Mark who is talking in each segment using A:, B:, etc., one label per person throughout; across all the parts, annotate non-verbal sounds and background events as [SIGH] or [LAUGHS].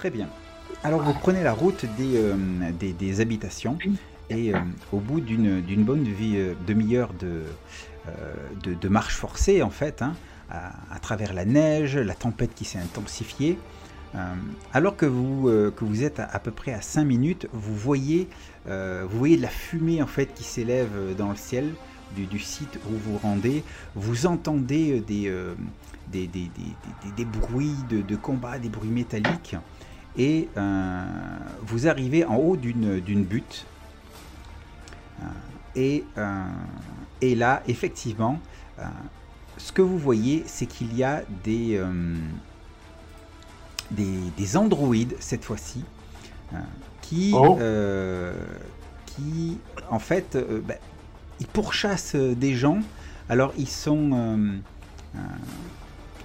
A: Très bien. Alors vous prenez la route des, euh, des, des habitations et euh, au bout d'une bonne vie- euh, demi-heure de, de, de marche forcée en fait, hein, à, à travers la neige, la tempête qui s'est intensifiée, alors que vous, que vous êtes à, à peu près à 5 minutes, vous voyez, vous voyez de la fumée en fait qui s'élève dans le ciel du, du site où vous rendez. Vous entendez des, des, des, des- des- des bruits de, de combat, des bruits métalliques, et euh, vous arrivez en haut d'une d'une butte. Euh, et, euh, et là, effectivement, euh, ce que vous voyez, c'est qu'il y a des, des, des androïdes, cette fois-ci, qui,
B: Oh.
A: qui, en fait, ben, ils pourchassent des gens. Alors, ils sont...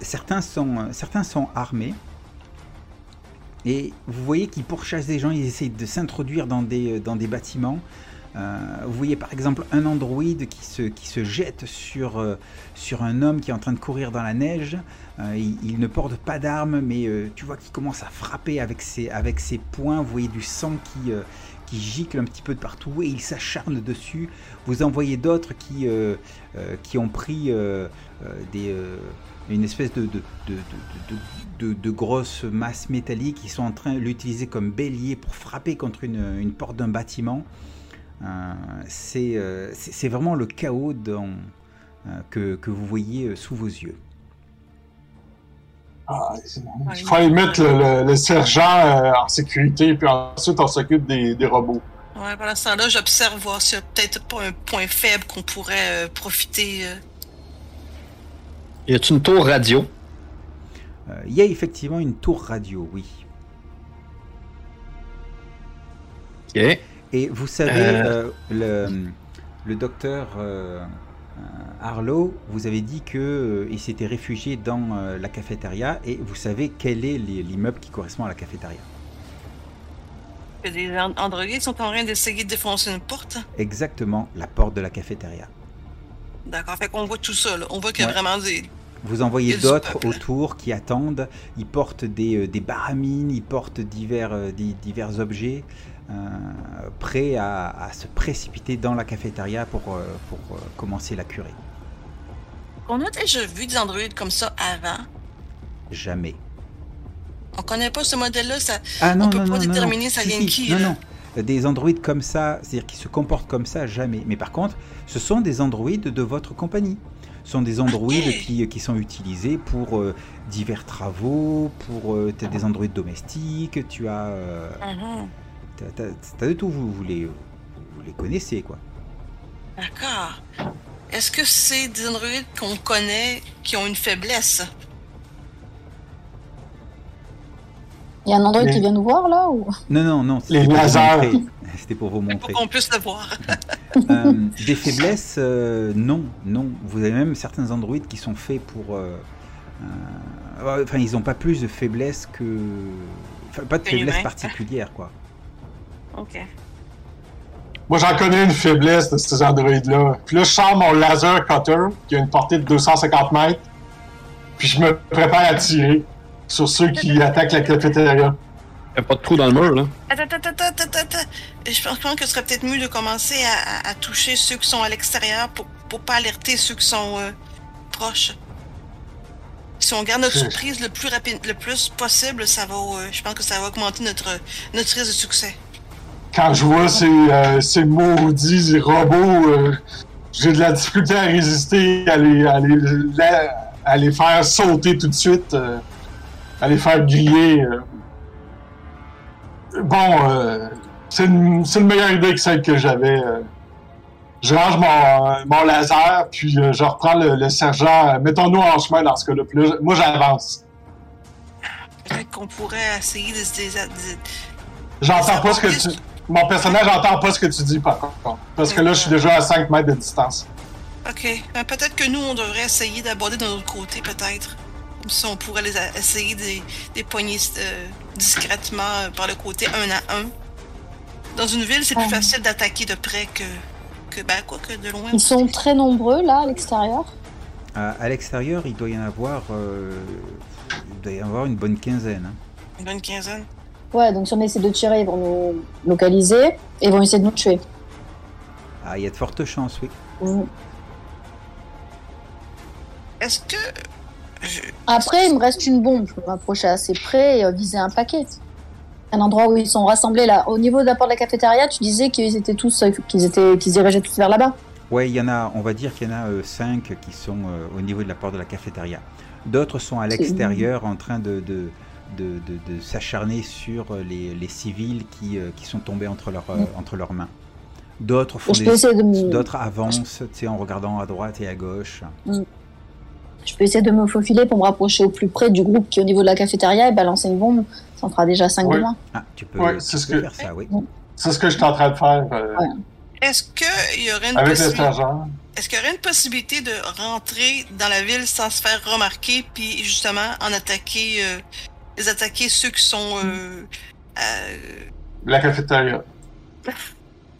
A: certains, sont certains sont armés. Et vous voyez qu'ils pourchassent des gens, ils essayent de s'introduire dans des, dans des bâtiments. Euh, vous voyez par exemple un androïde qui se, qui se jette sur, euh, sur un homme qui est en train de courir dans la neige. Euh, il, il ne porte pas d'arme, mais euh, tu vois qu'il commence à frapper avec ses, avec ses poings. Vous voyez du sang qui, euh, qui gicle un petit peu de partout et il s'acharne dessus. Vous en voyez d'autres qui, euh, euh, qui ont pris euh, euh, des, euh, une espèce de, de, de, de, de, de- de grosse masse métallique. Ils sont en train de l'utiliser comme bélier pour frapper contre une, une porte d'un bâtiment. Euh, c'est euh, c'est- vraiment le chaos dans, euh, que, que vous voyez sous vos yeux.
B: Ah, c'est bon. Il fallait mettre le, le- le sergent euh, en sécurité, puis ensuite on s'occupe des, des robots.
C: Ouais, pendant ce temps-là, j'observe voir s'il y a peut-être pas un point faible qu'on pourrait euh, profiter.
D: Y a-tu une tour radio?
A: Euh, Il y a effectivement une tour radio, oui.
D: Ok.
A: Et vous savez,
D: Euh.
A: euh, le, le docteur Harlow vous avez dit que euh, il s'était réfugié dans euh, la cafétéria et vous savez quel est l'i- l'immeuble qui correspond à la cafétéria.
C: and- androïdes sont en train d'essayer de défoncer une porte?
A: Exactement, la porte de la cafétéria.
C: D'accord, fait qu'on voit tout ça, là. On voit qu'il y a
A: Ouais.
C: vraiment des.
A: Vous envoyez d'autres
C: peuple.
A: autour qui attendent. Ils portent des, euh, des baramines, ils portent divers, euh, di- divers objets, euh, prêts à, à se précipiter dans la cafétéria pour, pour commencer la curée.
C: On a déjà vu des androïdes comme ça avant?
A: Jamais.
C: On connaît pas ce modèle-là, ça.
A: Ah non,
C: On peut
A: non,
C: pas
A: non,
C: déterminer ça
A: Si,
C: vient de
A: si,
C: qui,
A: Non,
C: là.
A: non. Des androïdes comme ça, c'est-à-dire qui se comportent comme ça, jamais. Mais par contre, ce sont des androïdes de votre compagnie. Ce sont des androïdes qui, qui sont utilisés pour euh, divers travaux, pour euh, t'as des androïdes domestiques, tu as, euh, t'as, t'as- t'as de tout, vous, vous les, vous les connaissez quoi.
C: D'accord. Est-ce que c'est des androïdes qu'on connaît qui ont une faiblesse?
E: Il y a un android
B: Mais-
E: qui vient nous voir là ou?
A: Non, non, non,
B: Les
A: c'était pour vous
B: lasers.
A: montrer. C'était pour vous
C: Pour
A: montrer.
C: qu'on puisse le voir. [LAUGHS]
A: Euh, des faiblesses, euh, non, non. Vous avez même certains androïdes qui sont faits pour. euh, euh, enfin, ils n'ont pas plus de faiblesse que. Enfin, pas de
C: Que
A: faiblesse
C: l'humain.
A: particulière, quoi.
C: Ok.
B: Moi, j'en connais une faiblesse de ces androïdes-là. Puis là, je sors mon laser cutter, qui a une portée de 250 mètres, puis je me prépare à tirer sur ceux qui attaquent la cafétéria.
D: Y'a pas de trou dans le mur, là.
C: Attends, attends, attends, attends, attends. Je pense je pense que ce serait peut-être mieux de commencer à, à- à toucher ceux qui sont à l'extérieur pour, pour pas alerter ceux qui sont euh, proches. Si on garde notre surprise le plus rapide, le plus possible, ça va, euh, je pense que ça va augmenter notre, notre risque de succès.
B: Quand je vois ces, euh, ces maudits robots, euh, j'ai de la difficulté à résister, à les, à les, à les faire sauter tout de suite, les faire griller. euh. Bon, euh, c'est une meilleure idée que celle que j'avais. euh. Je range mon, mon laser, puis euh, je reprends le, le sergent. Mettons-nous en chemin dans ce cas-là. Puis là, moi, j'avance.
C: Peut-être qu'on pourrait essayer de, se dés- de-
B: J'entends pas ce que tu... Mon personnage n'entend pas ce que tu dis, par contre. Parce que là, je suis déjà à 5 mètres de distance.
C: Ok. Ben, peut-être que nous, on devrait essayer d'aborder de notre côté, peut-être. Ça, on pourrait les essayer de les- de les poigner euh, discrètement euh, par le côté un à un. Dans une ville, c'est plus
E: Ouais.
C: facile d'attaquer de près que, que, ben, quoi que de loin.
E: Ils sont très nombreux là à l'extérieur.
A: À, à l'extérieur, il doit y en avoir. euh, il doit y en avoir une bonne quinzaine. hein.
C: Une bonne quinzaine.
E: Ouais, donc si on essaie de tirer, ils vont nous localiser et ils vont essayer de nous tuer.
A: Ah, il y a de fortes chances, oui.
C: Est-ce que. Je-
E: Après, il me reste une bombe. Je peux m'approcher assez près et euh, viser un paquet. Un endroit où ils sont rassemblés là. Au niveau de la porte de la cafétéria, tu disais qu'ils étaient tous, euh, qu'ils étaient, qu'ils se dirigeaient tous vers là-bas.
A: Ouais, il y en a, on va dire qu'il y en a euh, cinq qui sont euh, au niveau de la porte de la cafétéria. D'autres sont à l'extérieur en train de, de, de, de- de s'acharner sur les, les civils qui, euh, qui sont tombés entre, leurs, euh,
E: Mm.
A: entre leurs mains. D'autres font des...
E: me,
A: D'autres avancent, tu sais, en regardant à droite et à gauche.
E: Je peux essayer de me faufiler pour me rapprocher au plus près du groupe qui est au niveau de la cafétéria et balancer une bombe. Ça en fera déjà 5
B: Ouais.
E: de moins.
A: Ah, tu peux,
B: Ouais,
A: tu
B: c'est ce
A: peux
B: que-
A: faire ça, oui.
B: C'est ce que je suis en train de faire euh,
E: Ouais.
C: Est-ce qu'il y aurait une
B: avec
C: possibilité. Est-ce qu'il y aurait une possibilité de rentrer dans la ville sans se faire remarquer, puis justement en attaquer, euh, les attaquer ceux qui sont. Euh, euh,
B: La cafétéria. [LAUGHS]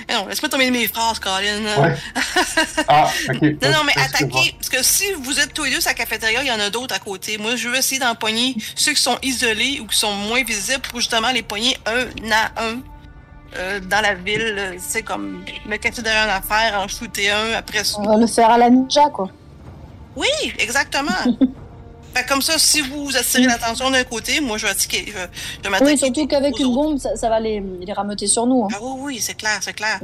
C: eh Non, laisse-moi terminer mes phrases, Colin.
B: Ouais. [LAUGHS] Ah, ok.
C: Non, non, mais attaquer. Parce que si vous êtes tous les deux sur la cafétéria, il y en a d'autres à côté. Moi, je veux essayer d'empoigner ceux qui sont isolés ou qui sont moins visibles pour justement les poigner un à un euh, dans la ville. euh, C'est comme me casser derrière une affaire, en shooter un, après ça.
E: On va le faire à la ninja, quoi.
C: Oui, exactement. [LAUGHS] fait comme ça, si vous attirez l'attention d'un côté, moi, je vais attaquer. Je, je
E: Oui, surtout qu'avec une
C: autres.
E: bombe, ça, ça va les, les rameuter sur nous. hein.
C: Ah oui, oui, c'est clair, c'est clair.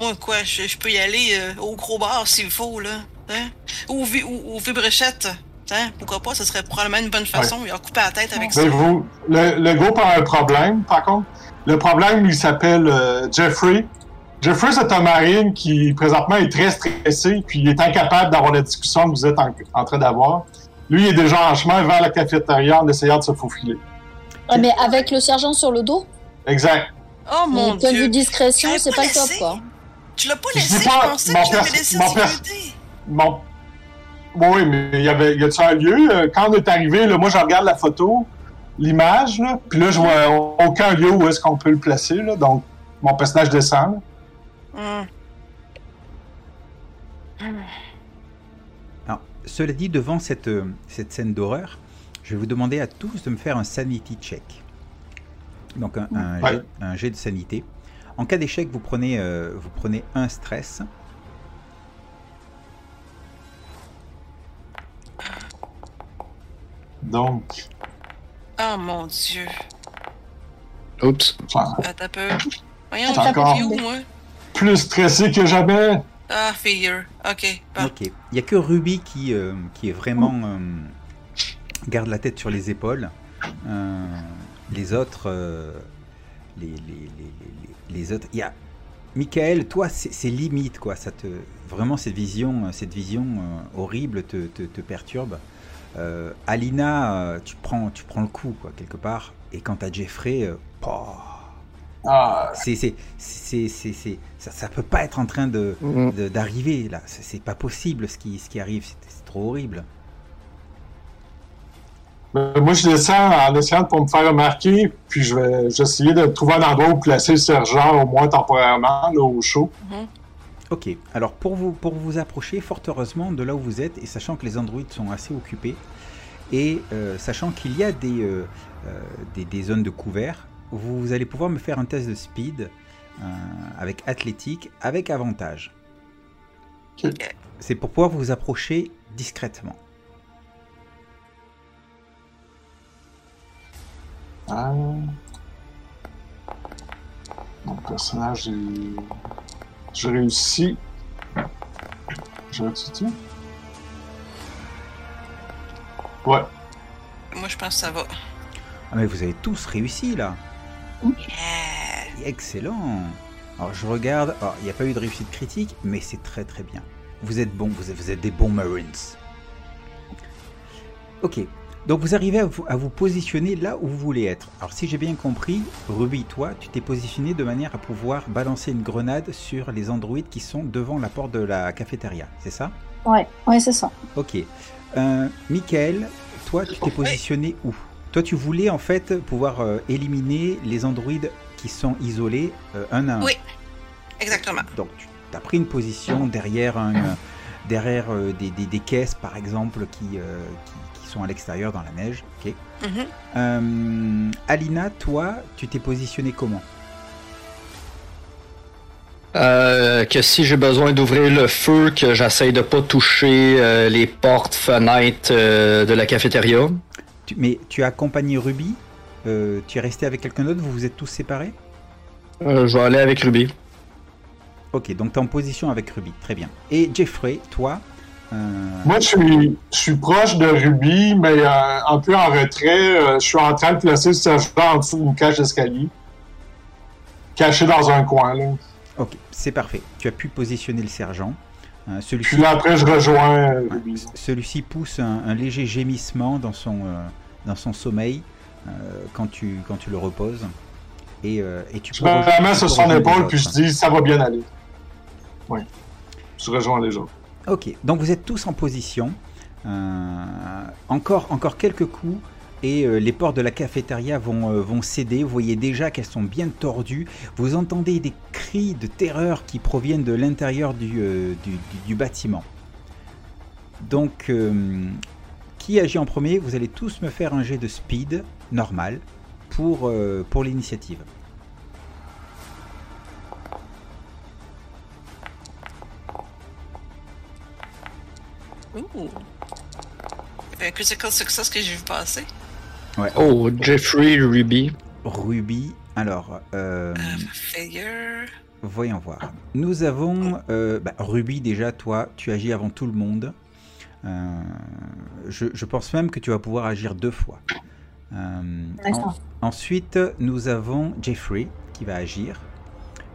C: Moi, quoi, je, je peux y aller euh, au gros bar s'il faut, là. Hein? Ou, ou, ou vibréchette. Hein? Pourquoi pas, ce serait probablement une bonne façon. Il a coupé la tête avec ça.
B: Vous, le, le groupe a un problème, par contre. Le problème, il s'appelle euh, Jeffrey. Jeffrey, c'est un marine qui, présentement, est très stressé, puis il est incapable d'avoir la discussion que vous êtes en, en train d'avoir. Lui, il est déjà en chemin vers la cafétéria en essayant de se faufiler.
E: Ouais, mais avec le sergent sur le dos,
B: Exact.
C: Oh mon
E: point de vue
C: dieu!
E: discrétion,
C: J'avais
E: c'est
C: pas
E: pas le top, quoi.
C: Tu l'as pas
B: Je
C: laissé,
B: dis
C: je
B: pas,
C: pensais
B: mon
C: que tu l'avais
B: pers-
C: laissé
B: mon pers- oui, mais il y avait, y a-tu un lieu? euh, Quand on est arrivé, là, moi, je regarde la photo, l'image, là, puis là, je vois aucun lieu où est-ce qu'on peut le placer, là. Donc, mon personnage descend. là.
C: Hum.
A: Cela dit, devant cette, euh, cette scène d'horreur, je vais vous demander à tous de me faire un sanity check. Donc un, un
B: Ouais.
A: jet, un jet de sanité. En cas d'échec, vous prenez, euh, vous prenez un stress.
B: Donc,
C: Oh mon dieu.
D: Oups.
B: enfin,
C: Attends un peu. Voyons,
B: C'est encore- plus stressé que jamais.
C: Ah, figure. Ok.
A: Il n'y a que Ruby qui, euh, qui est vraiment euh, garde la tête sur les épaules. Euh, les autres, euh, les, les, les, les- les autres, il y a Michael. Toi, c'est c'est limite quoi. Ça te vraiment cette vision, cette vision euh, horrible te, te, te perturbe. Euh, Alina, euh, tu prends, tu prends le coup quoi quelque part. Et quant à Jeffrey, euh,
B: Ah,
A: c'est ça, ça peut pas être en train de
D: Mm.
A: de- d'arriver là. C'est c'est pas possible ce qui, ce qui arrive. C'est c'est trop horrible.
B: ben, moi, je descends en essayant pour me faire remarquer, puis je vais, essayer de trouver un endroit où placer le sergent, au moins temporairement, là, au chaud.
A: Ok. Alors pour vous pour vous approcher, fort heureusement de là où vous êtes et sachant que les androïdes sont assez occupés et euh, sachant qu'il y a des, euh, euh, des des zones de couvert, vous allez pouvoir me faire un test de speed euh, avec athlétique avec avantage. C'est pour pouvoir vous approcher discrètement.
B: Ah. Mon personnage est. J'ai réussi. J'ai réussi Ouais.
C: Moi, je pense que ça va.
A: Ah mais vous avez tous réussi là.
C: Yeah.
A: Excellent. Alors je regarde, il n'y a pas eu de réussite critique, mais c'est très très bien. Vous êtes bons, vous êtes, vous êtes des bons Marines. Ok, donc vous arrivez à vous, à vous positionner là où vous voulez être. Alors si j'ai bien compris, Ruby, toi, tu t'es positionné de manière à pouvoir balancer une grenade sur les androïdes qui sont devant la porte de la cafétéria, c'est ça?
E: Ouais, ouais, c'est ça.
A: Ok. Euh, Michael, toi, tu t'es positionné où? Toi, tu voulais en fait pouvoir euh, éliminer les androïdes qui sont isolés euh, un à un.
C: Oui. Exactement.
A: Donc, tu as pris une position derrière un, euh, derrière euh, des, des- des caisses, par exemple, qui, euh, qui, qui sont à l'extérieur dans la neige. Ok?
C: Mhm.
A: Euh, Alina, toi, tu t'es positionné comment?
D: Euh, que si j'ai besoin d'ouvrir le feu, que j'essaye de pas toucher euh, les portes, fenêtres euh, de la cafétéria.
A: Tu- Mais tu as accompagné Ruby? Euh, Tu es resté avec quelqu'un d'autre Vous vous êtes tous séparés?
D: Euh, je vais aller avec Ruby.
A: Ok, donc tu es en position avec Ruby. Très bien. Et Jeffrey, toi euh,
B: Moi, je suis, je suis proche de Ruby, mais euh, un peu en retrait. Euh, je suis en train de placer le sergent en dessous d'une cage d'escalier. Caché dans un coin, là.
A: Ok, c'est parfait. Tu as pu positionner le sergent. Euh,
B: Puis
A: Celui-ci
B: là, après, je rejoins euh,
A: Ouais, Celui-ci pousse un, un léger gémissement dans son, euh, dans son sommeil euh, quand, tu, quand tu le reposes. Et, euh, et tu
B: Je
A: peux
B: me ramène
A: tu
B: sur son épaule, puis je dis, ça va bien aller. Oui. Je rejoins les autres.
A: Ok, donc vous êtes tous en position. Euh, encore, encore quelques coups et euh, les portes de la cafétéria vont, euh, vont céder. Vous voyez déjà qu'elles sont bien tordues. Vous entendez des cris de terreur qui proviennent de l'intérieur du, euh, du, du- du bâtiment. Donc, euh, qui agit en premier Vous allez tous me faire un jet de speed normal pour, euh, pour l'initiative.
C: Ouh. Un critical success que j'ai vu passer?
D: Oh, Jeffrey, Ruby.
A: Ruby, alors, euh,
C: Failure.
A: Voyons voir. Nous avons euh, bah, Ruby déjà, toi, tu agis avant tout le monde. Euh, je, je pense même que tu vas pouvoir agir deux fois. Euh, en- ensuite, nous avons Jeffrey qui va agir.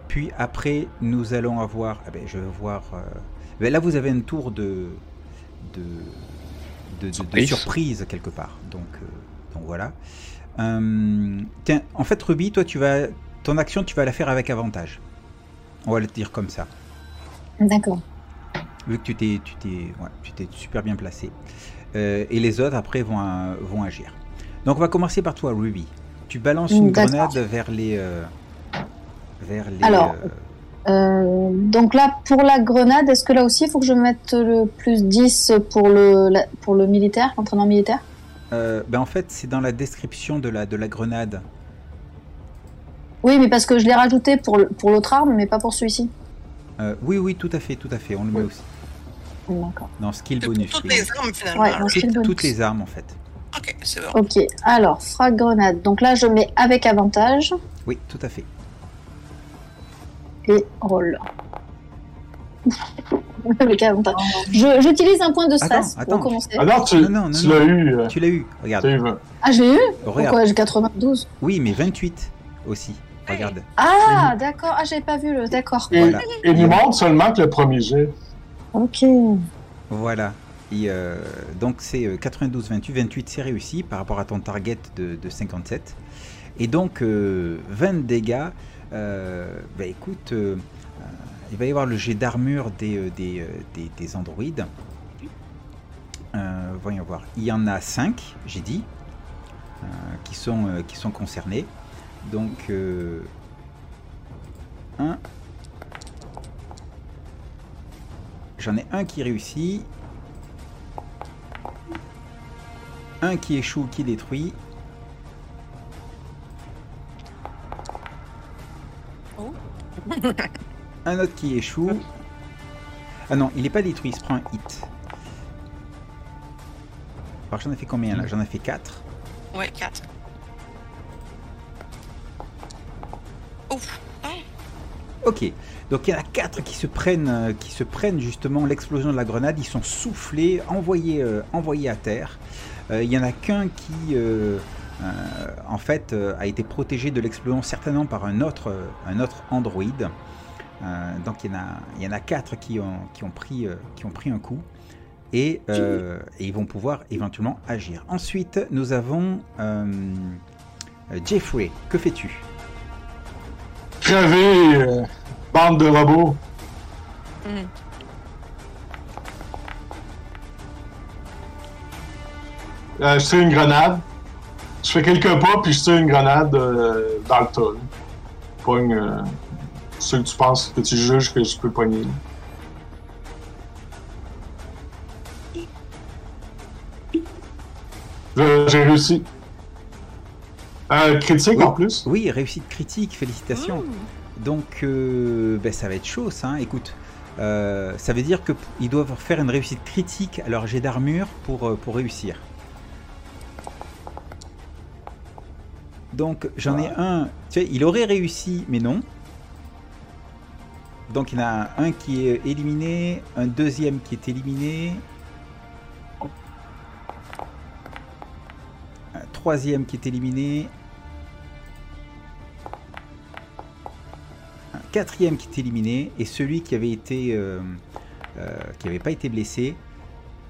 A: Puis après, nous allons avoir. ah ben, je vais voir. euh, ben là, vous avez un tour de de, de, de- de
D: Surprise.
A: surprise quelque part. Donc, euh, donc voilà. Euh, tiens, en fait, Ruby, toi, tu vas ton action, tu vas la faire avec avantage. On va le dire comme ça.
E: D'accord.
A: Vu que tu t'es, tu t'es, ouais, tu t'es super bien placé. Euh, et les autres après vont, euh, vont agir. Donc on va commencer par toi, Ruby. Tu balances une
E: D'accord.
A: grenade vers les, euh, vers les.
E: Alors,
A: euh,
E: Euh, donc là, pour la grenade, est-ce que là aussi, il faut que je mette le plus 10 pour le, la- pour le militaire, l'entraînement militaire?
A: Euh, ben en fait, c'est dans la description de la, de la grenade.
E: Oui, mais parce que je l'ai rajouté pour, le- pour l'autre arme, mais pas pour celui-ci.
A: Euh, oui, oui, tout à fait, tout à fait. On le met aussi
E: D'accord.
A: dans skill bonus.
C: toutes
A: oui.
C: les armes finalement.
E: Ouais, dans
A: Toutes-
E: skill bonus.
A: toutes les armes en fait.
C: Ok, c'est bon.
E: Ok, alors, frag grenade. Donc là, je mets avec avantage
A: Oui, tout à fait.
E: et roll. [LAUGHS] avec avantage. Je- J'utilise un point de stress
A: Attends, attends.
E: pour commencer.
B: Ah non, tu,
A: Non, non, non,
B: tu
A: non.
B: l'as eu. euh,
A: Tu l'as eu. Regarde.
B: eu.
E: Ah, j'ai eu
A: Regarde.
E: Pourquoi j'ai 92
A: Oui, mais 28 aussi. Regarde.
E: Ah, d'accord. Ah, j'avais pas vu le. D'accord.
B: Et,
A: Voilà.
B: et il montre seulement que le premier jet.
E: Ok.
A: Voilà. Euh, donc c'est euh, 92, 28, 28 c'est réussi par rapport à ton target de, de 57. Et donc euh, 20 dégâts. Euh, bah écoute, euh, euh, il va y avoir le jet d'armure des, euh, des, euh, des, des androïdes. Euh, voyons voir. Il y en a 5, j'ai dit, euh, qui, sont, euh, qui sont concernés. Donc euh, 1. J'en ai un qui réussit. Un qui échoue, qui détruit.
C: Oh.
A: un autre qui échoue. Ah non, il n'est pas détruit, il se prend un hit. Alors j'en ai fait combien là? J'en ai fait 4.
C: Ouais, 4. Ouf.
A: Ok, donc il y en a 4 qui se prennent, euh, qui se prennent justement l'explosion de la grenade. Ils sont soufflés, envoyés, euh, envoyés à terre. Euh, il y en a qu'un qui, euh, euh, en fait, euh, a été protégé de l'explosion certainement par un autre, un autre androïde. Euh, donc il y en a, il y en a quatre qui ont, qui ont pris, euh, qui ont pris un coup. Et, euh, et ils vont pouvoir éventuellement agir. Ensuite, nous avons Jeffrey. Que fais-tu?
B: Euh, Bande de robots. Euh, je tire une grenade. Je fais quelques pas, puis je tire une grenade euh, dans le tas. Pogne euh, que tu penses, que tu juges que je peux pogner. J'ai réussi. Euh, critique en plus?
A: Oui, réussite critique, félicitations.
C: Mmh.
A: Donc, euh, ben, ça va être chaud, ça. hein. Écoute, euh, ça veut dire qu'ils doivent faire une réussite critique à leur jet d'armure pour, euh, pour réussir. Donc, j'en ai un. Tu sais, il aurait réussi, mais non. Donc, il y en a un qui est éliminé, un deuxième qui est éliminé. Un troisième qui est éliminé. Quatrième qui est éliminé et celui qui avait été euh, euh, qui avait pas été blessé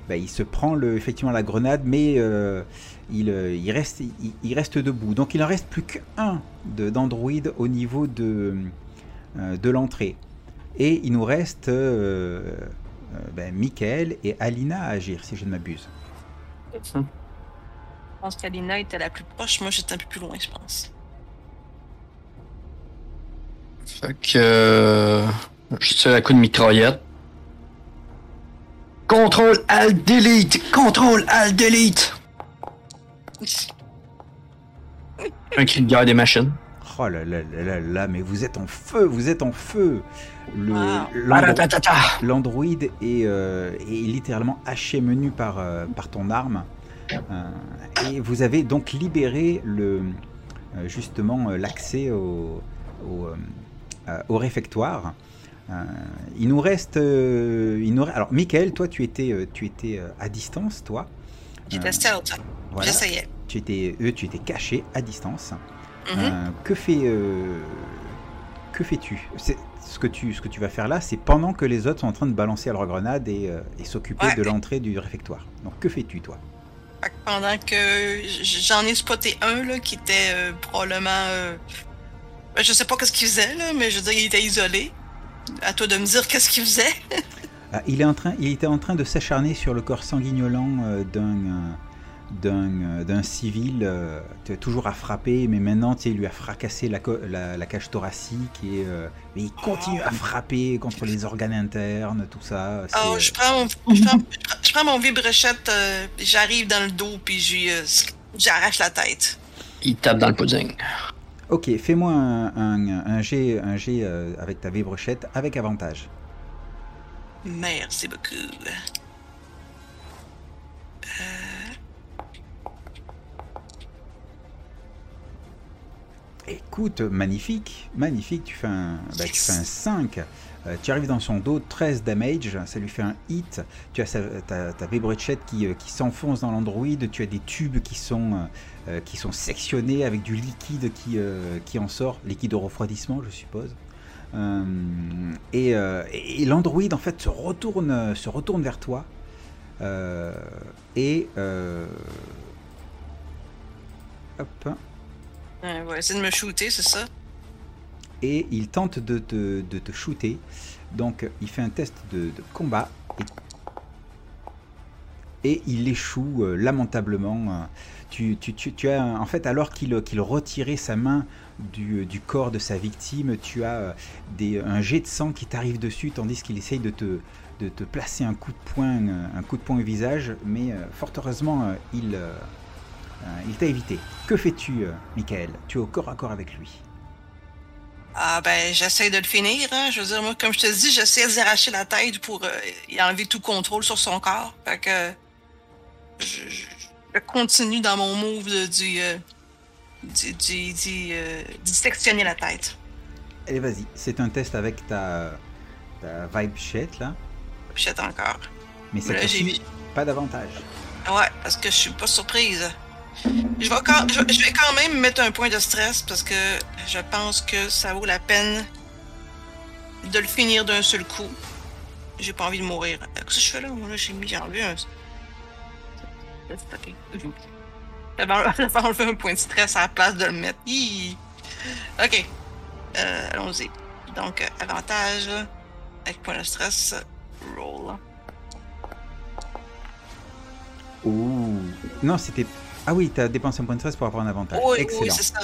A: bah, il se prend le, effectivement la grenade mais euh, il, reste il, reste debout donc il en reste plus qu'un d'Android au niveau de l'entrée et il nous reste ben, Michael et Alina à agir si je ne m'abuse
C: Je pense qu'Alina était la plus proche. Moi, j'étais un peu plus loin, je pense.
D: Fait que. euh, je tire à coup de mitraillette. Contrôle Alt Delete! Contrôle Alt Delete! Un cri de guerre des machines.
A: oh là là là là là mais vous êtes en feu vous êtes en feu le. L'Android est, euh, est littéralement haché menu par, euh, par ton arme. Euh, et vous avez donc libéré le, euh, justement euh, l'accès au, au, au réfectoire. Euh, il nous reste. euh, il nous... Alors, Michael, toi, tu étais, euh, tu étais euh, à distance, toi.
C: J'étais
A: Euh,
C: stealth.
A: voilà.
C: J'essayais.
A: Tu étais, eux, tu étais caché à distance.
C: Mhm.
A: Euh, que fais, euh, que fais-tu? Ce que tu, ce que tu vas faire là, c'est pendant que les autres sont en train de balancer leurs grenades et, euh, et s'occuper
C: Ouais.
A: de l'entrée du réfectoire. Donc que fais-tu toi?
C: Pendant que j'en ai spoté un là, qui était euh, probablement. euh, ben, je sais pas qu'est-ce qu'il faisait, là, mais je veux dire, il était isolé. À toi de me dire qu'est-ce qu'il faisait. [LAUGHS]
A: Ah, il, est en train, il était en train de s'acharner sur le corps sanguignolant euh, d'un euh, d'un euh, d'un civil, euh, toujours à frapper, mais maintenant il lui a fracassé la, la, la cage thoracique et euh, mais il continue à frapper contre les organes internes, tout ça. euh,
C: je prends mon, je prends, je mon vibrochette, euh, j'arrive dans le dos, puis euh, j'arrache la tête.
D: Il tape dans le pudding.
A: Ok, fais-moi un, un, un jet, un jet euh, avec ta vibrochette avec avantage.
C: Merci beaucoup.
A: Écoute, magnifique, magnifique, tu fais un, bah, tu fais un 5. Euh, tu arrives dans son dos, 13 damage, ça lui fait un hit. Tu as sa- ta, ta vibrochette qui, euh, qui s'enfonce dans l'android, tu as des tubes qui sont, euh, qui sont sectionnés avec du liquide qui, euh, qui en sort, liquide de refroidissement, je suppose. Euh, et et- l'android en fait se retourne, se retourne vers toi. Et. hop.
C: Va essayer de me shooter, c'est ça?
A: et il tente de te, de te shooter. Donc il fait un test de, de combat et, et il échoue lamentablement. Tu, tu- tu- tu as en fait alors qu'il qu'il retirait sa main du, du corps de sa victime, tu as euh, des, un jet de sang qui t'arrive dessus tandis qu'il essaye de te, de te placer un coup de poing, un coup de poing au visage. Mais euh, fort heureusement, euh, il, il t'a évité. Que fais-tu, Michael? Tu es au corps à corps avec lui.
C: Ah ben, j'essaie de le finir, hein. Je veux dire, moi, comme je te dis, j'essaie d'y arracher la tête pour y enlever tout contrôle sur son corps. Fait que... je continue dans mon move de, du... euh, du... du... du, euh, dissectionner la tête.
A: Allez, vas-y. C'est un test avec ta, ta vibe shit, là.
C: Jette encore.
A: Mais
C: j'ai vu.
A: pas d'avantage.
C: Ouais, parce que je suis pas surprise. Je vais, quand, je, je vais quand même mettre un point de stress parce que je pense que ça vaut la peine de le finir d'un seul coup. J'ai pas envie de mourir. Qu'est-ce que je fais là? Moi, là, j'ai mis, j'ai enlevé un. Ok. J'avais enlevé j'avais enlevé un point de stress à la place de le mettre. Hi. Ok. Euh, allons-y. Donc, euh, avantage avec point de stress. Roll.
A: Ouh. Non, c'était. Ah oui, t'as dépensé un point de stress pour avoir un avantage.
C: Oui, oui,
A: Excellent.
C: c'est ça.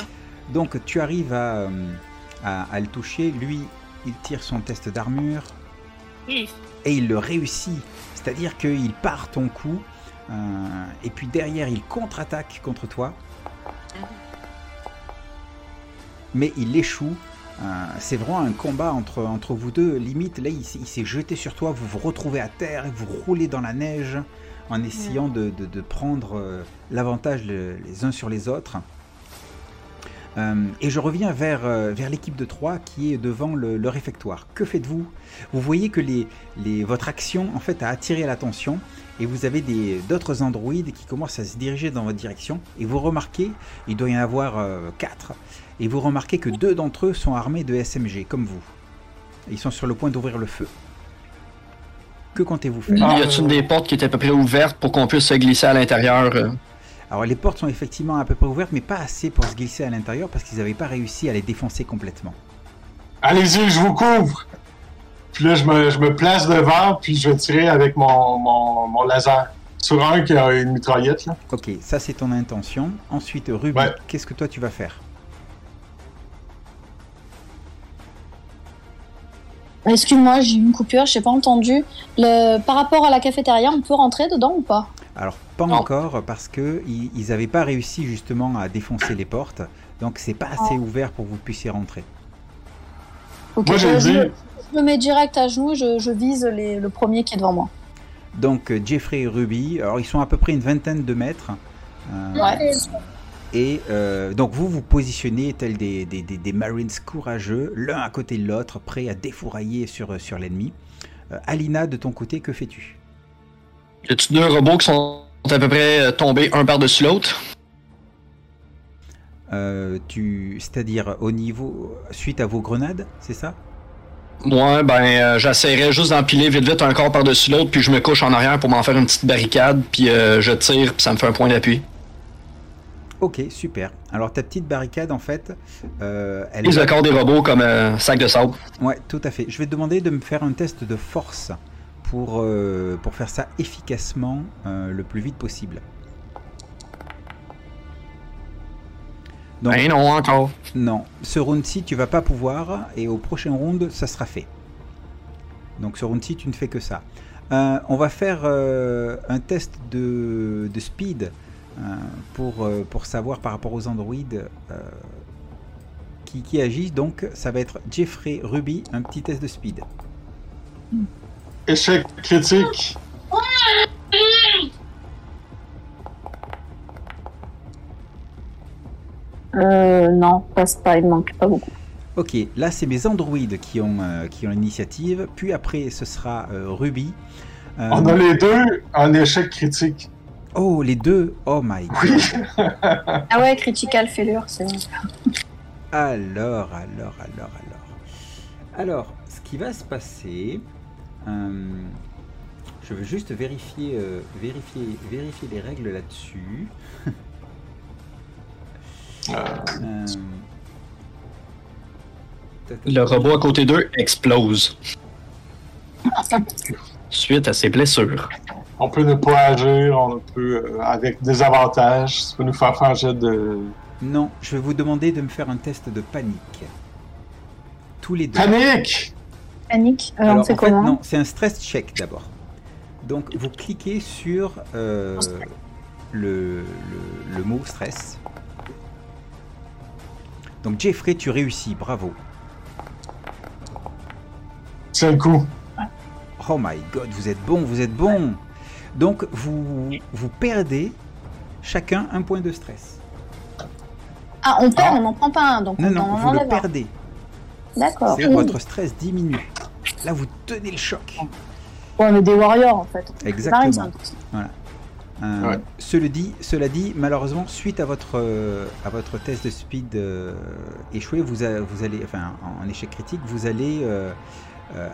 A: Donc, tu arrives à, euh, à, à le toucher. Lui, il tire son test d'armure
C: Hi.
A: et il le réussit. C'est-à-dire qu'il part ton coup. Euh, et puis derrière, il contre-attaque contre toi. Mais il échoue. Euh, c'est vraiment un combat entre, entre vous deux. Limite, là, il, s'est- il s'est jeté sur toi. Vous vous retrouvez à terre et vous roulez dans la neige en essayant de, de- de prendre euh, l'avantage le- les uns sur les autres. Euh, et je reviens vers, vers l'équipe de 3 qui est devant le, le réfectoire. Que faites-vous? Vous voyez que les, les, votre action en fait a attiré l'attention et vous avez des- d'autres androïdes qui commencent à se diriger dans votre direction et vous remarquez, il doit y en avoir 4, et vous remarquez que deux d'entre eux sont armés de SMG comme vous. Ils sont sur le point d'ouvrir le feu. Que comptez-vous faire?
B: Ah.
D: Y a-t-il des portes qui étaient à peu près ouvertes pour qu'on puisse se glisser à l'intérieur euh?
A: Alors les portes sont effectivement à peu près ouvertes mais pas assez pour se glisser à l'intérieur parce qu'ils n'avaient pas réussi à les défoncer complètement.
B: Allez-y, je vous couvre. Puis là, je me, je me place devant, puis je vais tirer avec mon, mon, mon laser. Sur un qui a une mitraillette, là.
A: Ok, ça c'est ton intention. Ensuite, Ruby,
B: Ouais.
A: qu'est-ce que toi tu vas faire?
E: Excuse-moi, j'ai eu une coupure, j'ai pas entendu. Le... Par rapport à la cafétéria, on peut rentrer dedans ou pas?
A: Alors pas
D: Non.
A: encore parce que ils ils avaient pas réussi justement à défoncer les portes, donc c'est pas assez ouvert pour que vous puissiez rentrer.
E: Ok,
B: Moi, j'ai
E: je,
B: dit,
E: je me mets direct à genoux, je, je vise les- le premier qui est devant moi.
A: Donc euh, Jeffrey et Ruby, alors ils sont à peu près une vingtaine de mètres. euh,
E: Ouais.
A: Et euh, donc vous vous positionnez tels des, des, des- des Marines courageux, l'un à côté de l'autre, prêts à défourailler sur, sur l'ennemi. Euh, Alina, de ton côté, que fais-tu?
D: Y a-t-il deux robots qui sont à peu près tombés un par-dessus l'autre?
A: Euh, tu, C'est-à-dire au niveau, suite à vos grenades, c'est ça?
D: Moi, ben, euh, j'essaierais juste d'empiler vite vite un corps par-dessus l'autre, puis je me couche en arrière pour m'en faire une petite barricade, puis euh, je tire, puis ça me fait un point d'appui.
A: Ok, super. Alors ta petite barricade, en fait, euh, elle
D: Les
A: est...
D: accords des robots comme un sac de sable.
A: Ouais, tout à fait. Je vais te demander de me faire un test de force pour, euh, pour faire ça efficacement euh, le plus vite possible. Donc,
D: non, encore.
A: non, ce round-ci, tu vas pas pouvoir, et au prochain round, ça sera fait. Donc ce round-ci, tu ne fais que ça. Euh, on va faire euh, un test de, de speed euh, pour, euh, pour savoir par rapport aux androïdes euh, qui, qui agissent. Donc ça va être Jeffrey Ruby, un petit test de speed.
B: échec critique.
E: Euh, non, passe pas, il manque pas beaucoup.
A: Ok, là c'est mes androïdes qui ont, euh, qui ont l'initiative, puis après ce sera euh, Ruby. Euh,
B: On a les deux en échec critique.
A: Oh, les deux Oh my god
B: Oui.
E: Ah ouais, critical failure, c'est
A: Alors, alors, alors, alors. Alors, ce qui va se passer, euh, je veux juste vérifier, euh, vérifier, vérifier les règles là-dessus. [LAUGHS]
B: Euh,
A: Euh,
D: Le robot à côté d'eux explose. Suite à ses blessures.
B: on peut ne pas agir, on peut, euh, avec des avantages, ça peut nous faire faire un jet de
A: Non, je vais vous demander de me faire un test de panique. Tous les deux.
B: panique.
E: panique. Euh,
A: Alors,
E: on fait
A: en fait,
E: comment
A: non, c'est un stress check d'abord. Donc, vous cliquez sur euh, le, le- le mot stress. Donc, Jeffrey, tu réussis, bravo.
B: C'est le coup.
A: Oh my god, vous êtes bon, vous êtes bon. Donc, vous, vous perdez chacun un point de stress.
E: Ah, on perd,
B: Ah.
E: on n'en prend pas un, donc
A: Non,
E: on
A: non,
E: en
A: vous le perdez.
E: D'accord.
A: C'est votre stress diminue. Là, vous tenez le choc.
E: Ouais, mais des warriors en fait.
A: Exactement.
E: Hein.
A: Euh,
B: Ouais.
A: cela, dit, cela dit, malheureusement, suite à votre, euh, à votre test de speed euh, échoué, vous, a- vous allez, enfin, en, en échec critique, vous allez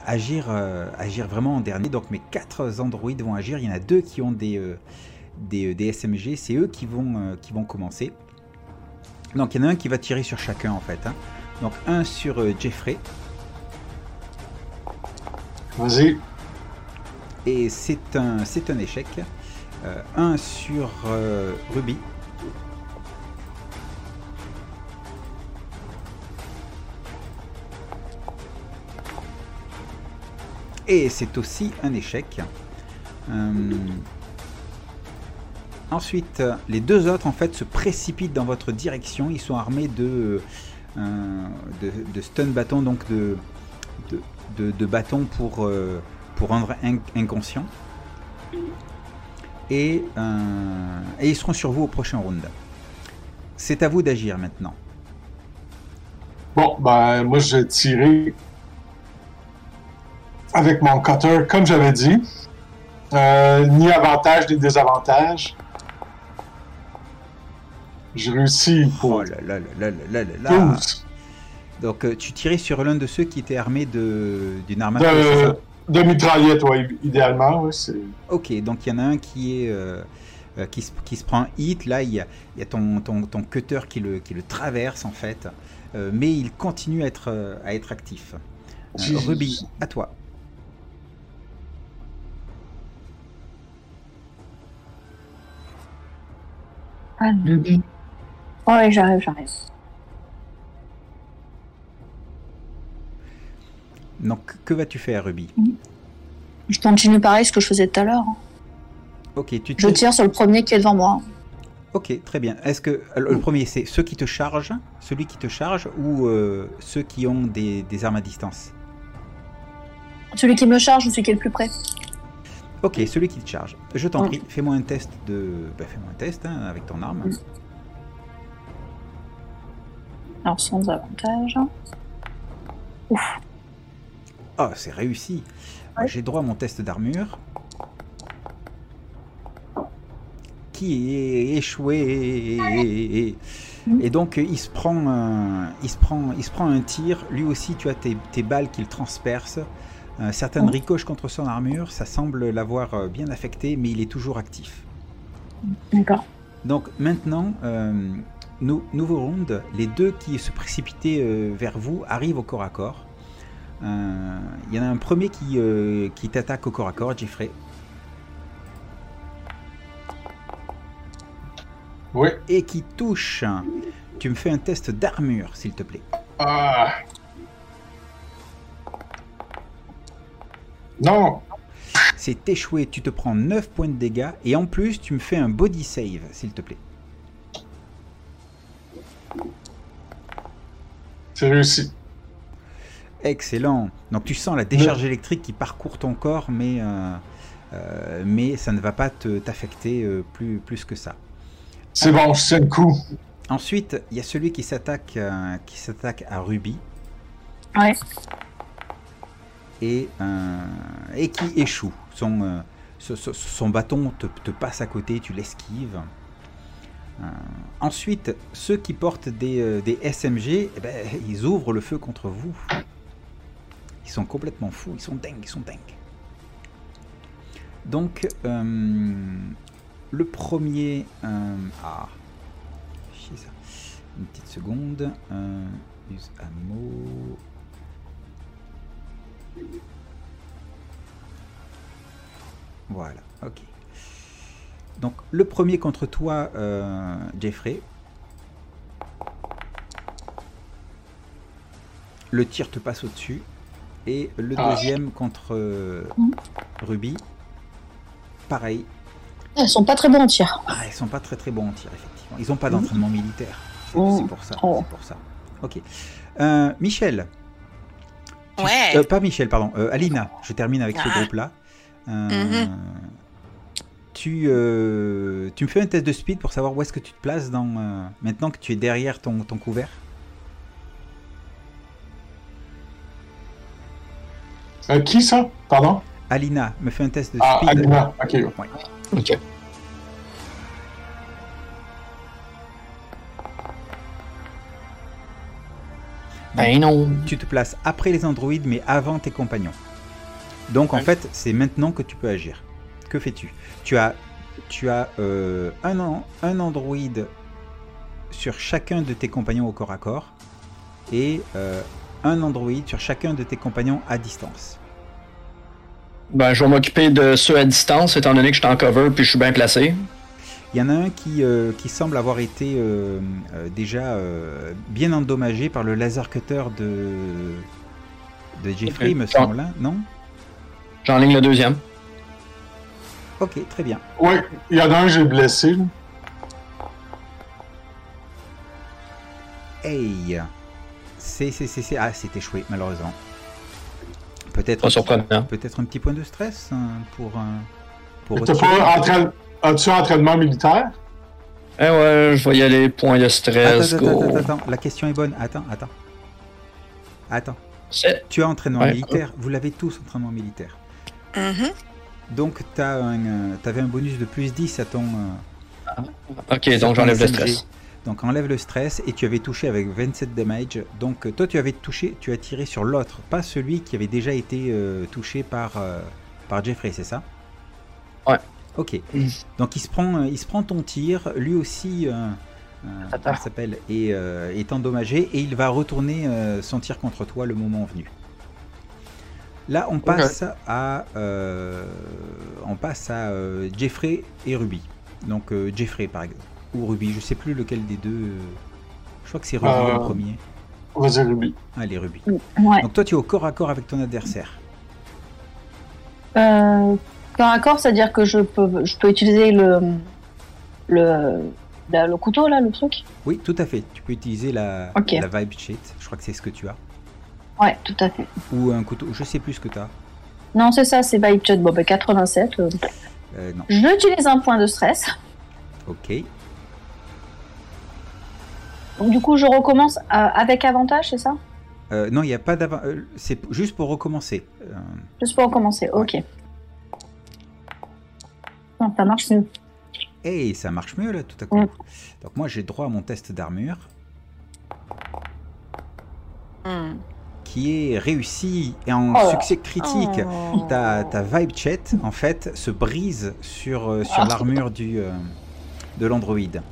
A: agir, agir vraiment en dernier. Donc mes quatre androïdes vont agir. Il y en a deux qui ont des, des, des SMG. C'est eux qui vont, qui vont commencer. Donc il y en a un qui va tirer sur chacun en fait. hein. Donc un sur Jeffrey.
B: Vas-y.
A: Et c'est un, c'est un échec. Euh, un sur euh, Ruby. Et c'est aussi un échec. Euh, ensuite, les deux autres en fait se précipitent dans votre direction. Ils sont armés de, stun bâtons, donc de, de, bâtons pour, rendre inc- inconscient et, ils seront sur vous au prochain round. C'est à vous d'agir maintenant.
B: Bon, ben, moi, je vais tirer avec mon cutter, comme j'avais dit. Euh, ni avantage ni désavantage. J'ai réussi pour.
A: Oh là là là Donc, euh, tu tirais sur l'un de ceux qui était armé d'une arme à euh, feu,
B: de, mitraillette, ouais, idéalement. Ouais.
A: Ok, donc il y en a un qui est euh, euh, qui, se, qui se prend un hit. Là, il y a, il y a ton, ton, ton cutter qui le, qui le traverse en fait, Euh, mais il continue à être, à être actif. Euh, Ruby, à toi.
E: Ouais, j'arrive, j'arrive.
A: Donc que vas-tu faire, Ruby
E: Je continue pareil ce que je faisais tout à l'heure.
A: Ok, tu
E: Je tire sur le premier qui est devant moi.
A: Ok, très bien. Est-ce que alors, le premier c'est ceux qui te chargent, celui qui te charge, ou euh, ceux qui ont des, des armes à distance
E: Celui qui me charge ou celui qui est le plus près
A: Ok, celui qui te charge. Je t'en prie, fais-moi un test de. bah, fais-moi un test hein, avec ton arme.
E: Alors sans avantage.
A: Ah, c'est réussi.
E: Ouais.
A: J'ai droit à mon test d'armure. Qui est échoué. Et donc il se prend un, il se prend, il se prend un tir. Lui aussi, tu as tes, tes balles qu'il transperce. Euh, certaines ricochent contre son armure. Ça semble l'avoir euh, bien affecté, mais il est toujours actif.
E: D'accord.
A: Donc maintenant, euh, nou- nouveau round, les deux qui se précipitaient euh, vers vous arrivent au corps à corps. Euh, Il y en a un premier qui, euh, qui t'attaque au corps à corps, Jeffrey,
B: Oui.
A: et qui touche. Tu me fais un test d'armure, s'il te plaît.
B: Ah. Non.
A: C'est échoué, tu te prends 9 points de dégâts, et en plus, tu me fais un body save, s'il te plaît.
B: C'est réussi.
A: Excellent. Donc tu sens la décharge électrique qui parcourt ton corps, mais, euh, euh, mais ça ne va pas te- t'affecter euh, plus, plus que ça.
B: C'est bon, je tiens le coup.
A: Ensuite, il y a celui qui s'attaque euh, qui s'attaque à Ruby
E: Ouais.
A: et, euh, et qui échoue. Son, euh, bâton te, te passe à côté, tu l'esquives. Euh, ensuite, ceux qui portent des, euh, des SMG, eh ben, ils ouvrent le feu contre vous. Ils sont complètement fous, ils sont dingues, ils sont dingues. Donc, euh, le premier... euh, ah, chier ça. Une petite seconde. Euh, use ammo. Voilà, ok. Donc le premier contre toi, euh, Jeffrey. Le tir te passe au-dessus. Et le
B: Ah.
A: deuxième contre euh. Ruby. Pareil.
E: Elles sont pas très bons en tir.
A: Ah, ils sont pas très très bons en tir, effectivement. Ils n'ont pas d'entraînement militaire. C'est c'est pour ça.
E: Oh.
A: C'est pour ça. Ok. Euh, Michel. Tu-
C: Ouais.
A: euh, pas Michel, pardon. euh, Alina. Je termine avec ce
C: Ah.
A: groupe-là. Euh,
C: Mhm.
A: tu, euh, tu me fais un test de speed pour savoir où est-ce que tu te places dans, euh, maintenant que tu es derrière ton, ton couvert.
B: Euh, qui ça Pardon
A: Alina, me fais un test de
B: Ah,
A: speed.
B: Alina. Ok. ouais.
D: Ok. Ben non.
A: Tu te places après les androïdes, mais avant tes compagnons. Donc en
B: Ouais.
A: fait, c'est maintenant que tu peux agir. Que fais-tu? Tu as, tu as euh, un, an- un androïde sur chacun de tes compagnons au corps à corps et euh, un androïde sur chacun de tes compagnons à distance.
D: Ben, je vais m'occuper de ceux à distance, étant donné que je suis en cover puis je suis bien placé.
A: Il y en a un qui, euh, qui semble avoir été euh, euh, déjà euh, bien endommagé par le laser cutter de, de Jeffrey, me semble, hein, non?
D: J'enligne le deuxième.
A: Ok, très bien.
B: Ouais, il y en a un que j'ai blessé.
A: Hey C'est, c'est, c'est, c'est- Ah, c'est échoué, malheureusement. Peut-être un petit-
D: surprenant.
A: peut-être un petit point de stress hein, pour, euh, pour
B: T'as pas entraîne- As-tu entraînement militaire?
D: Eh ouais, je vais y aller, point de stress,
A: Attends, attends,
D: go.
A: attends, attends, la question est bonne. Attends, attends. Attends.
D: C'est-
A: Tu as entraînement
D: Ouais.
A: militaire, vous l'avez tous entraînement militaire.
C: Mhm.
A: Donc tu avais un bonus de plus 10 à ton... euh,
D: Ok,
A: sur
D: donc j'enlève le stress.
A: Donc enlève le stress et tu avais touché avec 27 damage. Donc euh, toi tu avais touché, tu as tiré sur l'autre, pas celui qui avait déjà été euh, touché par, euh, par Jeffrey, c'est ça?
D: Ouais.
A: Ok. Donc il se prend, il se prend ton tir, lui aussi, euh, s'appelle, est, euh, est endommagé et il va retourner son tir contre toi le moment venu. Là on passe à, on passe à Jeffrey et Ruby. Donc Jeffrey par exemple ou Ruby, je sais plus lequel des deux. euh, Je crois que c'est Ruby
B: Euh.
A: en premier.
B: Vas-y, Ruby.
A: Allez Ruby.
E: Ouais.
A: Donc toi tu es au corps à corps avec ton adversaire.
E: Euh, corps à corps, c'est-à-dire que je peux, je peux utiliser le, le, la- le couteau, là, le truc?
A: Oui, tout à fait. Tu peux utiliser la, la vibe sheet. Je crois que c'est ce que tu as.
E: Ouais, tout à fait.
A: Ou un couteau. Je sais plus ce que tu as.
E: Non, c'est ça, c'est Vibe Chat. Bon, ben 87. euh,
A: Euh, non.
E: J'utilise un point de stress.
A: Ok.
E: Donc, du coup, je recommence euh, avec avantage, c'est ça?
A: Euh, non, il n'y a pas d'avant. euh, c'est juste pour recommencer. Euh,
E: Juste pour recommencer, ok. Non, ça marche mieux.
A: Hey, ça marche mieux là tout à coup.
E: Mm.
A: Donc moi j'ai droit à mon test d'armure
C: Hmm.
A: qui est réussi et en
E: Oh.
A: succès critique.
C: Oh.
A: Ta, ta vibe chat en fait se brise sur, sur
E: Ah.
A: l'armure du euh, de l'androïde.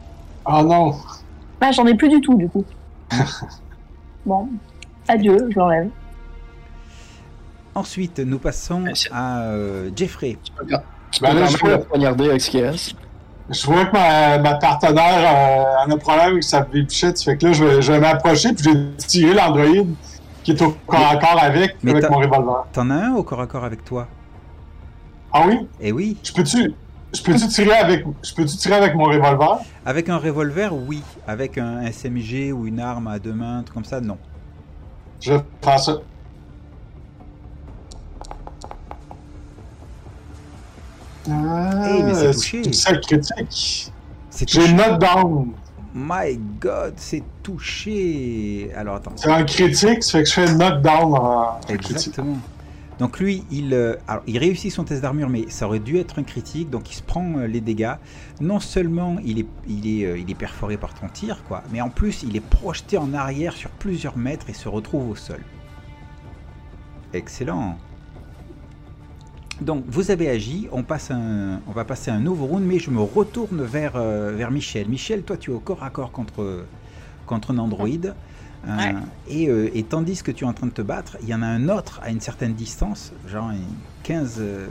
B: Ah non.
E: Bah, j'en ai plus du tout, du coup. [LAUGHS] bon, adieu, je l'enlève.
A: Ensuite nous passons à euh, Jeffrey.
D: Peux
B: Ben
D: peux
B: là, je peux-
D: avec ce qu'il.
B: Je vois que ma, ma partenaire euh, a un problème avec sa bichette. Fait que là, je vais, je vais m'approcher puis je vais tirer l'androïde qui est au corps à corps avec,
A: Mais
B: avec
A: t'as-
B: mon revolver.
A: T'en as un au corps à corps avec toi?
B: Ah oui?
A: Eh oui.
B: Je peux-tu je peux-tu tirer avec je peux-tu tirer avec mon revolver?
A: Avec un revolver, oui. Avec un SMG ou une arme à deux mains, truc comme ça, non.
B: Je faire ça. Ah,
A: Hey, mais c'est touché.
B: C'est critique. J'ai knockdown.
A: My God, c'est touché. Alors attends.
B: C'est un critique, ça fait que je fais knockdown en critique.
A: Donc lui, il, euh, il réussit son test d'armure, mais ça aurait dû être un critique, donc il se prend euh, les dégâts. Non seulement euh, il est perforé par ton tir, quoi, mais en plus il est projeté en arrière sur plusieurs mètres et se retrouve au sol. Excellent. Donc vous avez agi, on, passe un, on va passer un nouveau round, mais je me retourne vers, vers Michel. Michel, toi tu es au corps à corps contre, contre un androïde. Euh,
C: Ouais.
A: et, euh, et tandis que tu es en train de te battre, il y en a un autre à une certaine distance, genre une 15, euh,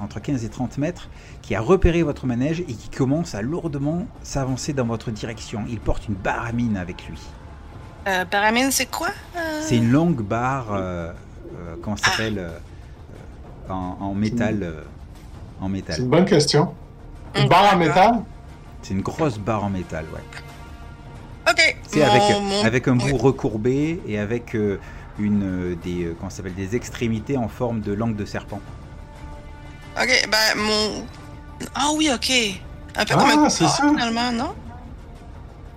A: entre 15 et 30 mètres, qui a repéré votre manège et qui commence à lourdement s'avancer dans votre direction. Il porte une barre à mine avec lui.
C: Euh, Paramine, c'est quoi? Euh,
A: C'est une longue barre, euh, euh, comment ça s'appelle, en, en métal. euh, en
B: C'est
A: métal.
B: une bonne question. Une barre en métal?
A: C'est une grosse barre en métal, ouais. Avec,
C: mon-
A: avec un bout recourbé et avec euh, une, euh, des, euh, s'appelle, des extrémités en forme de langue de serpent.
C: Ok, ben mon. Ah oui, ok. Un peu
B: Ah,
C: comme un
B: c'est ça.
C: finalement, non?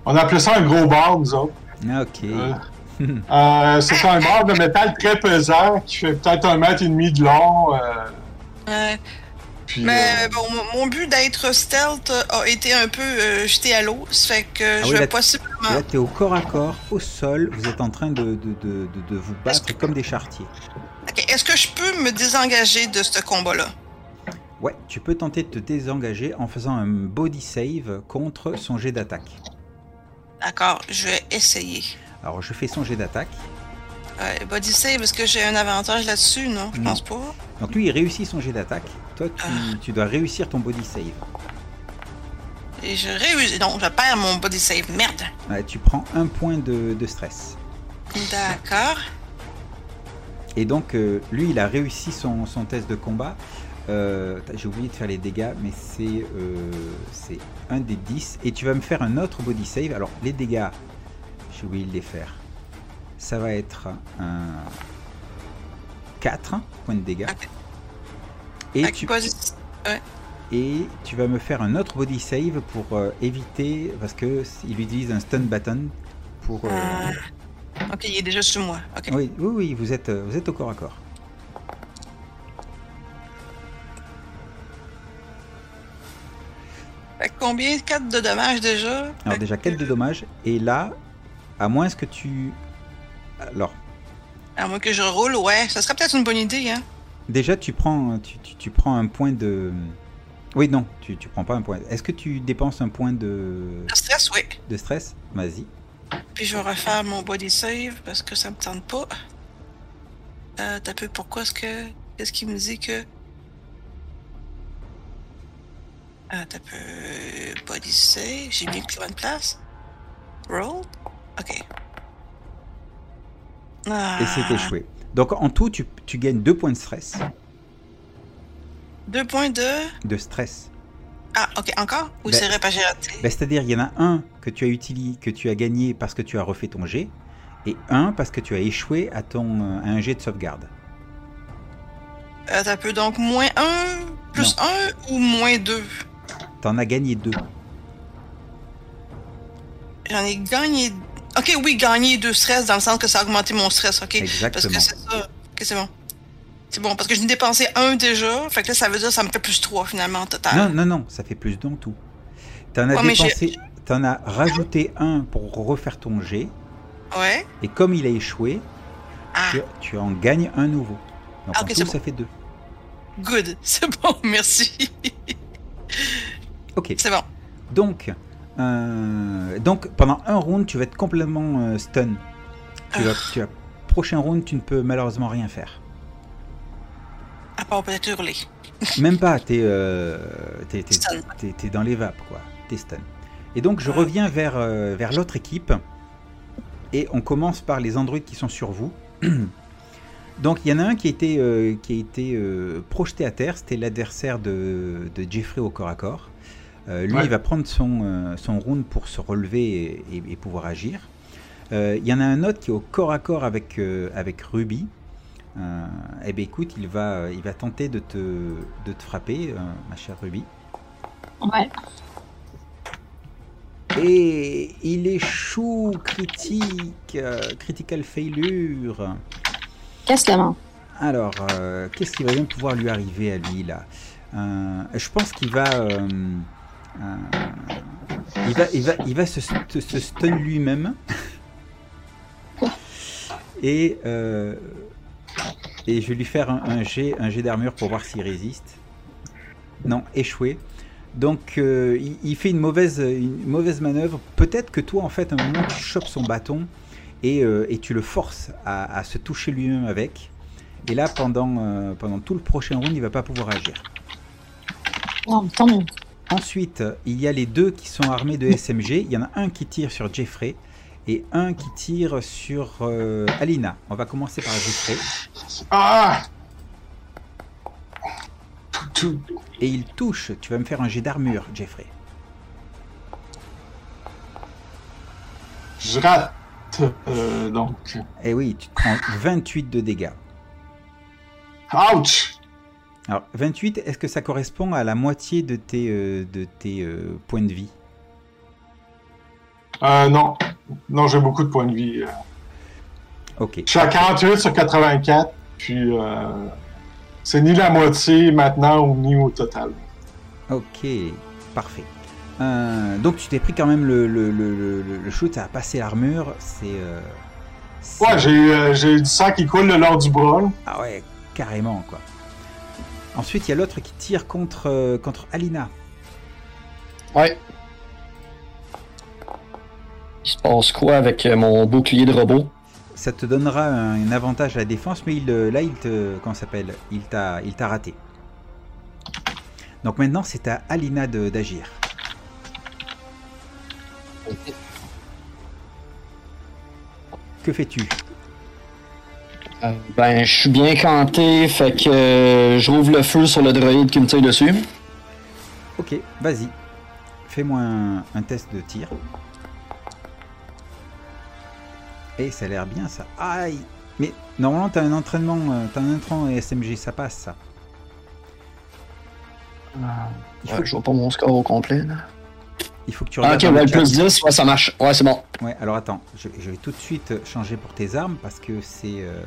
B: On appelait ça un gros bar, nous autres.
A: Ah, Ok.
B: Euh, [LAUGHS] Euh, c'est un bar de métal très pesant qui fait peut-être un mètre et demi de long. euh,
C: Ouais.
B: Puis,
C: Mais
B: euh,
C: bon, mon- but d'être stealth a été un peu euh, jeté à l'eau. Ça fait que
A: Ah
C: je
A: oui,
C: vais
A: là-
C: possiblement.
A: Là, tu es au corps à corps, au sol, vous êtes en train de, de, de, de- de vous battre comme des chartiers.
C: Ok, Est-ce que je peux me désengager de ce combat-là?
A: Ouais, tu peux tenter de te désengager en faisant un body save contre son jet d'attaque.
C: D'accord, je vais essayer.
A: Alors, je fais son jet d'attaque.
C: Ouais, body save, est-ce que j'ai un avantage là-dessus? Non, je
A: Non.
C: pense pas.
A: Donc, lui, il réussit son jet d'attaque. Toi, tu, tu dois réussir ton body save.
C: Et je réussis. Non, je perds mon body save. Merde.
A: Ouais, tu prends un point de, de stress.
C: D'accord.
A: Et donc, euh, lui, il a réussi son, son test de combat. euh, J'ai oublié de faire les dégâts, mais c'est euh, un des 10. Et tu vas me faire un autre body save. Alors, les dégâts, j'ai oublié de les faire. Ça va être un 4 points de dégâts. Et tu,
C: body-
A: et tu vas me faire un autre body save pour euh, éviter, parce que il utilise un stun button pour. euh,
C: Ah. Ok, il est déjà sur moi.
A: Oui, oui, oui, vous êtes, euh, vous êtes au corps à corps.
C: Fait combien? 4 de dommages déjà?
A: Alors
C: Fait
A: déjà,
C: que-
A: 4 de dommages. Et là, à moins que tu... Alors,
C: À moins que je roule, ouais, ça serait peut-être une bonne idée, hein.
A: Déjà, tu prends, tu, tu- tu prends un point de... Oui, non, tu, tu prends pas un point. Est-ce que tu dépenses un point de,
C: Le stress, oui.
A: de stress? Vas-y.
C: Puis je vais refaire mon body save parce que ça me tente pas. Euh, t'as peu, pourquoi est-ce que. Qu'est-ce qui me dit que. Ah, t'as peu. Body save. J'ai cliqué à bonne place. Roll. Ok. Ah,
A: Et c'est échoué. Donc en tout, tu, tu gagnes 2 points de stress.
C: Deux points de?
A: De stress.
C: Ah, ok, encore? Ou
A: Ben-
C: c'est raté
A: Ben, C'est-à-dire, il y en a un que tu as utilisé, que tu as gagné parce que tu as refait ton jet, et un parce que tu as échoué à ton euh, à un jet de sauvegarde.
C: Euh, t'as peu, donc moins un, plus un ou moins deux?
A: T'en as gagné deux.
C: J'en ai gagné. Ok, oui, gagné deux stress dans le sens que ça a augmenté mon stress, ok? Parce
A: Exactement.
C: que c'est ça. Ok, c'est bon. C'est bon, parce que je n'ai dépensé un déjà. Fait que là, ça veut dire que ça me fait plus trois finalement en total.
A: Non, non, non, ça fait plus dans tout. T'en as
C: Ouais,
A: dépensé, t'en as rajouté un pour refaire ton jet,
C: Ouais.
A: et comme il a échoué,
C: Ah,
A: tu, tu en gagnes un nouveau. Donc
C: Ah,
A: en
C: ok,
A: tout,
C: bon.
A: ça fait deux.
C: good. [LAUGHS] C'est bon, merci.
A: Ok.
C: c'est bon.
A: Donc, euh, donc pendant un round, tu vas être complètement euh, stun. Tu vas, tu vas- prochain round, tu ne peux malheureusement rien faire.
C: Hurler.
A: Même pas, t'es euh, t'es dans les vapes, quoi. T'es stun. Et donc, je
C: Ah.
A: reviens vers, vers l'autre équipe. Et on commence par les androïdes qui sont sur vous. [CLEARS THROAT] donc, il y en a un qui a été, qui a été projeté à terre. C'était l'adversaire de, de Jeffrey au corps à corps. Euh, lui,
B: Ouais.
A: il va prendre son, euh, son round pour se relever et, et- et pouvoir agir. Euh, Il y en a un autre qui est au corps à corps avec, euh, avec Ruby. Euh, eh bien écoute, il va, il va tenter de te, de te frapper, euh, ma chère Ruby.
E: Ouais.
A: Et il échoue, critique, euh, critical failure.
E: Casse la main.
A: Alors, euh, qu'est-ce qui va bien pouvoir lui arriver à lui là? Euh, Je pense qu'il va, euh, il va, il va, il va se, st- se stun lui-même. Et, euh, et je vais lui faire un, un jet, un jet d'armure pour voir s'il résiste. Non, échoué. Donc euh, il, il fait une mauvaise, une mauvaise manœuvre. Peut-être que toi, en fait, à un moment, tu chopes son bâton et, euh, et tu le forces à, à se toucher lui-même avec. Et là, pendant, pendant tout le prochain round, il va pas pouvoir agir.
E: Non, tant mieux.
A: Ensuite, il y a les deux qui sont armés de SMG. Il y en a un qui tire sur Jeffrey et un qui tire sur euh, Alina. On va commencer par Jeffrey.
B: Ah!
A: Et il touche. Tu vas me faire un jet d'armure, Jeffrey.
B: Je rate. euh, donc.
A: Eh oui, tu te prends 28 de dégâts.
B: Ouch!
A: Alors, 28, est-ce que ça correspond à la moitié de tes, euh, de tes euh, points de vie?
B: Euh, non. Non, j'ai beaucoup de points de vie. euh.
A: Ok.
B: Je suis à 48 sur 84, puis c'est ni la moitié maintenant ou ni au total.
A: Ok, parfait. Donc tu t'es pris quand même le, le, le, shoot, ça a passé l'armure, c'est...
B: Ouais, j'ai du sang qui coule le long du bras.
A: Ah ouais, carrément quoi. Ensuite, il y a l'autre qui tire contre, euh, contre Alina.
D: Ouais. Il se passe quoi avec euh, mon bouclier de robot?
A: Ça te donnera un, un avantage à la défense, mais il, euh, là, il te... Comment s'appelle? Il t'a raté. Donc maintenant, c'est à Alina d'agir. Que fais-tu?
D: Euh, ben, je suis bien canté, fait que euh, je rouvre le feu sur le droïde qui me tire dessus.
A: Ok, vas-y. Fais-moi un, un test de tir. Et ça a l'air bien ça. Aïe Mais normalement t'as un entraînement, euh, t'as un entraînement SMG, ça passe ça. Il faut,
D: Ouais, je vois pas mon score au complet. Là.
A: il faut que tu
D: Ah,
A: regardes
D: ok,
A: dans
D: ouais,
A: le
D: plus 10, ouais, ça marche. Ouais, c'est bon.
A: Ouais, alors attends, je, je vais tout de suite changer pour tes armes parce que c'est... euh,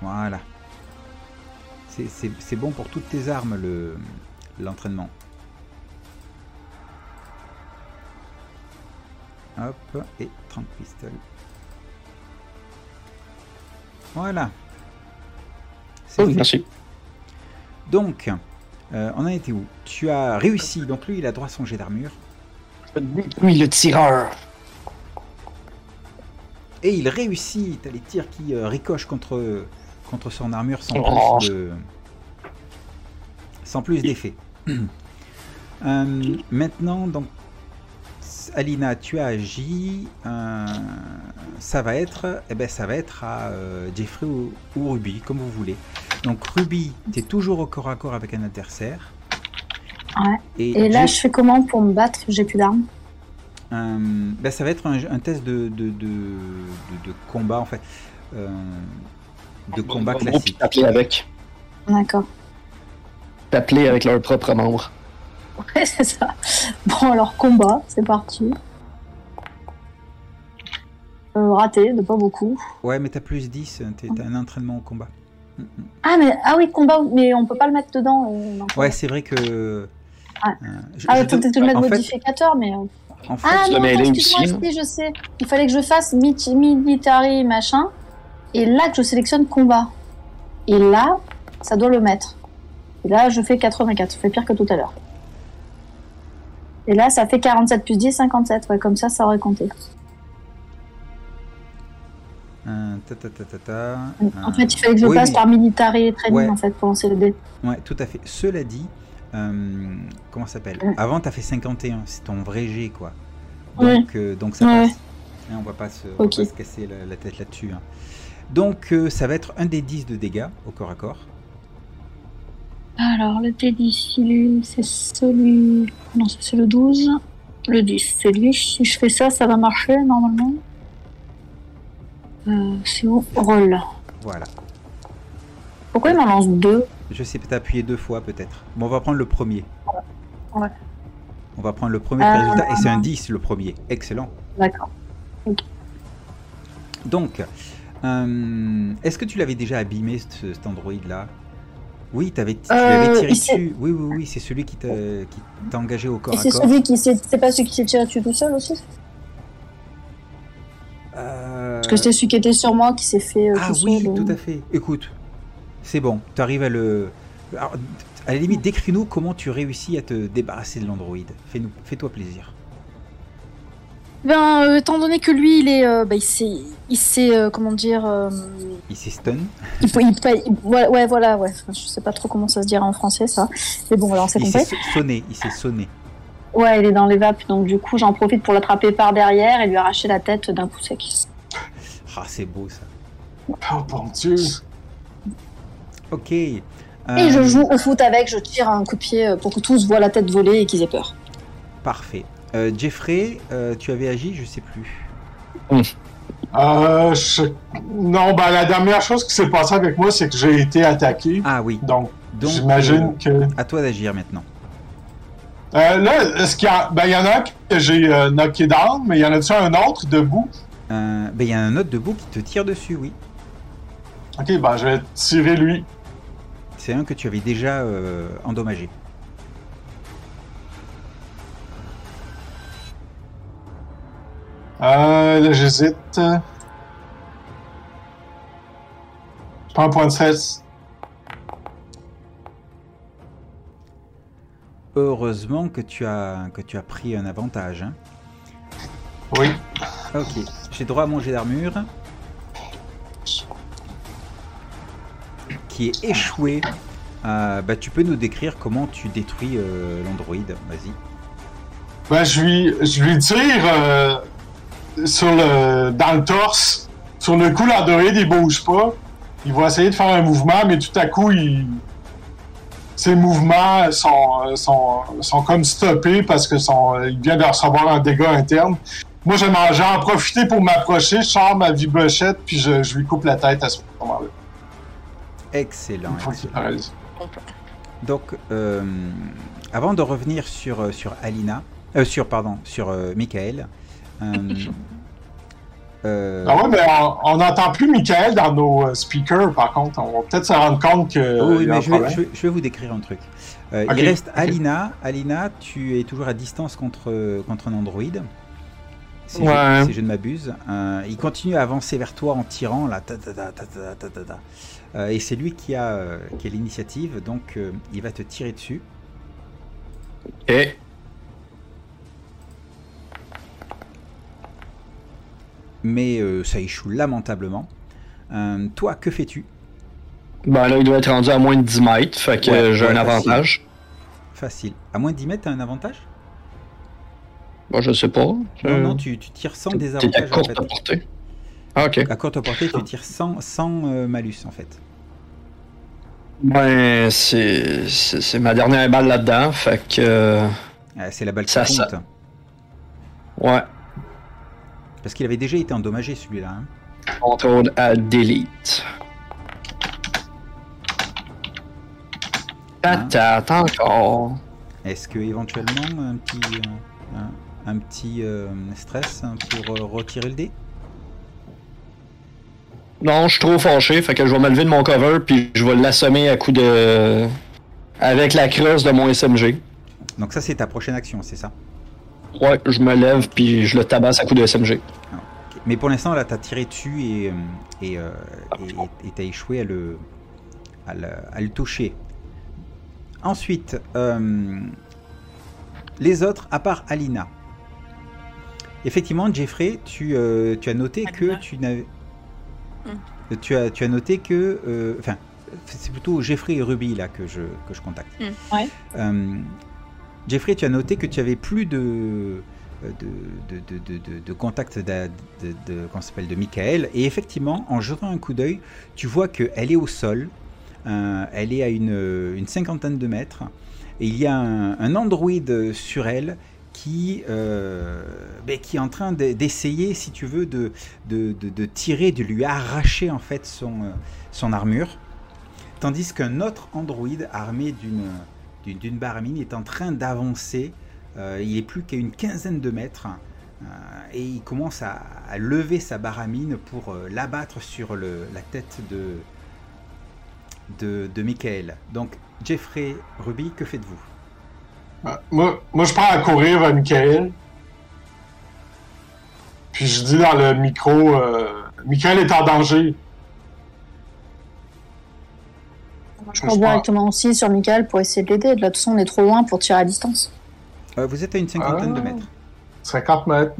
A: Voilà. C'est- C'est c'est bon pour toutes tes armes, le l'entraînement. Hop, et 30 pistoles. Voilà. C'est
D: Oh, merci.
A: Donc, euh, on en était où? Tu as réussi, donc lui il a droit à son jet d'armure.
D: Oui, le tireur.
A: Et il réussit, t'as les tirs qui euh, ricochent contre, contre son armure sans
D: Oh.
A: plus de... Sans plus d'effet. [CLEARS THROAT] Euh, maintenant, donc, Alina, tu as agi. euh, ça va être, eh ben, ça va être à euh, Jeffrey ou, ou Ruby, comme vous voulez. Donc Ruby, tu es toujours au corps à corps avec un adversaire.
E: Ouais.
A: Et,
E: Et là,
A: Jeff-
E: je fais comment pour me battre? J'ai plus d'armes.
A: Euh, ben, ça va être un, un test de, de, de, de- de combat en fait. Euh, de combat
D: Bon,
A: classique.
D: T'appeler avec.
E: D'accord.
D: T'appeler avec leurs propres membres.
E: Ouais, [LAUGHS] c'est ça. Bon, alors, combat, c'est parti. Euh, raté, de pas beaucoup.
A: Ouais, mais t'as plus 10, t'es- t'as un entraînement au combat.
E: Ah, mais ah oui, combat, mais on peut pas le mettre dedans. euh.
A: Ouais, c'est vrai que.
E: Ah.
A: euh, je-
E: Ah,
A: je
E: le mettre
A: fait,
E: modificateur, mais. Euh,
A: en fait,
E: Ah non, excuse-moi, je sais. Il fallait que je fasse military machin, et là que je sélectionne combat. Et là, ça doit le mettre. Et là, je fais 84, je fais pire que tout à l'heure. Et là, ça fait 47 plus 10, 57. Ouais, comme ça, ça aurait compté.
A: euh, ta, ta, ta, ta, ta,
E: En
A: euh,
E: fait, il fallait que je
A: oui,
E: passe
A: mais-
E: par military training,
A: Ouais.
E: en fait, pour lancer le dé.
A: Ouais, tout à fait. Cela dit, euh, comment ça s'appelle
E: Mm.
A: Avant, t'as fait 51, c'est ton vrai G, quoi.
E: Ouais.
A: Euh, donc ça
E: Ouais.
A: passe. Hein, on va pas se, on va pas se casser la, la tête là-dessus. hein. Donc, euh, ça va être un des 10 de dégâts au corps à corps.
E: Alors, le T10 c'est celui. Non, ça, c'est le 12. Le 10, c'est lui. Si je fais ça, ça va marcher normalement. C'est où? Roll.
A: Voilà.
E: Pourquoi il m'en lance deux?
A: Je sais, t'as appuyé deux fois peut-être. Bon, on va prendre le premier.
E: Ouais.
A: On va prendre le premier
E: Euh,
A: résultat et c'est un 10 le premier. Excellent.
E: D'accord.
A: Donc, euh, est-ce que tu l'avais déjà abîmé ce- cet android là Oui, tu
E: Euh,
A: l'avais tiré
E: il s'est-
A: dessus. Oui, oui, oui, c'est celui qui t'a, engagé au corps
E: Et c'est celui qui s'est. C'est pas celui qui s'est tiré dessus tout seul aussi?
A: Euh,
E: Parce que c'est celui qui était sur moi qui s'est fait. euh,
A: Ah oui,
E: euh.
A: tout à fait. Écoute, c'est bon, tu arrives à le. Alors, à la limite, décris-nous comment tu réussis à te débarrasser de l'android. Fais-nous, fais-toi plaisir.
E: Ben, euh, étant donné que lui, il est. euh, bah, il s'est. Il s'est. euh, comment dire. euh,
A: Il s'est stun.
E: il faut. Il, il- ouais, ouais, voilà, ouais. Enfin, je sais pas trop comment ça se dirait en français, ça. Mais bon, alors c'est
A: Il
E: compris.
A: s'est so- sonné. Il s'est sonné.
E: Ouais, il est dans les vapes, donc du coup, j'en profite pour l'attraper par derrière et lui arracher la tête d'un coup sec.
A: Ah, c'est beau ça.
B: Oh mon dieu.
A: Ok.
E: Et
A: Euh,
E: je joue au foot avec, je tire un coup de pied euh, pour que tous voient la tête voler et qu'ils aient peur.
A: Parfait. Euh, Jeffrey, euh, tu avais agi, je sais plus.
B: Euh, je- Non, ben la dernière chose qui s'est passée avec moi, c'est que j'ai été attaqué.
A: Ah oui.
B: Donc,
A: Donc,
B: j'imagine que.
A: euh, à toi d'agir maintenant.
B: Euh, là, est-ce qu'il y a. Ben, il y en a un que j'ai euh, knocké down, mais il y en a-tu un autre debout?
A: Euh, ben, il y a un autre debout qui te tire dessus, oui.
B: Ok, ben, je vais tirer lui.
A: C'est un que tu avais déjà euh, endommagé.
B: Euh, là, j'hésite. Je prends un point de stress.
A: Heureusement que tu as, que tu as pris un avantage. hein.
B: Oui.
A: Ok, j'ai droit à mon jet d'armure. Qui est échoué. Euh, bah, tu peux nous décrire comment tu détruis euh, l'android. Vas-y.
B: Ben, je lui, je lui tire. euh, sur le, dans le torse. Sur le coup, l'androïde, il bouge pas. Il va essayer de faire un mouvement, mais tout à coup, il... ses mouvements sont, sont, sont comme stoppés parce que son, il vient de recevoir un dégât interne. Moi, j'en profiter pour m'approcher, je sors ma vibrochette, puis je, je lui coupe la tête à ce moment-là.
A: Excellent. Excellent. Donc, euh, avant de revenir sur, euh, sur Alina, euh, sur, pardon, sur euh, Michael,
B: Ah ouais, mais on- n'entend plus Michael dans nos speakers, par contre. On va peut-être se rendre compte que.
A: oh oui, mais je vais,
B: problème.
A: je vais- je vais vous décrire un truc. Il reste. Alina. Alina, tu es toujours à distance contre, contre un androïde. Si,
D: Ouais.
A: je, si je ne m'abuse. Il continue à avancer vers toi en tirant, là. ta, ta, ta, Euh, et c'est lui qui a, euh, qui a l'initiative, donc euh, il va te tirer dessus.
D: Et
A: Mais euh, ça échoue lamentablement. Euh, toi, que fais-tu?
D: Ben là, il doit être rendu à moins de 10 mètres, fait que
A: Ouais,
D: j'ai
A: ouais,
D: un
A: facile.
D: avantage.
A: Facile. À moins de 10 mètres, t'as un avantage?
D: Bon, je sais pas.
A: Non, non, tu, tu tires sans
D: T'es à
A: désavantage en
D: courte
A: fait.
D: portée. Ah, ok.
A: À courte portée, tu tires sans, sans euh, malus en fait.
D: Ben, c'est ma dernière balle là-dedans, fait que. Euh,
A: c'est la balle qui
D: Ça,
A: compte.
D: ça- Ouais.
A: Parce qu'il avait déjà été endommagé celui-là. hein.
D: Contrôle à delete.
A: Hein?
D: Attends, encore.
A: Est-ce que éventuellement un petit, euh, un, un petit euh, stress hein, pour euh, retirer le dé?
D: Non, je suis trop fâché, fait que je vais me lever de mon cover, puis je vais l'assommer à coup de. Avec la creuse de mon SMG.
A: Donc ça c'est ta prochaine action, c'est ça?
D: Ouais, je me lève, puis je le tabasse à coup de SMG.
A: Ok. Mais pour l'instant là t'as tiré dessus et euh, et euh, et- et t'as échoué à le, à le à le toucher. Ensuite, euh, les autres à part Alina. Effectivement, Jeffrey, tu, euh, tu as noté que tu n'avais
C: Hmm.
A: tu as tu as noté que euh, enfin c'est plutôt Jeffrey et Ruby là que je que je contacte.
E: Ouais.
A: Euh, Jeffrey, tu as noté que tu avais plus de de, de, de, de, de- de contact de, s'appelle, de Michael. Et effectivement, en jetant un coup d'œil, tu vois qu'elle est au sol. Euh, elle est à une, une cinquantaine de mètres. Et il y a un, un androïde sur elle qui, euh, ben, qui est en train de- d'essayer, si tu veux, de, tirer, de lui arracher en fait son, euh, armure. Tandis qu'un autre androïde armé d'une baramine est en train d'avancer. Euh, il est plus qu'à une quinzaine de mètres. et il commence à, à lever sa baramine pour euh, l'abattre sur la tête de, Michael. Donc, Jeffrey, Ruby, que faites-vous?
B: Moi, moi, je prends à courir vers Michael. Puis je dis dans le micro, euh, Michael est en danger.
E: Je
B: Je
E: cours directement aussi sur Michael pour essayer de l'aider. De toute façon, on est trop loin pour tirer à distance.
A: Euh, Vous êtes à une cinquantaine de
B: Ah.
A: mètres.
B: 50 mètres.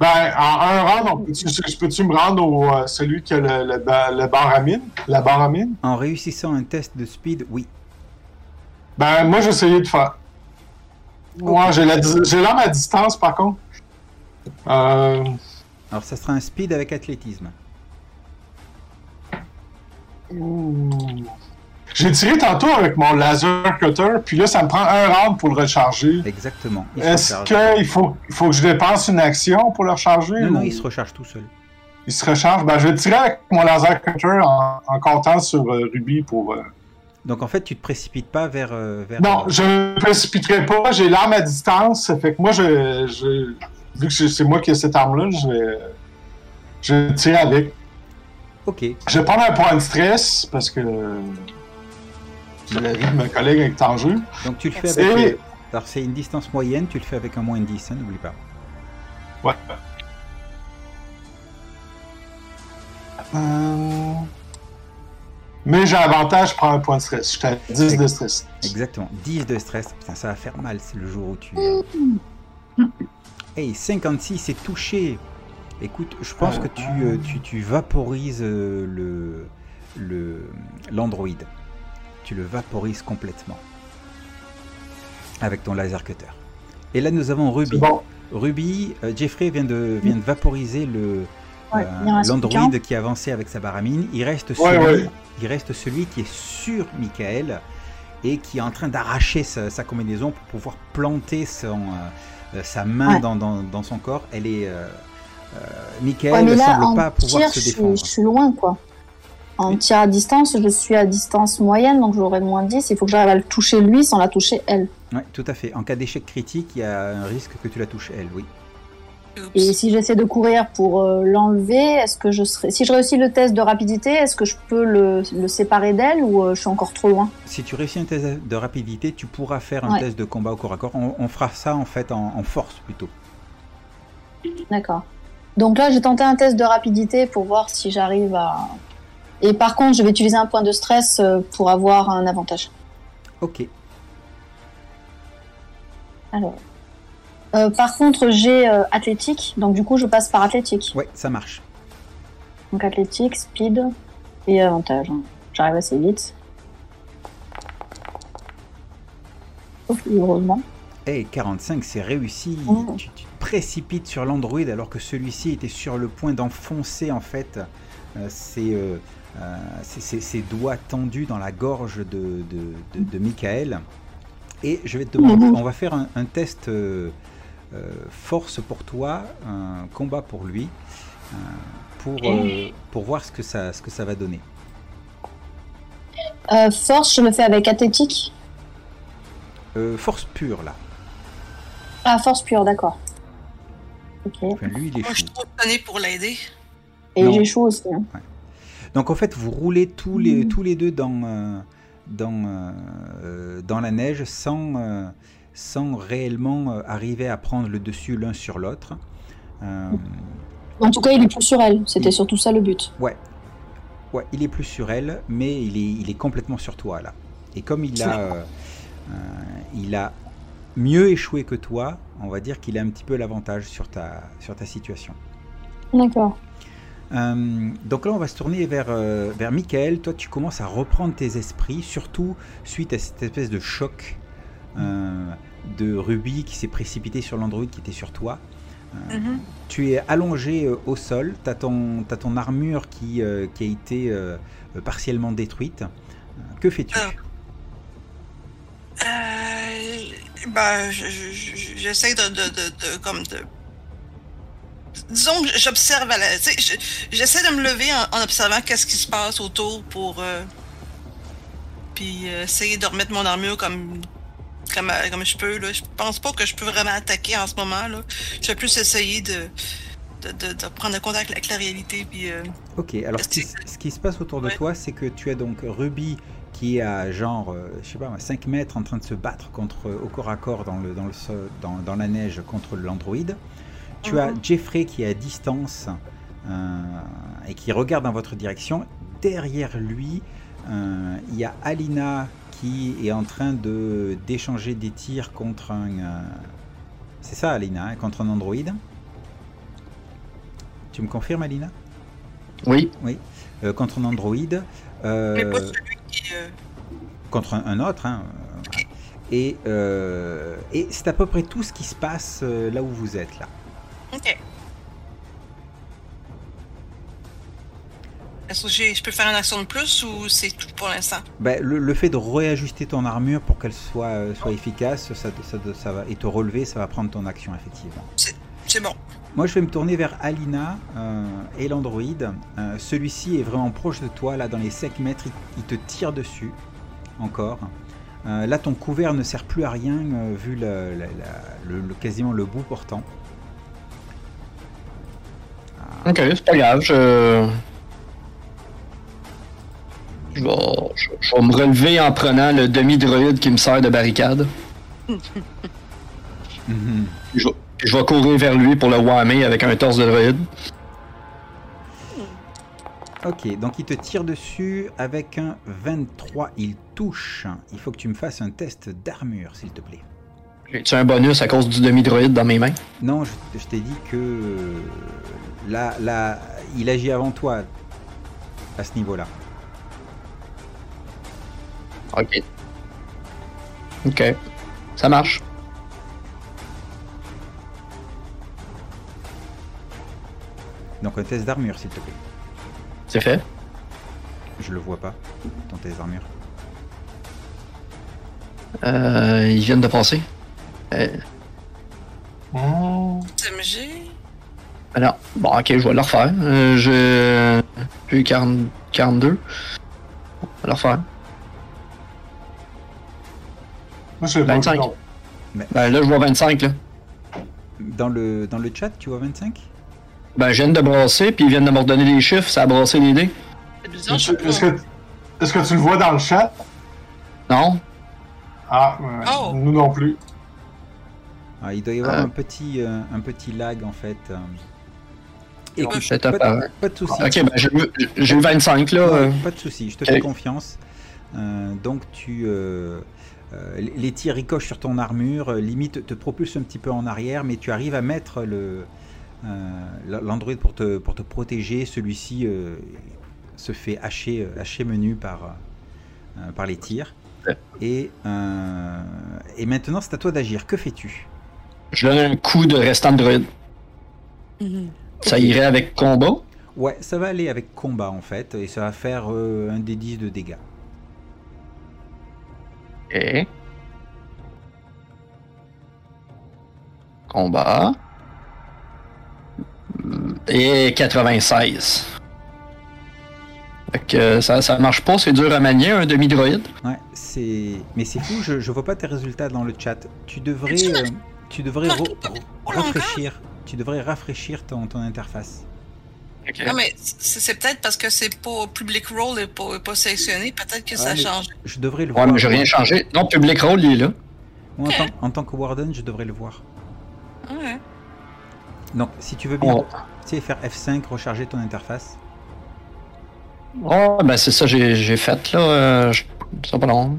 B: Ben, en un round, peut-tu- je peux-tu me rendre au euh, celui qui a le, le, le bar à mine? La barre à mine?
A: En réussissant un test de speed, oui.
B: Ben, moi, j'ai essayé de faire. Moi, j'ai la dis- j'ai l'arme à distance, par contre. Euh,
A: Alors, ça sera un speed avec athlétisme.
B: ouh. J'ai tiré tantôt avec mon laser cutter, puis là, ça me prend un round pour le recharger.
A: Exactement.
B: Est-ce qu'il faut, il faut que je dépense une action pour le recharger?
A: Non, non, il se recharge tout seul.
B: il se recharge. Ben, je vais tirer avec mon laser cutter en, en comptant sur euh, Ruby pour. euh,
A: Donc, en fait, tu te précipites pas vers. euh, vers
B: Non, je ne me précipiterai pas. J'ai l'arme à distance. Ça fait que moi, je, je- vu que c'est moi qui ai cette arme-là, je vais, je tirer avec.
A: Ok.
B: Je vais prendre un point de stress parce que la vie de ma collègue est en jeu.
A: Donc, tu le fais avec.
B: Et
A: Alors, c'est une distance moyenne, tu le fais avec un moins de 10, hein, n'oublie pas.
B: ouais. Euh, Mais j'ai avantage, je prends un point de stress. J'étais à 10 de stress.
A: Exactement. 10 de stress. Putain, ça va faire mal, c'est le jour où tu. Hey, 56, c'est touché. Écoute, je pense que tu, euh, tu, tu vaporises euh, le le l'android. Tu le vaporises complètement avec ton laser cutter. Et là, nous avons Ruby.
B: Bon.
A: Ruby, euh, Jeffrey vient de, vient de vaporiser le
E: Ouais,
A: euh, l'androïde qui avançait avec sa baramine. Il reste,
B: Ouais,
A: celui,
B: ouais.
A: il reste celui qui est sur Michael et qui est en train d'arracher sa, sa combinaison pour pouvoir planter son, euh, euh, sa main
E: Ouais.
A: dans, dans- dans son corps. Elle est. Euh, euh, Michael
E: Ouais,
A: ne semble
E: en
A: pas pouvoir
E: tir,
A: se
E: je suis,
A: défendre.
E: je suis loin, quoi. En
A: Oui.
E: tir à distance, je suis à distance moyenne, donc j'aurai moins 10. Il faut que j'arrive à le toucher lui sans la toucher elle.
A: Ouais, tout à fait. En cas d'échec critique, il y a un risque que tu la touches elle, oui.
C: Oups.
E: Et si j'essaie de courir pour euh, l'enlever, est-ce que je serai. Si je réussis le test de rapidité, est-ce que je peux le, le séparer d'elle ou euh, je suis encore trop loin?
A: Si tu réussis un test de rapidité, tu pourras faire un
E: Ouais.
A: test de combat au corps à corps. On, on fera ça en fait en, en force plutôt.
E: D'accord. Donc là, j'ai tenté un test de rapidité pour voir si j'arrive à. Et par contre, je vais utiliser un point de stress euh, pour avoir un avantage.
A: Ok.
E: Alors. Euh, par contre, j'ai euh, athlétique, donc du coup, je passe par athlétique.
A: Ouais, ça marche.
E: Donc athlétique, speed et avantage. J'arrive assez vite. Sauf heureusement.
A: Eh, 45, c'est réussi. Tu, tu te précipites sur l'androïde alors que celui-ci était sur le point d'enfoncer en fait euh, ses, ses- ses- ses doigts tendus dans la gorge de, de, de- de Michael. Et je vais te demander,
E: Mhm.
A: on va faire un, un test euh, force pour toi, un combat pour lui, euh, pour, euh, pour voir ce que, ça, ce que ça va donner.
E: Euh, force, je le fais avec athlétique?
A: Euh, force pure là.
E: Ah, force pure, d'accord. Ok.
A: Enfin, lui, il est
C: Moi, je suis trop pour l'aider.
E: Et chaud aussi. hein.
A: Donc en fait, vous roulez tous les,
E: Mhm.
A: tous les deux dans, euh, dans, euh, euh, dans la neige sans, euh, sans réellement euh, arriver à prendre le dessus l'un sur l'autre. Euh,
E: En tout cas, il est plus sur elle. C'était surtout ça le but.
A: ouais. ouais, il est plus sur elle, mais il est, il est complètement sur toi là. Et comme il a, euh, euh, il a mieux échoué que toi, on va dire qu'il a un petit peu l'avantage sur ta, sur ta situation.
E: D'accord.
A: Euh, donc là, on va se tourner vers, vers Michael. Toi, tu commences à reprendre tes esprits, surtout suite à cette espèce de choc de Ruby qui s'est précipité sur l'android qui était sur toi. Euh,
C: Mhm.
A: Tu es allongé euh, au sol, tu as, ton armure qui, euh, qui a été euh, euh, partiellement détruite. Euh, que fais-tu?
C: Ah. Euh, ben, je- j'essaie de, de, de, de- comme de. Disons que j'observe la. J'essaie de me lever en, en observant qu'est-ce qui se passe autour pour. euh, puis euh, essayer de remettre mon armure comme. Comme, euh, comme je peux. Là. Je pense pas que je peux vraiment attaquer en ce moment. Là. Je vais plus essayer de, de, de, de prendre contact avec la réalité. Puis, euh,
A: Ok, alors ce qui, ce se passe autour de
C: Ouais.
A: toi, c'est que tu as donc Ruby qui est à genre, euh, je sais pas, 5 mètres en train de se battre contre, au corps à corps dans, le, dans, le, dans, dans la neige contre l'androïde. Tu as
C: Mhm.
A: Jeffrey qui est à distance euh, et qui regarde dans votre direction. Derrière lui, euh, il y a Alina qui est en train de d'échanger des tirs contre un... euh, c'est ça Alina, hein, contre un androïde. Tu me confirmes Alina?
D: Oui.
A: euh, contre un androïde, euh,
C: mais pas celui qui. euh,
A: contre un, un autre. hein, et euh, et c'est à peu près tout ce qui se passe euh, là où vous êtes là.
C: Ok. Est-ce que j'ai- je peux faire une action de plus ou c'est tout pour l'instant?
A: Ben, le, le fait de réajuster ton armure pour qu'elle soit, euh, soit efficace, ça, ça, ça va, et te relever, ça va prendre ton action effectivement.
C: C'est bon.
A: Moi, je vais me tourner vers Alina euh, et l'androïde. Euh, Celui-ci est vraiment proche de toi, là, dans les 5 mètres. Il, il te tire dessus, encore. Euh, là, ton couvert ne sert plus à rien, euh, vu le, la- la- le- le- quasiment le bout portant.
D: Ok, c'est pas grave. Je. Je vais, je, je vais me relever en prenant le demi-droïde qui me sert de barricade. [LAUGHS]
A: Mhm.
D: Puis Je, vais- puis je vais courir vers lui pour le whammer avec un torse de droïde.
A: Ok, donc il te tire dessus avec un 23. Il touche. Il faut que tu me fasses un test d'armure, s'il te plaît.
D: J'ai-tu un bonus à cause du demi-droïde dans mes mains?
A: Non, je, je t'ai dit que euh, là, là, il agit avant toi à ce niveau-là.
D: Ok. Ok. Ça marche.
A: Donc un test d'armure, s'il te plaît?
D: C'est fait.
A: Je le vois pas, ton test d'armure.
D: Euh, ils viennent de passer. Euh.
C: SMG.
D: alors, bon, ok, je vais le refaire. Euh, je. J'ai eu 40 42. On va le refaire.
B: Moi, je l'ai pas
D: 25.
B: vu, non.
D: Ben là, je vois 25, là.
A: Dans le, dans le chat, tu vois 25
D: Ben, je viens de brasser, puis ils viennent de me redonner les chiffres, ça a brassé les dés.
C: C'est bizarre, je
B: Est-ce que, est-ce que tu le vois dans le chat?
D: Non?
B: Ah, euh,
C: Oh.
B: nous non plus.
A: Ah, Il doit y avoir
D: Euh.
A: un, petit, euh, un petit lag en fait. euh. Écoute,
D: peut-être
A: pas, de- pas de soucis.
D: Ok, ben, j'ai eu- j'ai eu 25, là.
A: Ouais. Pas de soucis, je te fais confiance. Euh, donc tu, les tirs ricochent sur ton armure, euh, limite te propulse un petit peu en arrière, mais tu arrives à mettre le euh, l'android pour te, pour te protéger. Celui-ci euh, se fait hacher, euh, hacher menu par, euh, par les tirs. Et, euh, et maintenant, c'est à toi d'agir. Que fais-tu?
D: Je donne un coup de restant de druide.
C: Mhm.
D: Ça irait avec combat?
A: Ouais, ça va aller avec combat en fait, et ça va faire euh, un des 10 de dégâts.
D: Ok. Combat. Et 96. Fait que ça, ça marche pas, c'est dur à manier, un demi-droïde.
A: Ouais, c'est. Mais c'est fou, je, je vois pas tes résultats dans le chat. Tu devrais.
C: tu
A: euh, tu devrais rafraîchir. Tu devrais rafraîchir ton, ton interface.
C: Non, mais c'est peut-être parce que c'est pas public role et pas, pas sélectionné. Peut-être que ça
A: Ouais,
C: change.
A: Je devrais le
D: Ouais,
A: voir.
D: mais j'ai rien changé. Non, Public Role, il est là.
A: Moi, en, tant, en tant que Warden, je devrais le voir.
C: Ouais.
A: Donc, si tu veux bien,
D: Oh,
A: tu sais, faire F5, recharger ton interface.
D: oh ben c'est ça j'ai j'ai fait là. Euh, je- ça pas long.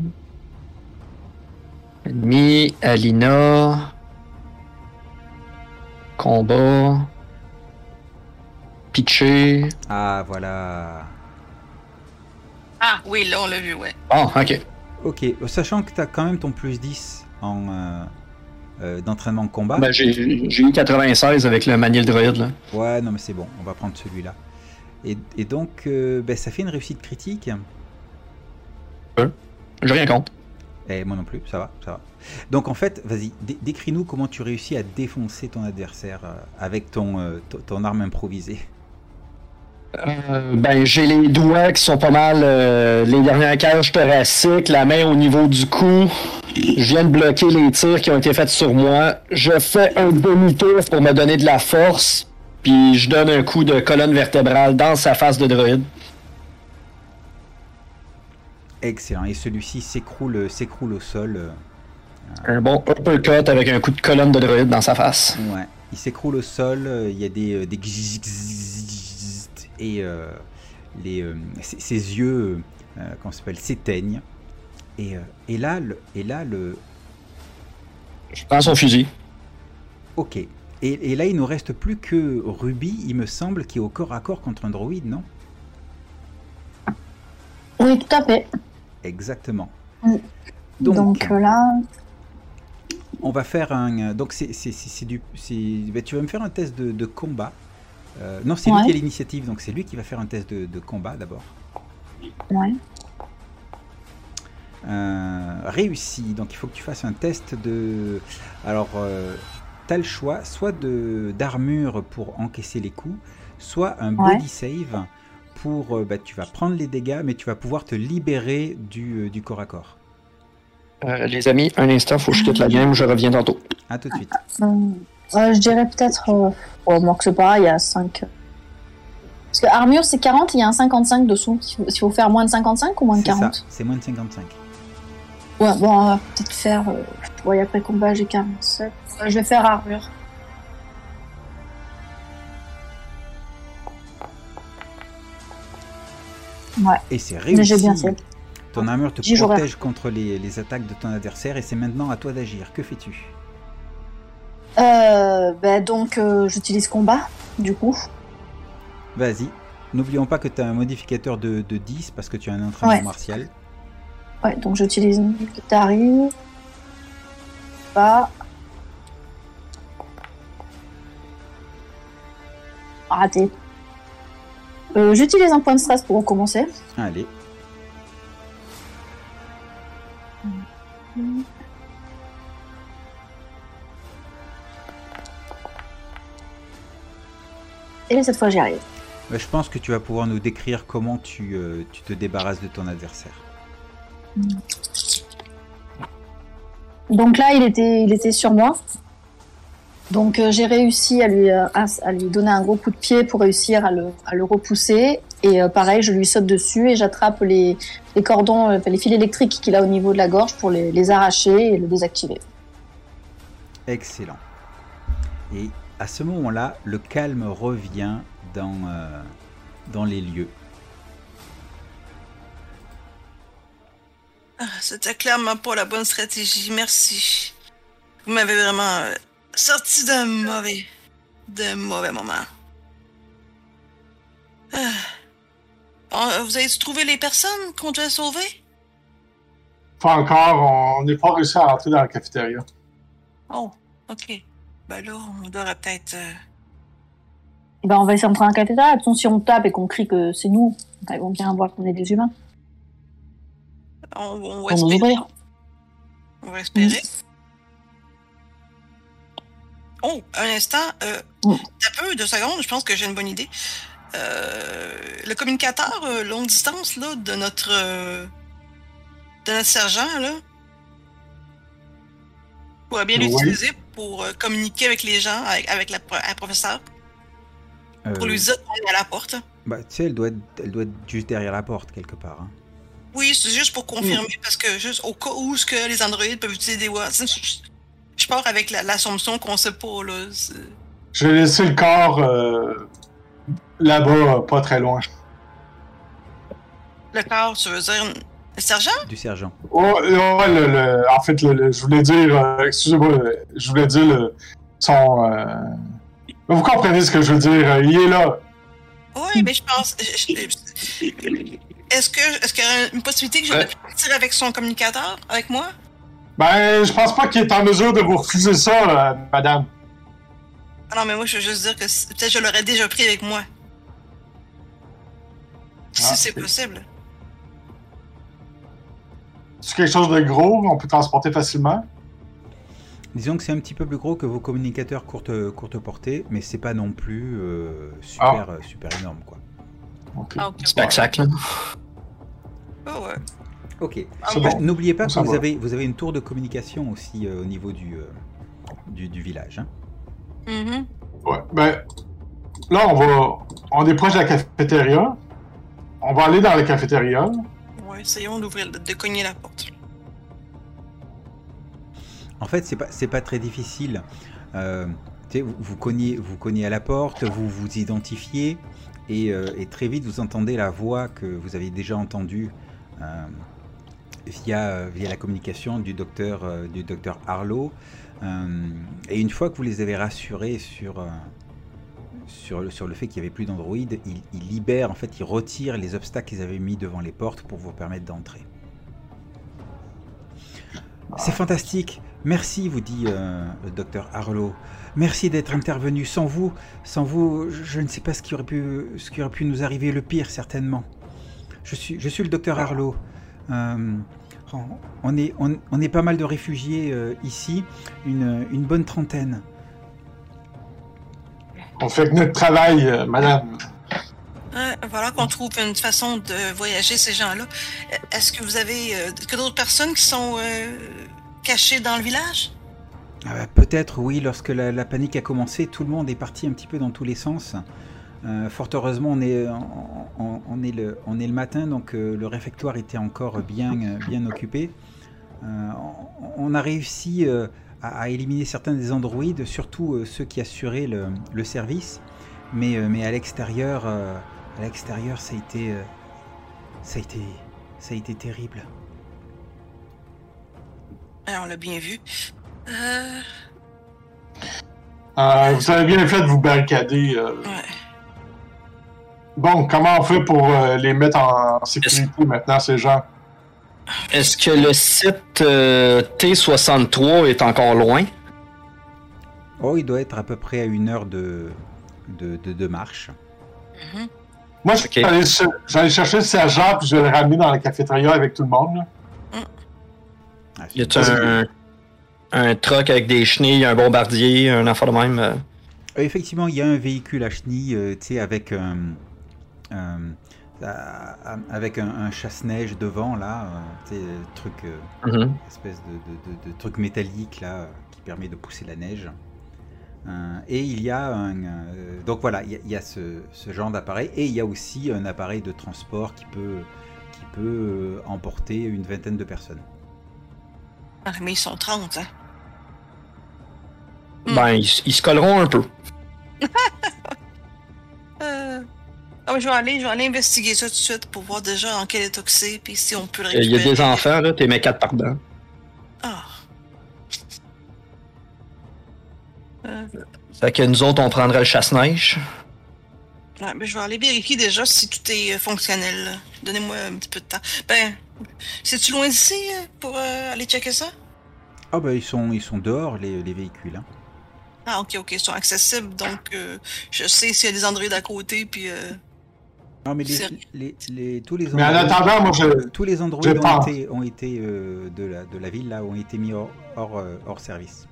D: Ennemi, Alina. Combat.
A: Ah, voilà.
C: Ah, oui, là, on l'a vu, ouais.
D: Ah, ok.
A: Ok, euh, sachant que tu as quand même ton plus 10 en euh, euh, d'entraînement de combat.
D: Ben, j'ai eu 96 avec le Maniel Droïde là.
A: Ouais, non, mais c'est bon, on va prendre celui-là. Et, et donc, euh, ben, ça fait une réussite critique.
D: J'ai rien contre.
A: Et moi non plus, ça va, ça va. Donc en fait, vas-y, dé- décris-nous comment tu réussis à défoncer ton adversaire euh, avec euh, ton arme improvisée.
D: Euh, ben, j'ai les doigts qui sont pas mal euh, les dernières cages thoraciques, la main au niveau du cou. Je viens de bloquer les tirs qui ont été faits sur moi. Je fais un demi-tour pour me donner de la force, puis je donne un coup de colonne vertébrale dans sa face de droïde.
A: Excellent. Et celui-ci s'écroule, s'écroule au sol. euh,
D: Un bon uppercut avec un coup de colonne de droïde dans sa face.
A: ouais. Il s'écroule au sol. euh, Il y a des, euh, des et euh, les, euh, ses, ses yeux, euh, s'appelle, s'éteignent. Et, euh, et là, le, et là, le,
D: Je prends son fusil.
A: ok. Et, et là, il nous reste plus que Ruby, il me semble, qui est au corps à corps contre un droïde, non?
E: Oui, tout à fait.
A: Exactement.
E: Donc, euh, là,
A: On va faire un. Donc, c'est c'est- c'est- c'est du. ben, tu vas me faire un test de, de combat. Euh, non, c'est lui qui a l'initiative, donc c'est lui qui va faire un test de, de combat d'abord.
E: ouais.
A: Euh, réussi, donc il faut que tu fasses un test de. Alors, tu as le choix soit de d'armure pour encaisser les coups, soit un
E: Ouais.
A: body save pour. euh, bah, tu vas prendre les dégâts, mais tu vas pouvoir te libérer du, euh, du corps à corps.
D: Euh, les amis, un instant, faut que je quitte la game, je reviens tantôt.
A: A tout de suite.
E: Euh, je dirais peut-être. Euh, moi que c'est pas, il y a 5. Parce que armure c'est 40, il y a un 55 dessous. Il faut, faire moins de 55 ou moins de
A: C'est ça,
E: 40
A: c'est moins de 55.
E: Ouais, bon, on va peut-être faire. Euh, ouais, après combat, j'ai 47. Euh, je vais faire armure. Ouais,
A: Et c'est
E: mais
A: réussi.
E: j'ai bien fait.
A: Ton armure te protège contre les, les attaques de ton adversaire et c'est maintenant à toi d'agir. Que fais-tu?
E: Euh, bah, donc, euh, j'utilise combat, du coup.
A: Vas-y. N'oublions pas que tu as un modificateur de, de 10 parce que tu as un entraînement
E: Ouais.
A: martial.
E: Ouais, donc j'utilise military. Pas. Raté. Euh, J'utilise un point de stress pour recommencer.
A: Allez.
E: Et cette fois, j'y arrive.
A: Bah, je pense que tu vas pouvoir nous décrire comment tu, euh, tu te débarrasses de ton adversaire.
E: Donc là, il était, il était sur moi. Donc euh, j'ai réussi à lui, euh, à, à lui donner un gros coup de pied pour réussir à le, à le repousser. Et pareil, je lui saute dessus et j'attrape les, les cordons, les fils électriques qu'il a au niveau de la gorge pour les, les arracher et le désactiver.
A: Excellent. Et à ce moment-là, le calme revient dans, euh, dans les lieux.
C: Ah, C'était clairement pas la bonne stratégie. Merci. Vous m'avez vraiment euh, sorti d'un mauvais, d'un mauvais moment. Ah. Ah, Vous avez trouvé les personnes qu'on devait sauver?
B: Pas encore, on n'est pas réussi à rentrer dans la cafétéria.
C: Oh, ok. Ben là, on devrait peut-être.
E: ben, on va essayer d'entrer dans la cathédrale. De toute façon, si on tape et qu'on crie que c'est nous, ben, ils vont bien voir qu'on est des humains.
C: on, on va
E: nous
C: espérer.
E: ouvrir.
C: On va espérer. Oh, un instant. Euh. Un peu, deux secondes, je pense que j'ai une bonne idée. Euh, le communicateur euh, longue distance là, de notre de notre sergent là pourrait bien
B: Oui.
C: l'utiliser pour euh, communiquer avec les gens, avec, avec la, professeure, pour
A: Euh,
C: lui dire qu'on est à la porte.
A: bah, tu sais, elle doit, être, elle doit être juste derrière la porte quelque part. hein.
C: Oui, c'est juste pour confirmer, parce que juste au cas où ce que les androïdes peuvent utiliser des voix, [LAUGHS] je, pars avec la- l'assomption qu'on sait pas là.
B: Je vais laisser le corps euh, là-bas, pas très loin.
C: Le corps, tu veux dire le sergent?
A: Du sergent.
B: Oh, ouais, le, le- en fait, le, le- je voulais dire, euh, excusez-moi, le- je voulais dire le, son. euh, vous comprenez ce que je veux dire? euh, Il est là.
C: Oui, mais je pense. Est-ce que est-ce qu'il y a une possibilité que je
D: Ouais.
C: puisse partir avec son communicateur, avec moi?
B: Ben, je pense pas qu'il est en mesure de vous refuser ça, euh, madame.
C: Ah non, mais moi, je veux juste dire que peut-être je l'aurais déjà pris avec moi. Si
B: Ah,
C: c'est possible.
B: C'est quelque chose de gros, on peut transporter facilement?
A: Disons que c'est un petit peu plus gros que vos communicateurs courte, courte portée, mais c'est pas non plus euh, super, euh, super énorme. quoi.
B: Ok.
C: Ah, ok.
D: Spectacle.
C: Ah ouais.
A: Ok.
C: Ah,
B: bon.
A: N'oubliez pas que vous
B: va.
A: avez, vous avez une tour de communication aussi euh, au niveau du, euh, du, du village. hein.
C: Mhm.
B: Ouais. Ben, là, on va. On est proche de la cafétéria. On va aller dans la cafétéria.
C: Essayons d'ouvrir, de, cogner la porte.
A: En fait, c'est pas, pas très difficile. Euh, vous, cognez, vous cognez à la porte, vous vous identifiez, et, euh, et très vite vous entendez la voix que vous avez déjà entendue euh, via, via la communication du docteur, du docteur Harlow. Et une fois que vous les avez rassurés sur, sur, le, fait qu'il n'y avait plus d'androïdes, il, libère, en fait, il retire les obstacles qu'ils avaient mis devant les portes pour vous permettre d'entrer. C'est fantastique. Merci, vous dit euh, le docteur Harlow. Merci d'être intervenu. Sans vous, sans vous, je, ne sais pas ce qui aurait pu, ce qui aurait pu nous arriver. Le pire, certainement. Je suis, je suis le docteur Harlow. Euh, on, est, on, est pas mal de réfugiés euh, ici, une bonne trentaine.
B: On fait que notre travail, euh, madame.
C: Ouais, voilà qu'on trouve une façon de voyager ces gens-là. Est-ce que vous avez euh, que d'autres personnes qui sont euh, cachées dans le village?
A: Ah bah, Peut-être, oui, lorsque la, la panique a commencé, tout le monde est parti un petit peu dans tous les sens. Euh, fort heureusement, on est, on, est, le, on est le matin, donc euh, le réfectoire était encore bien, bien occupé. Euh, on, on a réussi euh, à, à éliminer certains des androïdes, surtout euh, ceux qui assuraient le, le service. Mais, euh, mais à l'extérieur, euh, à l'extérieur, ça a été, euh, ça a été, ça a été terrible.
C: Ah, on l'a bien vu. Euh,
B: Euh, vous avez bien fait de vous barricader. euh.
C: ouais.
B: Bon, comment on fait pour euh, les mettre en sécurité maintenant, ces gens?
D: Est-ce que le site euh, T63 est encore loin?
A: Oh, il doit être à peu près à une heure de, de, de, de marche.
C: Mhm.
B: Moi, je aller chercher le sergent puis je vais le ramener dans la cafétéria avec tout le monde. là.
A: Ah,
D: Y a-tu un, un truck avec des chenilles, un bombardier, un affaire de même? euh?
A: Euh, Effectivement, il y a un véhicule à chenilles, euh, tu sais, avec, euh, avec un, un chasse-neige devant, là, euh, tu sais, euh, truc, euh,
D: Mhm.
A: espèce de, de- de- de truc métallique, là, qui permet de pousser la neige. Euh, et il y a un... euh, donc voilà, il y a, il y a ce, ce genre d'appareil, et il y a aussi un appareil de transport qui peut, qui peut euh, emporter une vingtaine de personnes.
C: Ah, mais ils sont 30, hein.
D: Ben, ils, ils se colleront un peu. [LAUGHS]
C: Euh... Ah, mais je vais aller, je vais aller investiguer ça tout de suite pour voir déjà en quel état que c'est, puis si on peut le
D: Il y a
C: récupérer.
D: des enfants, là, t'es mets quatre par dedans.
C: Ah. Euh,
D: Fait que nous autres, on prendrait le chasse-neige.
C: ouais, mais je vais aller vérifier déjà si tout est euh, fonctionnel. là. Donnez-moi un petit peu de temps. Ben, c'est-tu loin d'ici euh, pour euh, aller checker ça?
A: Ah bah ils sont, ils sont dehors, les, les véhicules. hein.
C: Ah, ok, ok, ils sont accessibles, donc euh, je sais s'il y a des androïdes à côté, puis... Euh...
A: Non mais les,
C: C'est-
A: les, les- tous les
B: Mais en
A: androïdes-
B: attendant, moi, je,
A: Tous les
B: Je
A: ont été, ont été euh, de, la, de la ville là, ont été mis hors, hors, euh, hors service.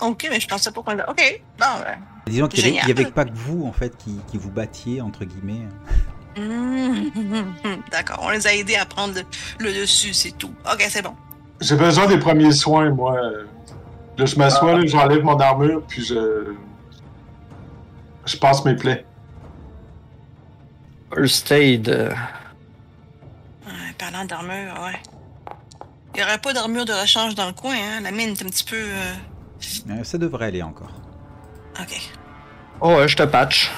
C: Ok, mais je pensais pas qu'on... Ok, bon.
A: Disons qu'il n'y avait, pas que vous en fait qui, qui vous battiez entre guillemets.
C: Hmm, [LAUGHS] D'accord, on les a aidés à prendre le, le dessus, c'est tout. Ok, c'est bon.
B: j'ai besoin des premiers soins, moi. Là, je m'assois, j'enlève mon armure, puis je. Je passe mes plaies.
D: First aid. euh,
C: Ouais, parlant d'armure, ouais. Il n'y aurait pas d'armure de rechange dans le coin, hein? La mine est un petit peu... euh,
A: Euh, ça devrait aller encore.
C: Ok.
D: Oh, ouais, je te patch.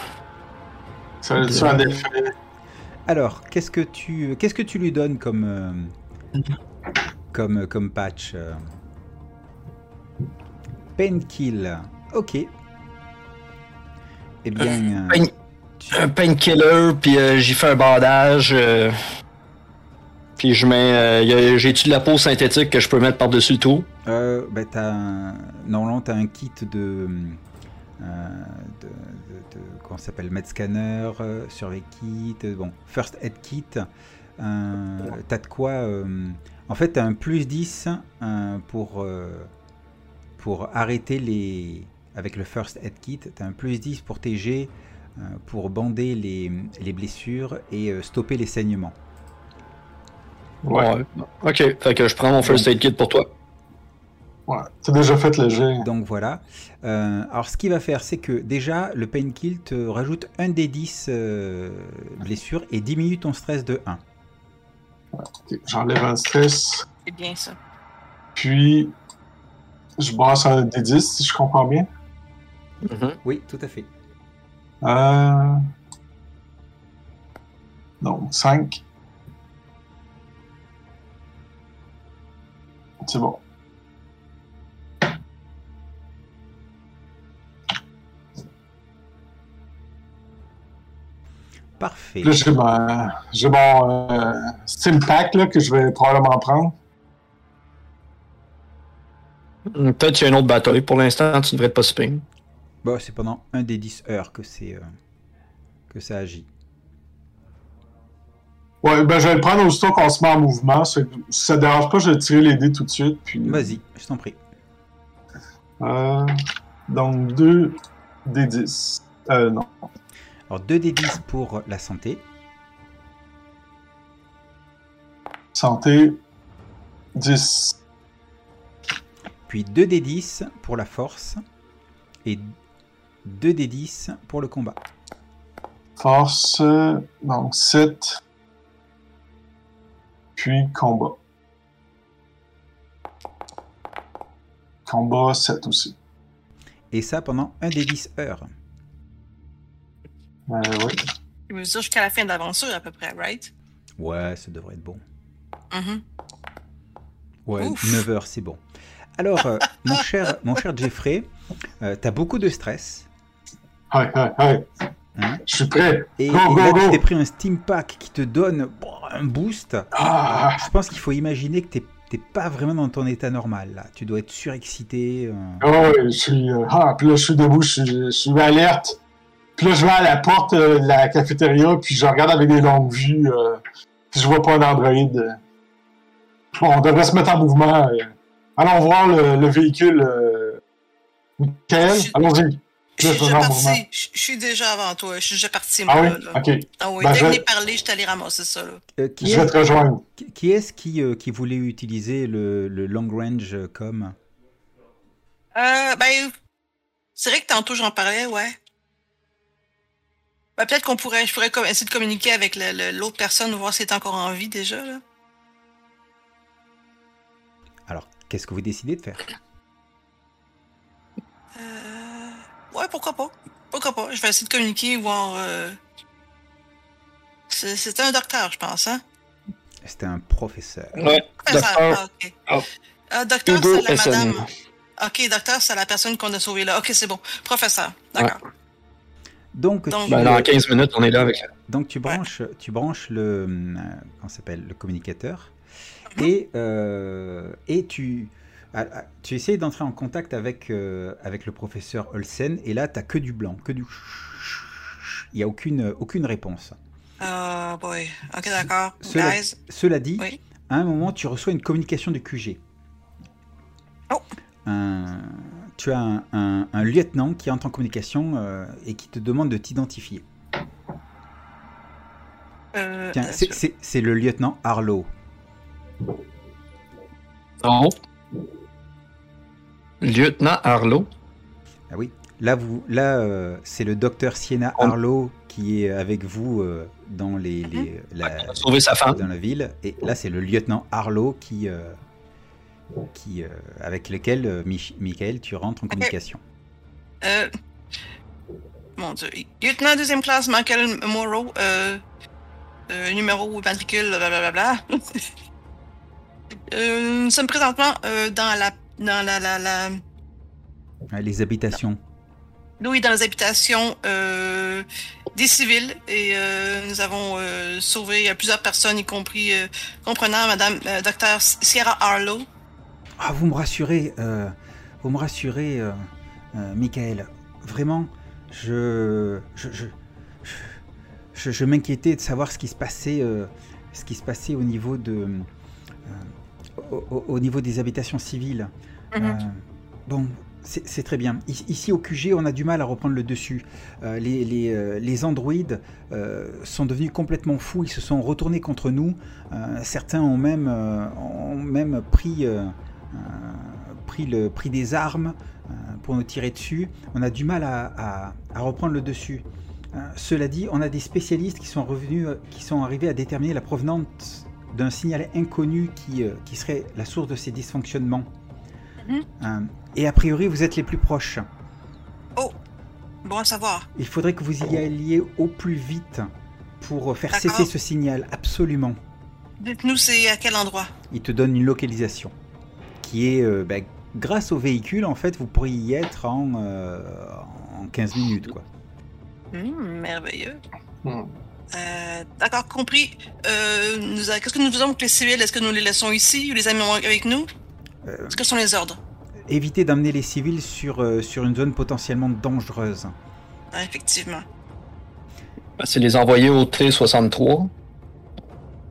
B: Ça a-tu un effet?
A: Alors, qu'est-ce que tu, qu'est-ce que tu lui donnes comme, euh, comme, comme patch Painkill. Ok. Eh bien, euh,
D: pain- Un painkiller, puis euh, j'y fais un bandage. euh, puis je mets. euh, J'ai-tu de la peau synthétique que je peux mettre par-dessus le tout?
A: Euh, bah, t'as un... Normalement, tu as un kit de. de, de- comment s'appelle Medscanner, survey kit, bon, first aid kit. T'as de quoi. en fait, t'as un plus 10 euh, pour, pour arrêter les. Avec le first aid kit, t'as un plus 10 pour tes pour bander les, les blessures et euh, stopper les saignements.
B: Ouais.
D: Ok, fait que je prends mon first aid kit pour toi.
B: Ouais. T'as déjà fait le jet.
A: Donc voilà. Euh, alors ce qu'il va faire, c'est que déjà, le painkit te rajoute un des 10 euh, blessures et diminue ton stress de 1.
B: Ok, J'enlève un stress,
C: C'est bien ça.
B: puis je brasse un des 10, si je comprends bien.
D: Mhm.
A: Oui, tout à fait.
B: Euh... Non, 5. C'est bon.
A: Parfait.
B: Là, j'ai ma- j'ai mon euh, Steam Pack là, que je vais probablement prendre.
D: Peut-être qu'il y a une autre bataille. Pour l'instant, tu devrais être pas si.
A: Bon, c'est pendant un des 10 heures que c'est euh, que ça agit.
B: Ouais, ben je vais le prendre aussitôt qu'on se met en mouvement. Si ça te dérange pas, je vais tirer les dés tout de suite. Puis,
A: Vas-y, je t'en prie.
B: Euh, donc 2 des 10. Euh, non.
A: Alors 2 des 10 pour la santé.
B: Santé. 10.
A: Puis 2 des 10 pour la force. Et 2 des 10 pour le combat.
B: Force. Donc 7. Puis combat. Combat 7 aussi.
A: Et ça pendant un des 10 heures.
B: Euh, oui.
C: Il veut dire jusqu'à la fin de l'aventure, à peu près, right?
A: Ouais, ça devrait être bon.
C: Mhm.
A: Ouais,
C: Ouf.
A: 9 heures, c'est bon. Alors, euh, mon, cher, mon cher Jeffrey, euh, t'as beaucoup de stress. Hein
B: Je suis prêt.
A: Et,
B: Go,
A: et
B: go,
A: là,
B: go.
A: tu t'es pris un Steam Pack qui te donne bon, un boost.
B: Ah,
A: Je pense qu'il faut imaginer que t'es t'es pas vraiment dans ton état normal. Là. Tu dois être surexcité. euh.
B: oh, je suis. euh, ah, puis là, je suis debout, je suis, je suis alerte. Puis là, je vais à la porte euh, de la cafétéria, puis je regarde avec des longues vues. euh, puis je vois pas euh. Bon, on devrait se mettre en mouvement. euh. Allons voir le, le véhicule. Euh... Michael,
C: Je-
B: allons-y.
C: Je suis déjà parti. Je suis avant toi. Je suis déjà parti, moi.
B: Ah oui?
C: là.
B: Ok.
C: Ah oui,
B: Ben,
C: dès
B: je-
C: que j'ai parlé, je suis allé ramasser ça. Là.
A: Euh, qui
B: Je vais te rejoindre.
A: qui- est-ce qui, euh, qui voulait utiliser le, le long range euh, comme
C: Euh, ben, c'est vrai que tantôt j'en parlais, ouais. Ben, peut-être qu'on pourrait, je pourrais essayer de communiquer avec le- le- l'autre personne, voir si elle est encore en vie déjà, là.
A: Alors, qu'est-ce que vous décidez de faire?
C: Euh, ouais, pourquoi pas. Pourquoi pas. Je vais essayer de communiquer, voir. Euh... C'est c'est un docteur, je pense, hein?
A: C'était un professeur.
D: Ouais,
C: Professeur,
D: docteur.
C: ah, ok.
D: Oh.
C: Ah, docteur,
D: Hugo
C: c'est la madame. Ok, docteur, c'est la personne qu'on a sauvée là. Ok, c'est bon. Professeur, d'accord.
A: Donc,
C: Donc-
A: tu,
D: Ben,
A: euh,
D: dans 15 minutes, on est là avec.
A: donc tu branches, tu branches le, euh, comment ça s'appelle, le communicateur
C: Mhm.
A: et, euh, et tu, tu essayes d'entrer en contact avec, euh, avec le professeur Olsen et là, tu que du blanc, que du... Il n'y a aucune, aucune réponse.
C: Oh boy. Ok, d'accord.
A: Cela- dit,
C: Oui.
A: à un moment, tu reçois une communication du QG.
C: Oh.
A: Un- tu as un, un- un lieutenant qui entre en communication euh, et qui te demande de t'identifier.
C: Euh,
A: Tiens, c'est- le lieutenant Harlow.
D: Non. Lieutenant Harlow.
A: Ah oui. Là, vous, là, euh, c'est le docteur Sienna
D: On-
A: Harlow qui est avec vous euh, dans les, les- la,
D: sa femme.
A: dans la ville. Et là, c'est le lieutenant Harlow qui, euh, qui, euh, avec lequel, euh, Mich- Michael, tu rentres en communication.
C: Euh, mon dieu. Lieutenant deuxième classe, Michael Morrow, euh, euh, numéro matricule, blablabla. [LAUGHS] euh, nous sommes présentement euh, dans la. Dans la, la, la.
A: Les habitations.
C: Oui, dans les habitations euh, des civils. Et euh, nous avons euh, sauvé plusieurs personnes, y compris, comprenant Madame Docteur Sierra Harlow.
A: Ah, vous me rassurez, vous me rassurez, Michael. Vraiment, je, je, je, je, je m'inquiétais de savoir ce qui se passait, ce qui se passait au niveau de, au, au- au niveau des habitations civiles.
C: Mhm.
A: Bon, c'est très bien. Ici au QG, on a du mal à reprendre le dessus. Euh, les, les, euh, les androïdes euh, sont devenus complètement fous. Ils se sont retournés contre nous. Certains ont même, ont même pris, pris, le, pris des armes pour nous tirer dessus. On a du mal à, à- à reprendre le dessus. Cela dit, on a des spécialistes qui sont revenus, qui sont arrivés à déterminer la provenance d'un signal inconnu qui, qui serait la source de ces dysfonctionnements.
C: Mhm.
A: Et a priori, vous êtes les plus proches.
C: Bon à savoir.
A: Il faudrait que vous y alliez au plus vite pour faire cesser ce signal, absolument.
C: Dites-nous, c'est à quel endroit?
A: Il te donne une localisation qui est, euh, bah, grâce au véhicule, en fait, vous pourriez y être en, euh, en 15 minutes, quoi.
C: Hmm, merveilleux. Euh, D'accord, compris. Euh, Qu'est-ce que nous faisons avec les civils? Est-ce que nous les laissons ici ou les amenons avec nous?
A: Euh,
C: Est-ce que sont les ordres?
A: Évitez d'amener les civils sur, euh, sur une zone potentiellement dangereuse.
C: Ah, effectivement.
D: Ben, C'est les envoyer au T63.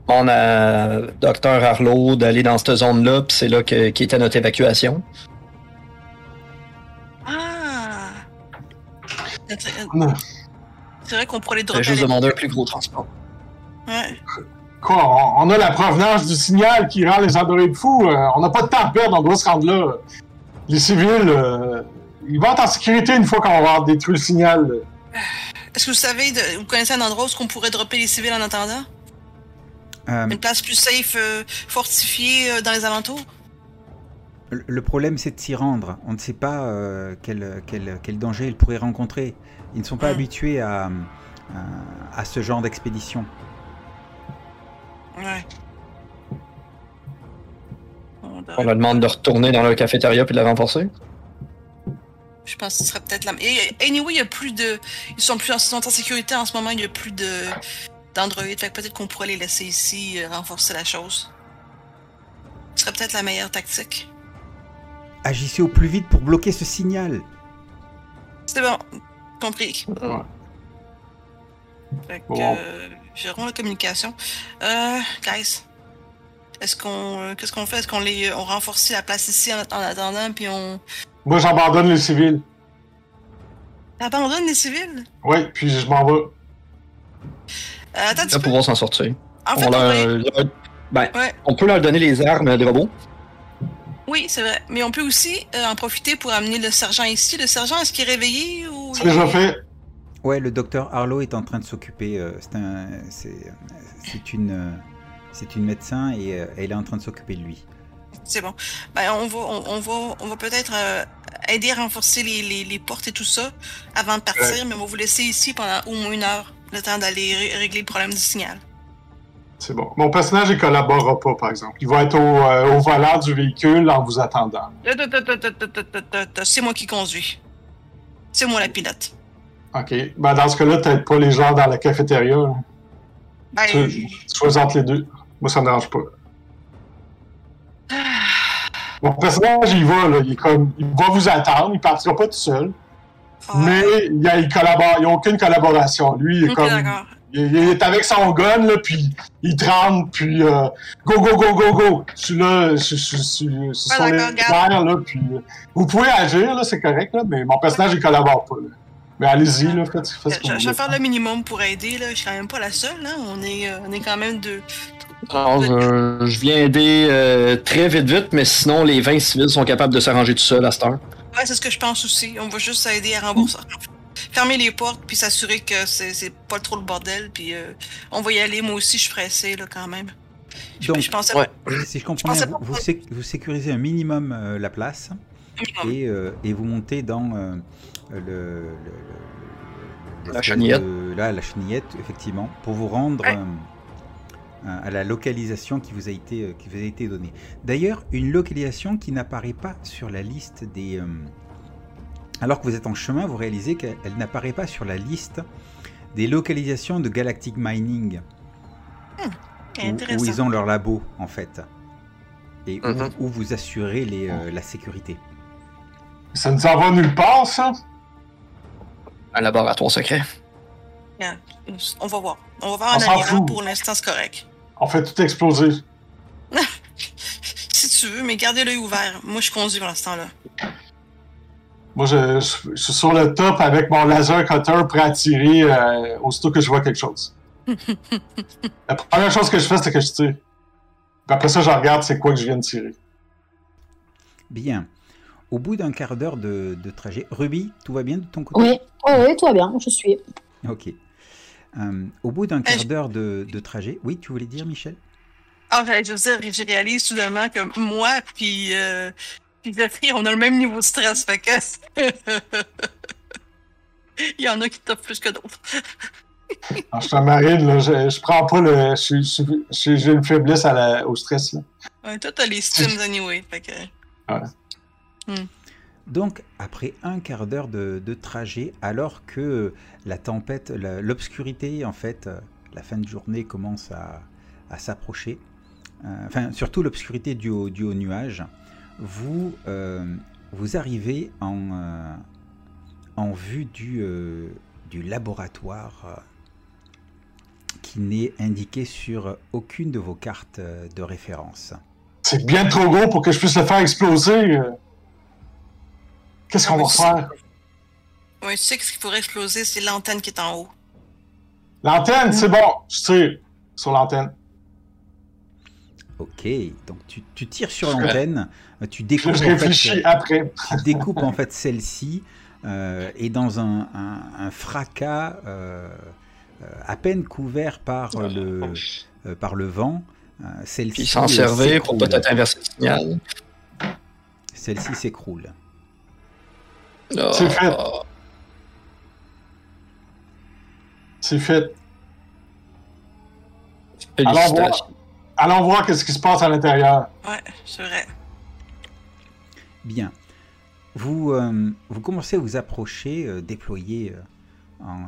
D: On a Docteur Harlow d'aller dans cette zone-là, puis c'est là que, qui était notre évacuation.
C: Ah! C'est
B: On a-
C: c'est vrai qu'on pourrait les dropper.
D: juste demandé un plus gros transport.
C: Ouais.
B: Quoi, on, on a la provenance du signal qui rend les androïdes fous. euh, on n'a pas de temps à perdre, on doit se rendre là. Les civils, euh, ils vont être en sécurité une fois qu'on va avoir détruit le signal.
C: Est-ce que vous savez, de- vous connaissez un endroit où on pourrait dropper les civils en attendant?
A: Euh,
C: Une place plus safe, euh, fortifiée euh, dans les alentours?
A: le problème, c'est de s'y rendre. On ne sait pas euh, quel, quel, quel danger ils pourraient rencontrer. Ils ne sont pas
C: Hmm.
A: habitués à, à, à ce genre d'expédition.
C: Ouais. On
D: leur demande de retourner dans leur cafétéria puis de la renforcer.
C: Je pense que ce serait peut-être la. Et anyway, il y a plus de. Ils sont plus en, sont en sécurité en ce moment, il y a plus de d'Android. Fait que peut-être qu'on pourrait les laisser ici, euh, renforcer la chose. Ce serait peut-être la meilleure tactique.
A: Agissez au plus vite pour bloquer ce signal.
C: C'est bon. Compris. Fait que,
B: Bon.
C: euh, gérons la communication. Euh, guys, est-ce qu'on, euh, qu'est-ce qu'on fait? Est-ce qu'on les, on renforce la place ici en, en attendant, puis on
B: Moi, j'abandonne les civils.
C: abandonne les civils?
B: Oui, puis je m'en vais.
C: Euh, attends,
D: Là, pouvoir s'en sortir.
C: En fait,
D: on,
C: on
D: leur-
C: va-
D: leur- ben,
C: Ouais.
D: on peut leur donner les armes de robots.
C: Oui, c'est vrai. Mais on peut aussi euh, en profiter pour amener le sergent ici. Le sergent, est-ce qu'il est réveillé ou...
B: C'est déjà fait.
A: Ouais, le docteur Harlow est en train de s'occuper. euh, c'est un, c'est, c'est une, euh, c'est une médecin et euh, elle est en train de s'occuper de lui.
C: C'est bon. Ben, on va, on, va, peut-être euh, aider à renforcer les, portes et tout ça avant de partir, mais on va vous laisser ici pendant au moins une heure, le temps d'aller régler le problème du signal.
B: C'est bon. Mon personnage ne collaborera pas, par exemple. Il va être au, euh, volant du véhicule en vous attendant.
C: C'est moi qui conduis. C'est moi la pilote.
B: OK. Ben, dans ce cas-là, peut-être pas les gens dans la cafétéria.
C: Ben,
B: tu, tu entre les deux. Moi, ça me dérange pas. Mon personnage, il va, là. Il est comme. Il va vous attendre. Il partira pas tout seul.
C: ah,
B: Mais il y a, il collabore. Il n'y a aucune collaboration. Lui, il est comme. Il, il est avec son gun, là, puis il tremble, puis euh, go, go, go, go, go. Je suis là, sur airs, là, puis euh, vous pouvez agir, là, c'est correct, là, mais mon personnage, il collabore pas, là. Mais allez-y, là, faites, faites ce que
C: Je, vais faire le minimum pour aider. Là. Je suis quand même pas la seule. Hein. On, est, euh, on est quand même deux.
D: Alors, euh, je viens aider euh, très vite, vite, mais sinon, les 20 civils sont capables de s'arranger tout seuls à cette heure.
C: Ouais, c'est ce que je pense aussi. On va juste aider à rembourser. Fermer les portes, puis s'assurer que c'est pas trop le bordel. Puis euh, on va y aller. Moi aussi, je suis pressée, là, quand même. Je,
A: Donc,
C: je pensais
D: ouais.
A: si je comprends bien, vous, sécurisez un minimum euh, la place
C: minimum.
A: et, euh, et vous montez dans euh, le, le- le- le-
D: La chenillette.
A: là, la chenillette, effectivement, pour vous rendre
C: Ouais.
A: À la localisation qui vous a été, euh, qui vous a été donnée. D'ailleurs, une localisation qui n'apparaît pas sur la liste des. euh, alors que vous êtes en chemin, vous réalisez qu'elle elle n'apparaît pas sur la liste des localisations de Galactic Mining où, où
C: Intéressant.
A: ils ont leur labo en fait et où,
D: Mhm.
A: où vous assurez les, euh, la sécurité.
B: Ça nous en va nulle part, ça?
D: Un laboratoire secret.
C: On va voir. On va voir en
B: s'en
C: arrière.
B: fout.
C: Pour l'instant, c'est correct.
B: On fait tout exploser. [LAUGHS]
C: Si tu veux, mais gardez l'œil ouvert. Moi, je conduis pour l'instant-là.
B: Moi, je, je- je suis sur le top avec mon laser cutter prêt à tirer euh, aussitôt que je vois quelque chose. [LAUGHS] La première chose que je fais, c'est que je tire. Puis après ça, je regarde c'est quoi que je viens de tirer.
A: Bien. Au bout d'un quart d'heure de, de trajet, Ruby, tout va bien de ton côté?
E: Oui, oui, oui, tout va bien, je suis.
A: Ok. Euh, au bout d'un quart
C: je-
A: d'heure de, de trajet, oui, tu voulais dire, Michel?
C: Ah, j'allais juste dire, je réalise soudainement que moi, puis, euh, puis on a le même niveau de stress. Fait que. [LAUGHS] Il y en a qui t'offrent plus que d'autres. [LAUGHS]
B: Alors, je suis un marine, là, je, je prends pas le. je je J'ai une faiblesse à la- au stress. Là.
C: Ouais, toi, t'as les stims anyway. Fait que.
A: Donc, après un quart d'heure de, trajet, alors que la tempête, l'obscurité, en fait, euh, la fin de journée commence à, s'approcher, euh, enfin, surtout l'obscurité due au, due nuage, vous, euh, vous arrivez en, vue du, laboratoire qui n'est indiqué sur aucune de vos cartes de référence.
B: C'est bien trop gros pour que je puisse le faire exploser. Euh. Qu'est-ce qu'on va faire?
C: Ouais, tu sais que ce qu'il faudrait exploser, c'est l'antenne qui est en haut.
B: L'antenne, c'est bon. Je tire sur l'antenne.
A: Ok, donc tu, tu tires sur l'antenne, euh, tu découpes,
B: Je
A: en fait,
B: réfléchis après.
A: tu découpes en fait celle-ci euh, et dans un, un- un fracas euh, euh, à peine couvert par euh, le, euh, par le vent, euh, celle-ci
D: s'en
A: euh,
D: pour peut-être inverser le signal.
A: Celle-ci s'écroule.
B: C'est fait.
D: ah.
B: C'est fait. Allons voir. Allons voir qu'est-ce qui se passe à l'intérieur.
C: Ouais, c'est vrai.
A: Bien. Vous, euh, vous commencez à vous approcher, euh, déployer euh, en, euh,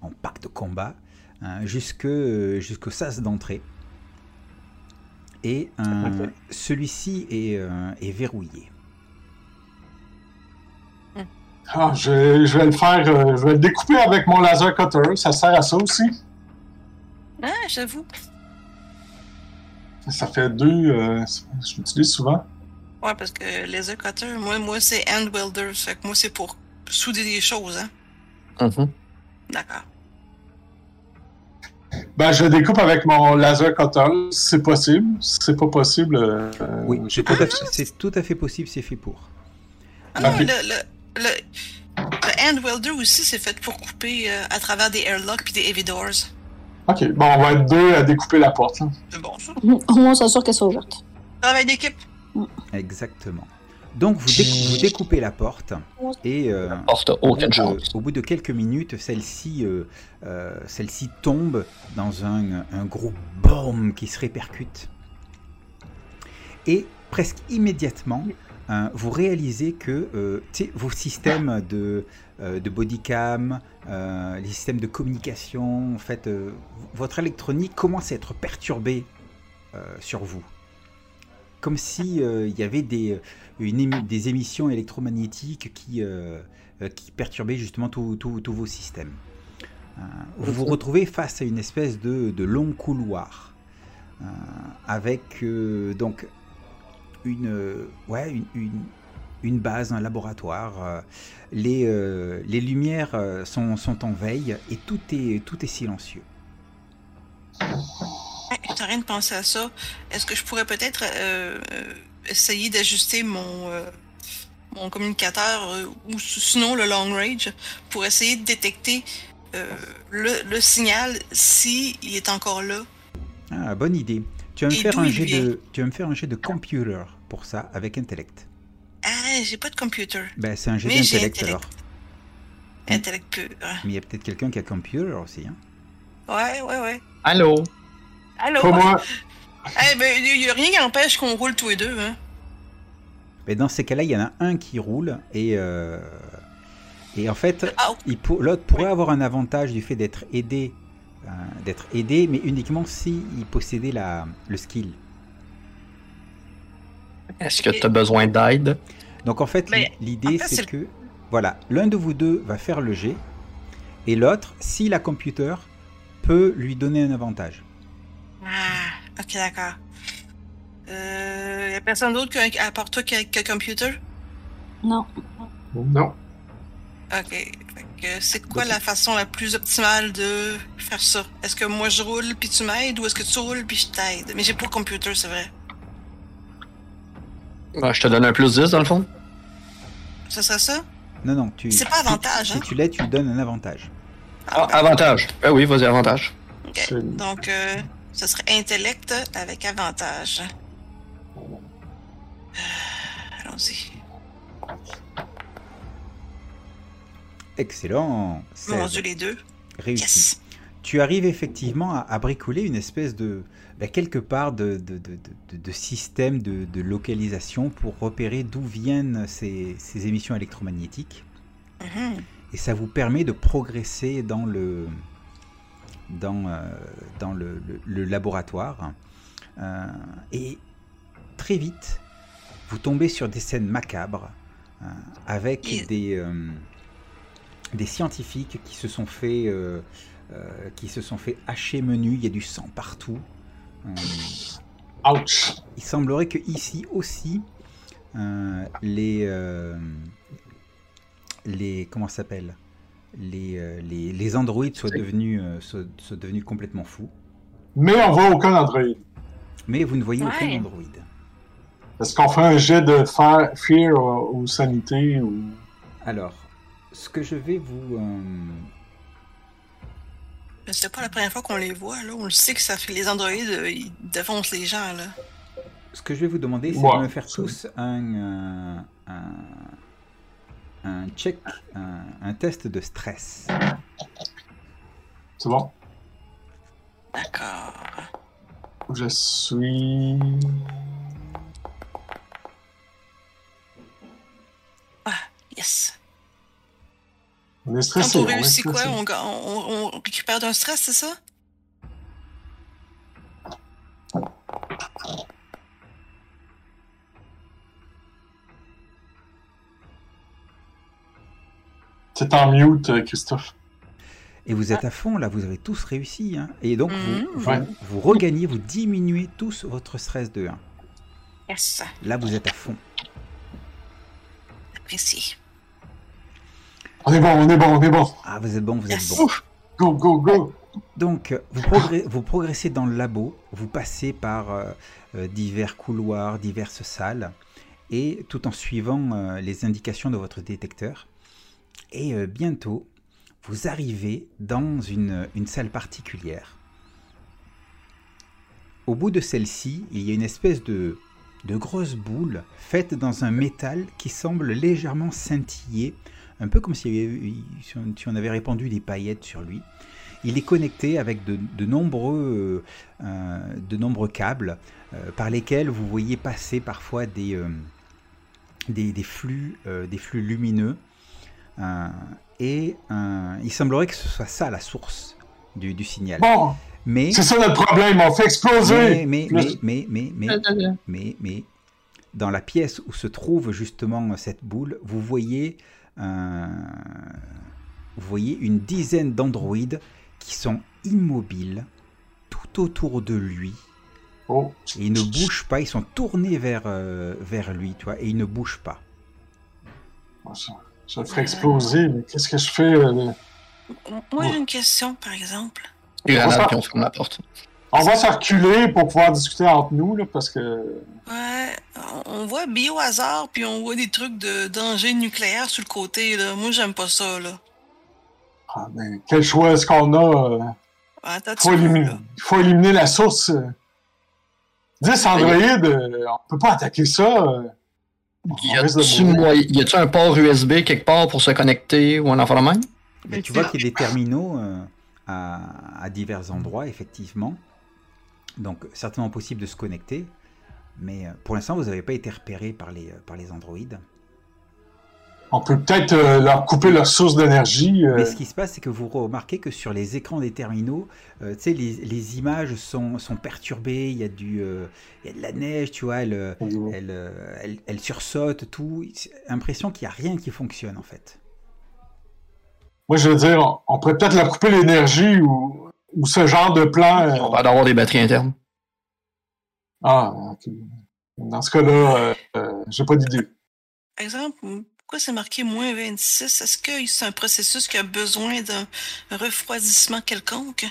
A: en pack de combat hein, jusque, euh, jusqu'au sas d'entrée. Et euh, celui-ci est, euh, est verrouillé.
B: Ah, je, je vais le faire. euh, je vais le découper avec mon laser cutter. Ça sert à ça aussi.
C: Ah, j'avoue.
B: Ça fait deux. euh, je l'utilise souvent.
C: Ouais, parce que laser cutter, moi, moi c'est hand welder. Fait que moi, c'est pour souder des choses, hein.
D: Mhm.
C: D'accord.
B: Ben, je découpe avec mon laser cutter. si C'est possible. Si c'est pas possible. euh,
A: Oui,
B: j'ai
A: c'est tout, à fait- c'est tout à fait possible, c'est fait pour.
C: Ah non,
B: Ok.
C: le, le, le, le hand welder aussi, c'est fait pour couper euh, à travers des airlocks puis des heavy doors.
B: Ok, bon, on va être deux à découper la porte. là.
C: C'est bon, ça.
E: Au moins, on s'assure qu'elle soit ouverte.
C: Travail d'équipe.
A: Exactement. Donc vous, décou- vous découpez la porte et euh,
D: Porte
A: au, bout de, au bout de quelques minutes, celle-ci euh, euh, celle-ci tombe dans un, un gros boom qui se répercute. Et presque immédiatement, euh, vous réalisez que euh, vos systèmes de, euh, de bodycam, euh, les systèmes de communication, en fait, euh, votre électronique commence à être perturbée sur vous. Comme si euh, il y avait des, des émissions électromagnétiques qui, qui perturbaient justement tous vos systèmes. Vous vous retrouvez face à une espèce de, de long couloir avec donc une, euh, ouais, une, une, une base, un laboratoire. euh, les, euh, les lumières sont, sont en veille et tout est, tout est silencieux.
C: Ouais, J'étais en train de penser à ça. Est-ce que je pourrais peut-être euh, essayer d'ajuster mon, euh, mon communicateur ou sinon le long range pour essayer de détecter le, le signal si il est encore là?
A: Ah, bonne idée. Tu vas me faire un jet de, tu vas me faire un jet de computer pour ça avec intellect.
C: Ah, j'ai pas de computer.
A: Ben, c'est un jet d'intellect
C: intellect.
A: alors.
C: Intellect pur.
A: Mais il y a peut-être quelqu'un qui a computer aussi. Hein.
C: Ouais, ouais, ouais.
D: Allô?
C: Allô?
B: Moi. [LAUGHS]
C: Eh ben, il y a rien qui empêche qu'on roule tous les deux, hein.
A: Mais dans ces cas-là, il y en a un qui roule et, euh, et en fait,
C: Ah, oh,
A: pour- l'autre pourrait avoir un avantage du fait d'être aidé, euh, d'être aidé, mais uniquement si il possédait la, le skill.
D: Est-ce que tu as besoin d'aide?
A: Donc en fait, l'idée c'est que voilà, l'un de vous deux va faire le jet et l'autre, si la computer peut lui donner un avantage.
C: Ah, ok, d'accord. Euh, y a personne d'autre que, à part toi a computer?
E: Non.
B: Non.
C: Ok. Que c'est quoi la façon la plus optimale de faire ça? Est-ce que moi je roule puis tu m'aides ou est-ce que tu roules puis je t'aide? Mais j'ai pas de computer, c'est vrai.
D: Ah, je te donne un plus 10 dans le fond.
C: Ce serait ça?
A: Non, non, tu.
C: C'est pas avantage,
A: Si,
C: hein?
A: tu l'aides, tu lui donnes un avantage.
D: Ah,
C: ben,
D: avantage. Ah oui, vas-y, avantage.
C: ok. Donc, euh, ce serait intellect avec avantage. Euh, Allons-y.
A: Excellent.
C: Mon
A: 16.
C: dieu, les deux.
A: Réussi.
C: Yes!
A: tu arrives effectivement à, à bricoler une espèce de bah, quelque part de, de, de, de- système de, localisation pour repérer d'où viennent ces, ces émissions électromagnétiques
C: Mhm.
A: et ça vous permet de progresser dans le dans, euh, dans le, le- le laboratoire Euh, et très vite vous tombez sur des scènes macabres euh, avec des des scientifiques qui se sont fait qui se sont fait hacher menu, il y a du sang partout. Euh,
B: Ouch.
A: il semblerait que ici aussi euh, les euh, les comment ça s'appelle les, euh, les les androïdes soient devenus euh, soient, soient devenus complètement fous.
B: Mais on voit aucun androïde.
A: Mais vous ne voyez aucun androïde.
B: Est-ce qu'on fait un jet de fa- fear ou, ou sanité ou.
A: Alors, ce que je vais vous euh,
C: C'est pas la première fois qu'on les voit, là. On le sait que ça fait les androïdes, euh, ils défoncent les gens, là.
A: ce que je vais vous demander, c'est
B: Ouais,
A: de me faire tous un euh, un, un check, un, un test de stress.
B: C'est bon?
C: D'accord.
B: Je suis.
C: Yes.
B: On est
C: Quand
B: stressé.
C: on
B: on
C: réussit quoi, on, ga- on, on récupère d'un stress, c'est ça?
B: C'est en mute, euh, Christophe.
A: Et vous êtes à fond, là, vous avez tous réussi. hein. Et donc, vous,
C: Mhm.
A: vous,
B: Ouais.
A: vous regagnez, vous diminuez tous votre stress de 1.
C: Yes.
A: Là, vous êtes à fond.
C: Apprécié.
B: On est bon, on est bon, on est bon.
A: Ah, vous êtes bon, vous êtes bon.
B: Go, go, go.
A: Donc, vous, progr- vous progressez dans le labo, vous passez par euh, euh, divers couloirs, diverses salles, et tout en suivant euh, les indications de votre détecteur. Et euh, bientôt, vous arrivez dans une, une salle particulière. Au bout de celle-ci, il y a une espèce de, de grosse boule faite dans un métal qui semble légèrement scintiller, un peu comme si on- si on avait répandu des paillettes sur lui. Il est connecté avec de, de nombreux, euh, euh, de nombreux câbles euh, par lesquels vous voyez passer parfois des, euh, des, des flux, euh, des flux lumineux. Euh, et euh, il semblerait que ce soit ça la source du, du signal.
B: Bon,
A: Mais,
B: c'est ça notre problème, on fait exploser.
A: mais, mais, mais, mais, mais, mais, mais, mais, dans la pièce où se trouve justement cette boule, vous voyez, euh, vous voyez une dizaine d'androïdes qui sont immobiles tout autour de lui.
B: Oh.
A: Et ils ne bougent pas, ils sont tournés vers, euh, vers lui, tu vois, et ils ne bougent pas.
B: Ça, ça le ferait exploser, mais qu'est-ce que je fais? euh,
C: Moi, j'ai une question, par exemple.
D: Grenade, puis on ferme la porte.
B: On va se reculer pour pouvoir discuter entre nous, là, parce que.
C: Ouais, on- voit biohazard, puis on voit des trucs de danger nucléaire sur le côté, là. Moi, j'aime pas ça, là.
B: Ah, ben, quel choix est-ce qu'on a? euh,
C: Attends,
B: faut éliminer, faut éliminer la source. euh. 10 androïdes, euh, on peut pas attaquer ça. euh.
D: Y a-tu un port USB quelque part pour se connecter ou un enfant de même?
A: Mais tu vois qu'il y a des terminaux euh, à, à divers endroits, effectivement. Donc, certainement possible de se connecter. Mais euh, pour l'instant, vous n'avez pas été repéré par les, euh, par les androïdes.
B: On peut peut-être euh, leur couper leur source d'énergie. euh.
A: Mais ce qui se passe, c'est que vous remarquez que sur les écrans des terminaux, euh, les, les images sont, sont perturbées. Il y, a du, il y a de la neige, tu vois, elle, euh, elle, elle, elle sursaute, tout. C'est L'impression qu'il n'y a rien qui fonctionne, en fait.
B: Moi, je veux dire, on, on pourrait peut-être leur couper l'énergie ou, ou ce genre de plan. euh.
D: On va avoir des batteries internes.
B: Ah, ok. Dans ce cas-là, euh, euh, j'ai pas d'idée.
C: Par exemple, pourquoi c'est marqué moins 26? Est-ce que c'est un processus qui a besoin d'un refroidissement quelconque?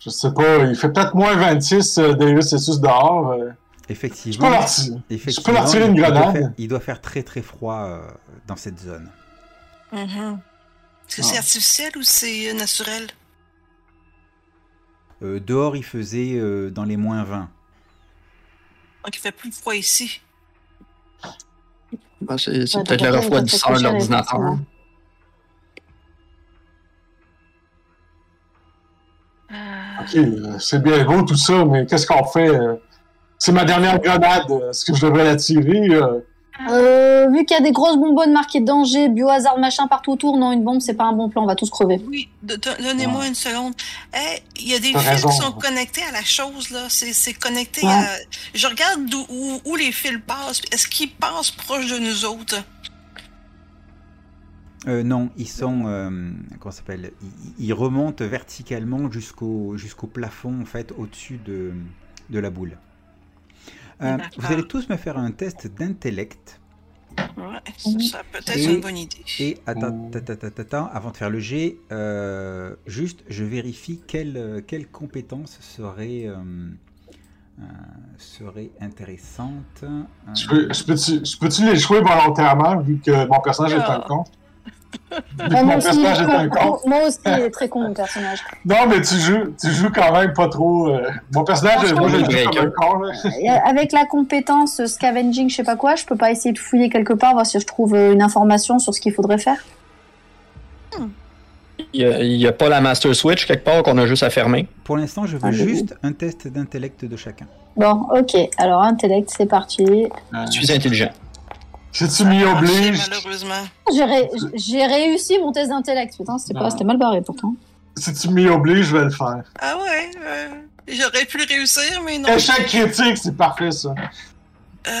B: Je sais pas, il fait peut-être moins 26 euh, degrés Celsius dehors. euh. Je peux
A: Effectivement.
B: leur tirer.
A: effectivement,
B: une
A: il doit
B: grenade.
A: faire- il doit faire très très froid euh, dans cette zone.
C: Mhm. Est-ce que
B: Ah.
C: c'est artificiel ou c'est naturel?
A: Euh, dehors, il faisait euh, dans les moins 20.
C: Donc, il fait plus froid ici.
D: Ben, c'est c'est
E: Ouais,
D: peut-être le refroidisseur de l'ordinateur.
E: effectivement.
C: Euh,
B: Ok, c'est bien beau tout ça, mais qu'est-ce qu'on fait? C'est ma dernière grenade. Est-ce que je devrais la tirer? Euh?
E: Vu qu'il y a des grosses bonbonnes marquées danger, biohazard, machin partout autour, non, une bombe, c'est pas un bon plan, on va tous crever.
C: Oui, donnez-moi une seconde. Eh, Il y a des fils
B: raison.
C: qui sont connectés à la chose, là. C'est connecté
E: Ouais.
C: à... Je regarde où, où les fils passent. Est-ce qu'ils passent proche de nous autres?
A: Euh, non, ils sont. euh, comment ça s'appelle? Ils, ils remontent verticalement jusqu'au jusqu'au plafond, en fait, au-dessus de, de la boule. Euh, vous allez tous me faire un test d'intellect.
C: Ouais, ça, ça peut être
A: Et-
C: une bonne idée.
A: Et attends, attends, attends, attends, avant de faire le jet, euh, juste, je vérifie quelle, euh, quelle compétence serait, euh, euh, serait intéressante. Euh,
B: Je peux- peux-tu je peux-tu les jouer volontairement vu que mon personnage est un
C: Ah.
E: Ah, moi,
B: mon
E: aussi, moi aussi, il est très con, mon personnage.
B: Non, mais tu joues, tu joues quand même pas trop. euh, Mon personnage, moi, je le joue comme un con. là.
E: Et Avec la compétence scavenging, je sais pas quoi, je peux pas essayer de fouiller quelque part, voir si je trouve euh, une information sur ce qu'il faudrait faire.
D: Il n'y a, pas la Master Switch quelque part qu'on a juste à fermer?
A: Pour l'instant, je veux
E: Ah,
A: juste un test d'intellect de chacun.
E: Bon, ok, alors intellect, c'est parti.
D: Je suis intelligent.
B: Mis
C: Ah,
B: oblige?
C: Malheureusement.
E: J'ai ré- j'ai réussi mon test d'intellect, putain, c'était
B: Non.
E: pas- c'était mal barré pourtant.
B: Si tu m'y obliges, je vais le faire.
C: Ah ouais, euh, j'aurais pu le réussir, mais non.
B: Échec critique, c'est parfait ça.
C: Euh,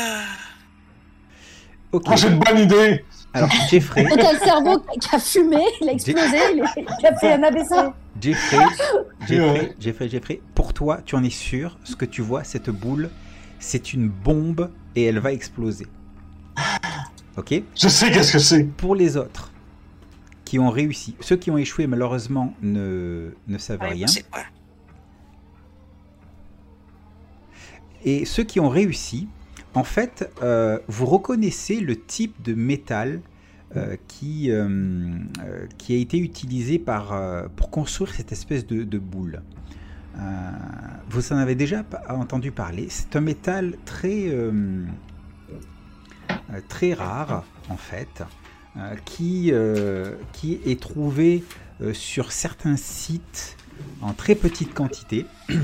A: Ok.
B: Moi, j'ai une bonne idée.
A: Alors, Jeffrey,
E: t'as le cerveau qui a fumé, il a explosé, il a- il a fait un ABC.
A: Jeffrey, Jeffrey. Jeffrey, Jeffrey, pour toi, tu en es sûr, ce que tu vois, cette boule, c'est une bombe et elle va exploser. Ok
B: Je sais qu'est-ce que c'est.
A: Pour les autres qui ont réussi, ceux qui ont échoué malheureusement ne, ne savent rien.
C: c'est quoi?
A: Et ceux qui ont réussi, en fait, euh, vous reconnaissez le type de métal euh, qui, euh, euh, qui a été utilisé par, euh, pour construire cette espèce de, de boule. Euh, vous en avez déjà entendu parler. C'est un métal très, très rare, en fait, euh, qui, euh, qui est trouvé euh, sur certains sites en très petite quantité. [CLEARS THROAT]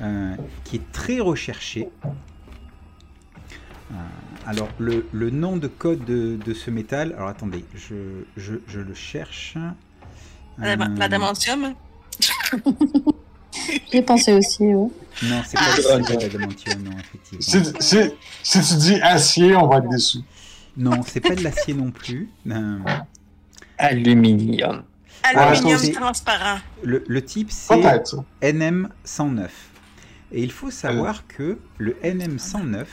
A: euh, qui est très recherché. Euh, alors, le, le nom de code de, de ce métal, alors attendez, je, je, je le cherche.
C: La,
A: Euh,
C: l'adamantium? [LAUGHS]
E: J'ai pensé aussi, ouais.
A: Non, c'est pas
C: Ah,
A: c'est pas l'adamantium, non, effectivement.
B: Si, tu dis acier, on va être déçu.
A: Non, c'est pas de l'acier non plus. Euh,
D: Aluminium.
C: Aluminium transparent.
A: le, le type, c'est
B: Peut-être. ça.
A: NM109. Et il faut savoir que le NM109,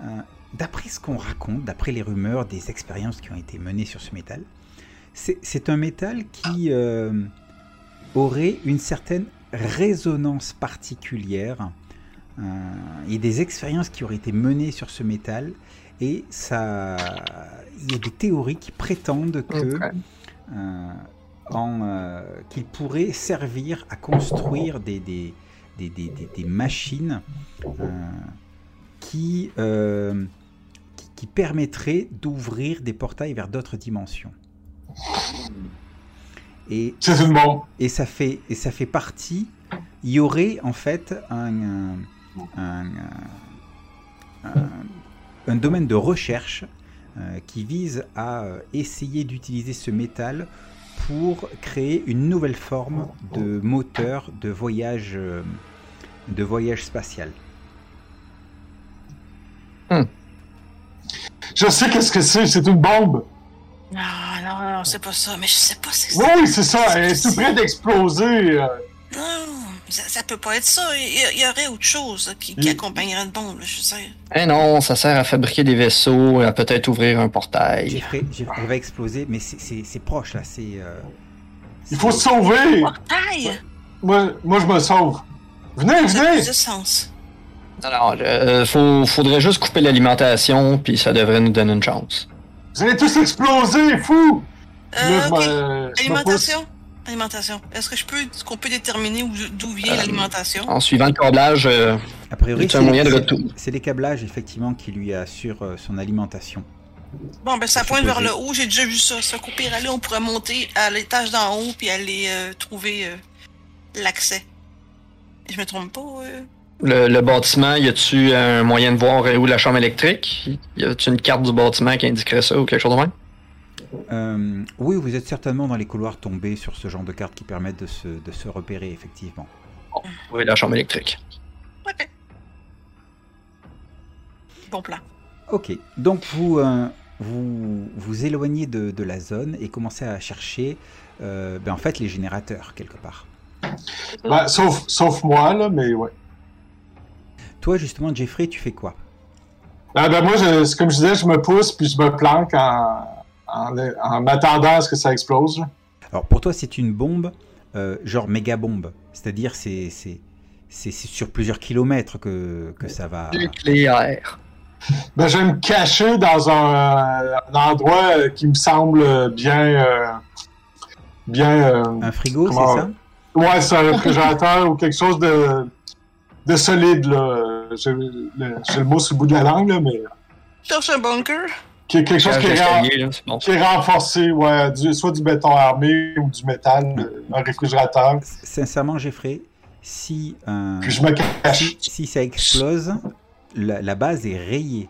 A: euh, d'après ce qu'on raconte, d'après les rumeurs des expériences qui ont été menées sur ce métal, c'est c'est un métal qui euh, aurait une certaine résonance particulière. Euh, il y a des expériences qui auraient été menées sur ce métal et ça, il y a des théories qui prétendent que euh, euh, qu'il pourrait servir à construire des, des, des, des- des- machines euh, qui, qui, qui permettraient d'ouvrir des portails vers d'autres dimensions. Et,
B: bombe.
A: et, ça fait, et ça fait partie. Il y aurait en fait un, un, un- domaine de recherche euh, qui vise à euh, essayer d'utiliser ce métal pour créer une nouvelle forme de moteur de voyage, euh, de voyage spatial.
B: Je sais qu'est-ce que c'est. C'est une bombe.
C: Non, non, non, c'est pas ça. Mais je sais pas si c'est
B: Oui, c'est ça. Elle est tout près d'exploser. euh.
C: Non, ça, ça peut pas être ça. Il y, aurait autre chose là, qui, qui accompagnerait une bombe, là, je sais.
D: Eh non, ça sert à fabriquer des vaisseaux et à peut-être ouvrir un portail.
A: Jeffrey, Jeffrey, va exploser, mais c'est- proche là. C'est. euh,
B: Il faut se sauver.
C: Portail!
B: Moi, moi, je me sauve. Venez,
C: Ça a
B: venez.
C: de sens.
D: Alors, euh, faut, faudrait juste couper l'alimentation, puis ça devrait nous donner une chance.
B: Vous allez tous exploser, fou.
C: Euh,
B: Là, je
C: ok.
B: me- je me pousse.
C: Alimentation? Alimentation. Est-ce que je peux, est-ce qu'on peut déterminer où- d'où vient
D: Euh,
C: l'alimentation?
D: En suivant le câblage, euh,
A: A priori,
D: C'est un de retour.
A: c'est les câblages effectivement qui lui assurent euh, son alimentation.
C: Bon, ben ça pointe vers le haut, j'ai déjà vu ça. Se couper aller, on pourrait monter à l'étage d'en haut puis aller euh, trouver euh, l'accès. Je me trompe pas, euh?
D: Le, le bâtiment, y a-tu un moyen de voir où la chambre électrique? Y a-tu une carte du bâtiment qui indiquerait ça ou quelque chose de même?
A: Euh, oui, vous êtes certainement dans les couloirs tombés sur ce genre de cartes qui permettent de se, de se repérer effectivement.
D: Oui, la chambre électrique?
C: Ok. Bon plan.
A: Ok, donc vous euh, vous, vous éloignez de, de la zone et commencez à chercher euh, ben, en fait les générateurs quelque part.
B: Ben, sauf, sauf moi, là, mais ouais.
A: Toi justement Jeffrey, tu fais quoi?
B: Ah, ben, moi, je, c'est comme je disais, je me pousse puis je me planque en, en, en m'attendant à ce que ça explose.
A: Alors pour toi c'est une bombe, euh, genre méga bombe, c'est-à-dire c'est sur plusieurs kilomètres que, que ça va.
D: Nucléaire.
B: Ben, je vais me cacher dans un, un endroit qui me semble bien. euh, bien. euh,
A: Un frigo, c'est ça?
B: Ouais, c'est un réfrigérateur [LAUGHS] ou quelque chose de, de solide, là. J'ai le, mot sur le bout de la langue, là, mais.
C: Cherche un bunker.
B: qui est quelque chose qui est,
D: là, bon.
B: qui est renforcé, ouais, du- soit du béton armé ou du métal, euh, un réfrigérateur.
A: Sincèrement Jeffrey, si un
B: Puis je me cache.
A: si, si ça explose, la, la base est rayée.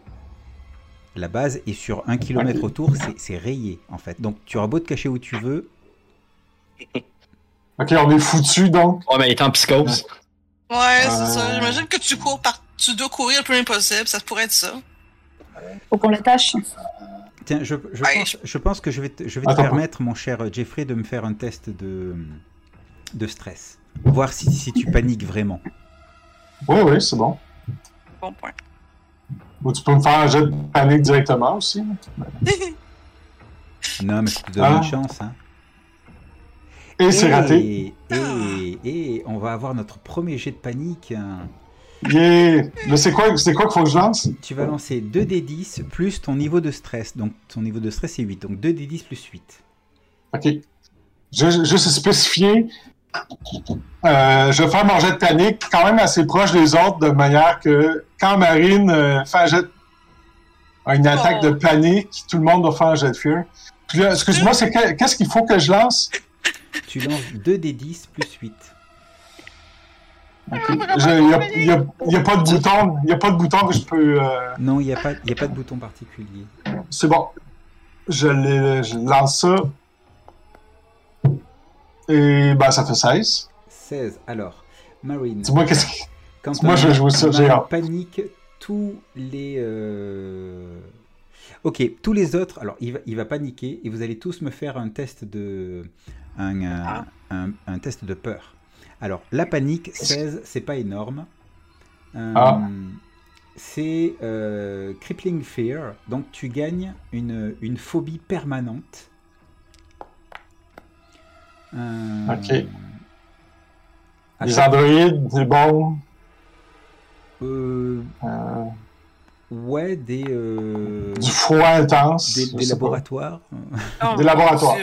A: La base est sur un kilomètre autour, c'est- rayé en fait. Donc tu auras beau te cacher où tu veux,
B: Ok, on est foutu donc.
D: Ouais, mais il est en psychose.
C: Ouais, c'est
B: Euh.
C: ça. J'imagine que tu cours par. Tu dois courir le plus possible, ça pourrait être ça.
E: Faut qu'on l'attache.
A: Tiens, je, je
C: Ouais,
A: pense, je pense que je vais te, je vais te permettre, mon cher Jeffrey, de me faire un test de, de stress. Voir si, si tu paniques vraiment.
B: Oui, oui, c'est bon.
C: Bon point.
B: Ou tu peux me faire un jet de panique directement aussi. [LAUGHS]
A: Non, mais je te donne
B: Ah.
A: une chance. Hein.
B: Et c'est raté.
A: Et, et, et on va avoir notre premier jet de panique. hein.
B: Yeah. Mais c'est quoi, c'est quoi qu'il faut que je lance?
A: Tu vas lancer 2d10 plus ton niveau de stress. Donc ton niveau de stress est 8. Donc 2d10 plus 8.
B: OK. Je- Juste spécifier. Euh, je vais faire mon jet de panique quand même assez proche des autres, de manière que quand Marine euh, fait un jet, une attaque
C: Oh.
B: de panique, tout le monde doit faire un jet de fear. Puis là, excuse-moi, c'est que- qu'est-ce qu'il faut que je lance?
A: Tu lances 2d10 plus 8.
B: Il n'y a, y a- pas de bouton, il y a pas de bouton que je peux. euh,
A: Non, il n'y a, pas- y a pas de bouton particulier.
B: C'est bon. Je, lance ça. Et ben, ça fait 16.
A: 16. Alors, Marine.
B: Dis-moi qu'est-ce que.
A: Quand
B: Moi, je joue ça, j'ai
A: panique tous les. euh, Ok, tous les autres. Alors, il va, il va paniquer et vous allez tous me faire un test de. Un,
C: Ah.
A: un, un test de peur. Alors, la panique, 16, c'est pas énorme. Euh,
B: Ah.
A: C'est euh, Crippling Fear. Donc, tu gagnes une, une phobie permanente. Euh,
B: Ok. Les androïdes, des bombes.
A: euh,
B: euh,
A: Ouais, des, euh,
B: du froid intense.
A: des, laboratoires.
C: Oh,
B: Des laboratoires.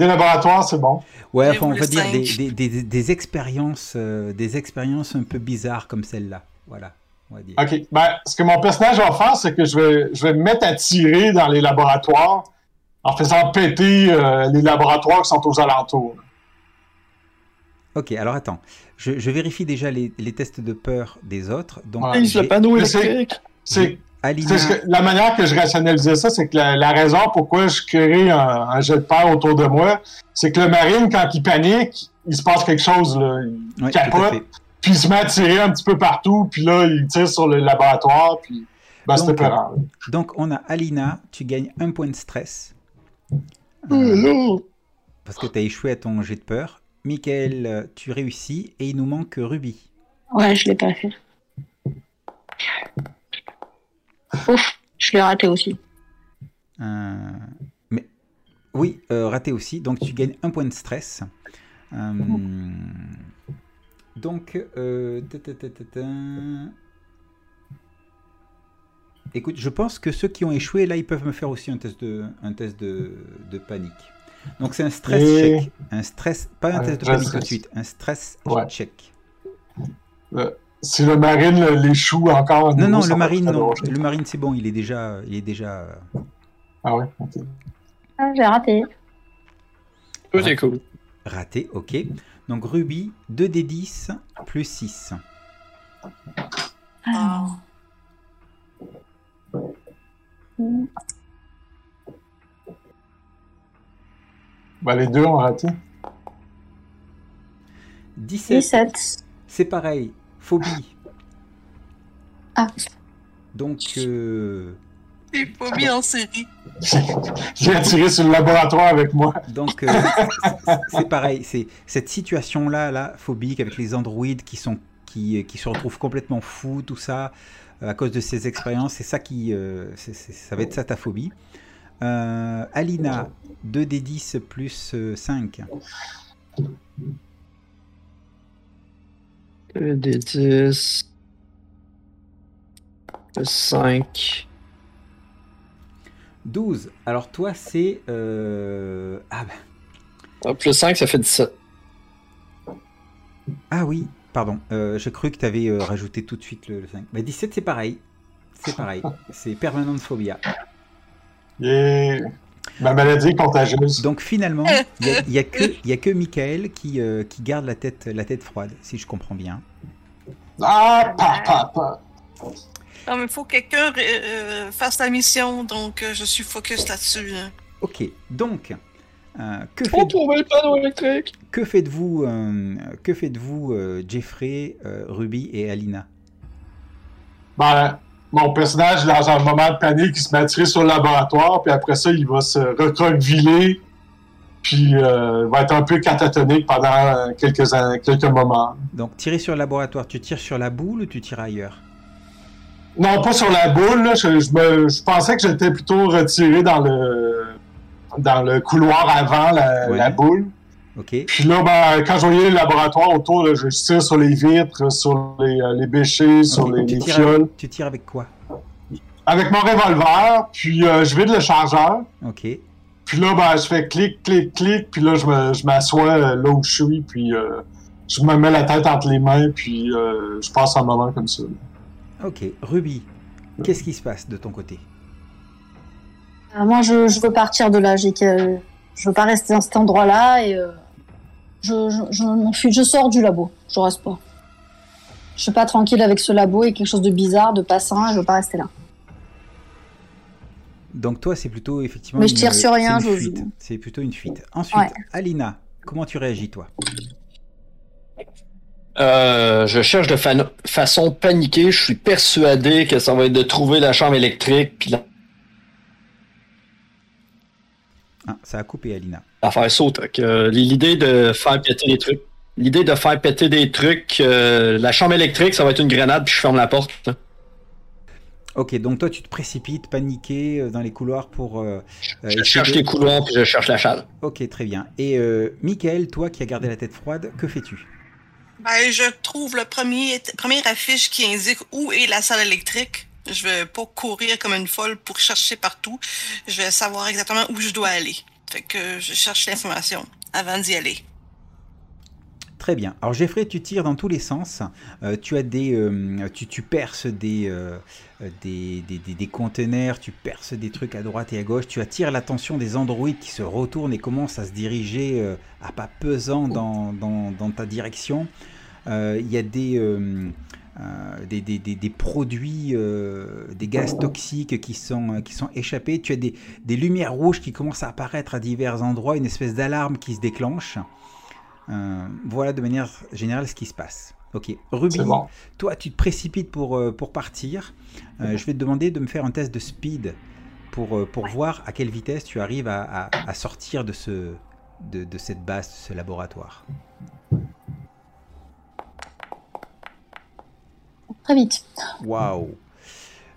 B: Des laboratoires, c'est bon.
A: Ouais, enfin, on va dire des,
C: cinq.
A: des, des, des expériences, euh, des expériences un peu bizarres comme celle-là. Voilà, on va dire.
B: OK. Ben, ce que mon personnage va faire, c'est que je vais, je vais me mettre à tirer dans les laboratoires en faisant péter euh, les laboratoires qui sont aux alentours.
A: Ok, alors attends, je, je vérifie déjà les, les tests de peur des autres. Donc,
B: Ouais.
D: Le panneau électrique.
B: C'est La manière que je rationalisais ça, c'est que la, la raison pourquoi je crée un, un jet de peur autour de moi, c'est que le marine, quand il panique, il se passe quelque chose. Là. Il capote, puis il se met à tirer un petit peu partout, puis là, il tire sur le laboratoire, puis ben, c'était peurant. là.
A: Donc, on a Alina, tu gagnes un point de stress euh, parce que tu as échoué à ton jet de peur. Michael, euh, tu réussis et il nous manque Ruby.
E: Ouais, je l'ai pas fait. Ouf, je l'ai raté aussi.
A: Euh, mais oui, euh, raté aussi. Donc tu gagnes un point de stress. Euh, donc, euh, ta, ta, ta, ta, ta. écoute, je pense que ceux qui ont échoué là, ils peuvent me faire aussi un test de, un test de, de panique. Donc c'est un stress
B: Et-
A: check, un stress, pas un
B: Un
A: test de
B: stress
A: panique tout de suite, un stress
B: Ouais.
A: check.
B: Si le marine le- l'échoue encore.
A: Non,
B: nouveau,
A: non, le marine, non,
B: drôle.
A: le marine c'est bon, il est déjà, il est déjà. euh,
B: Ah ouais, ok.
E: Ah, j'ai raté.
D: Tout est cool.
A: Raté, ok. Donc Ruby, 2d10 plus 6.
C: Ah.
B: Ben, les deux ont raté.
A: 17,
E: 17.
A: c'est pareil phobie.
E: Ah.
A: Donc. Euh...
C: Des phobies en série. [LAUGHS]
B: J'ai attiré sur le laboratoire avec moi.
A: Donc, euh, c'est pareil. C'est cette situation-là, là, phobique, avec les androïdes qui, sont, euh, qui, se retrouvent complètement fous, tout ça, euh, à cause de ces expériences. C'est ça qui. Ça va être ça ta phobie. Alina, 2 des 10 plus 5.
D: 2 des 10. 5.
A: 12. Alors toi, c'est... Euh... Ah
D: ben... Plus 5, ça fait 17.
A: Ah oui, pardon. Euh, J'ai cru que tu avais euh, rajouté tout de suite le, 5. Mais 17, c'est pareil. C'est pareil. [LAUGHS] C'est permanente phobia.
B: Yeah ma maladie est contagieuse.
A: Donc finalement, il n'y a, [LAUGHS] y a que, y a que Michael qui, euh, qui garde la tête, la tête froide, si je comprends bien.
B: Ah, pa, pa, pa.
C: Non, mais il faut que quelqu'un euh, fasse la mission, donc euh, je suis focus là-dessus. là.
A: Ok, donc, euh, que,
D: Faut
A: faites,
D: trouver le panneau électrique.
A: que faites-vous, euh, que faites-vous euh, Jeffrey, euh, Ruby et Alina?
B: Ben, mon personnage, dans un moment de panique, il se met à tirer sur le laboratoire, puis après ça, il va se recroqueviller, puis euh, va être un peu catatonique pendant quelques, an- quelques moments.
A: Donc, tirer sur le laboratoire, tu tires sur la boule ou tu tires ailleurs?
B: Non, pas sur la boule. là. Je, je me- je pensais que j'étais plutôt retiré dans le dans le couloir avant la,
A: Ouais.
B: la boule.
A: Ok.
B: Puis là, ben, quand je voyais le laboratoire autour, là, je tire sur les vitres, sur les, euh, les bêchers, sur les,
A: tu,
B: les
A: tires
B: fioles.
A: avec, tu tires avec quoi?
B: Avec mon revolver, puis euh, je vide le chargeur.
A: Ok.
B: Puis là, ben, je fais clic, clic, clic, puis là, je me- je m'assois euh, là où je suis, puis euh, je me mets la tête entre les mains, puis euh, je passe un moment comme ça.
A: Ok. Ruby, qu'est-ce qui se passe de ton côté?
E: Euh, moi, je, je veux partir de là. J'ai que je veux pas rester dans cet endroit-là et euh, je, je, je m'enfuis. Je sors du labo. Je reste pas. Je suis pas tranquille avec ce labo et quelque chose de bizarre, de pas sain. Je veux pas rester là.
A: Donc, toi, c'est plutôt effectivement.
E: Mais je
A: une-
E: tire sur rien,
A: c'est une
E: je-
A: fuite. C'est plutôt une fuite. Ensuite,
E: Ouais.
A: Alina, comment tu réagis, toi
D: Euh, je cherche de fa- façon paniquée. Je suis persuadé que ça va être de trouver la chambre électrique puis la,
A: Ah, Ça a coupé, Alina.
D: la faire sauter. Que L'idée de faire péter des trucs. L'idée de faire péter des trucs. euh, la chambre électrique, ça va être une grenade puis je ferme la porte. là.
A: Ok, donc toi, tu te précipites, paniqué euh, dans les couloirs pour. euh, euh,
D: Je cherche
A: de-
D: les couloirs puis je cherche la salle.
A: Ok, très bien. Et euh, Michael, toi qui as gardé la tête froide, que fais-tu?
C: Ben, je trouve le premier, première affiche qui indique où est la salle électrique. Je vais pas courir comme une folle pour chercher partout. Je vais savoir exactement où je dois aller. Fait que je cherche l'information avant d'y aller.
A: Très bien. Alors Jeffrey, tu tires dans tous les sens. Euh, tu as des, euh, tu, tu perces des, euh, des, des, des- des containers, tu perces des trucs à droite et à gauche. Tu attires l'attention des androïdes qui se retournent et commencent à se diriger euh, à pas pesant dans, dans, dans ta direction. Euh, Il y a des, des, des, des- des produits, euh, des gaz toxiques qui sont, euh, qui sont échappés. Tu as des, des lumières rouges qui commencent à apparaître à divers endroits, une espèce d'alarme qui se déclenche. Euh, voilà de manière générale ce qui se passe. Ok, Ruby,
B: bon.
A: toi tu te précipites pour, euh, pour partir. Euh, je vais te demander de me faire un test de speed pour, euh, pour voir à quelle vitesse tu arrives à, à- à sortir de, ce, de, de cette base, de ce laboratoire.
E: Très vite.
A: Waouh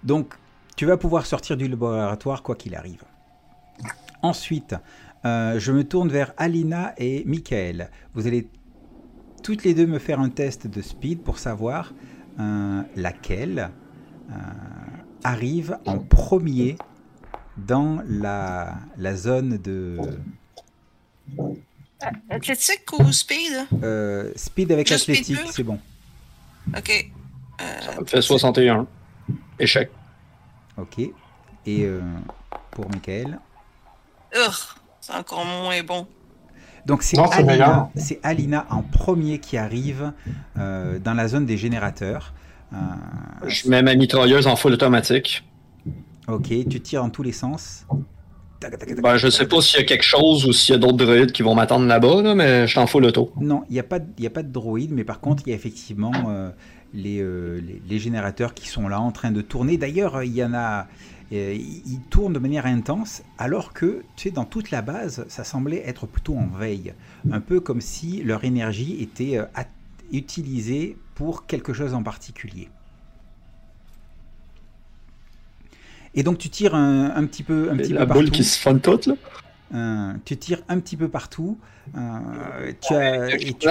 A: Donc, tu vas pouvoir sortir du laboratoire quoi qu'il arrive. Ensuite, euh, je me tourne vers Alina et Michael. Vous allez toutes les deux me faire un test de speed pour savoir euh, laquelle euh, arrive en premier dans la, la zone de
C: Athlétique ou speed?
A: euh, speed avec athlétique, c'est bon.
C: Ok. Euh,
D: Ça me fait 61. Échec.
A: Ok. Et euh, pour Michael.
C: c'est encore moins bon.
A: Donc c'est Alina, Alina en premier qui arrive euh, dans la zone des générateurs. Euh,
D: Je mets ma mitrailleuse en full automatique.
A: ok, tu tires dans tous les sens.
D: Ben, je sais pas s'il y a quelque chose ou s'il y a d'autres druides qui vont m'attendre là-bas, là, mais je t'en full auto.
A: Non, il n'y a, pas de- il y a pas de droïde, mais par contre, il y a effectivement euh, les, euh, les, les générateurs qui sont là en train de tourner. D'ailleurs, il y en a. euh, ils tournent de manière intense, alors que, tu sais, dans toute la base, ça semblait être plutôt en veille. Un peu comme si leur énergie était euh, utilisée pour quelque chose en particulier. Et donc tu tires un, un petit peu, un petit
D: la
A: peu
D: boule
A: partout.
D: qui se fun toute, là?
A: Euh, tu tires un petit peu partout. euh, tu as, et tu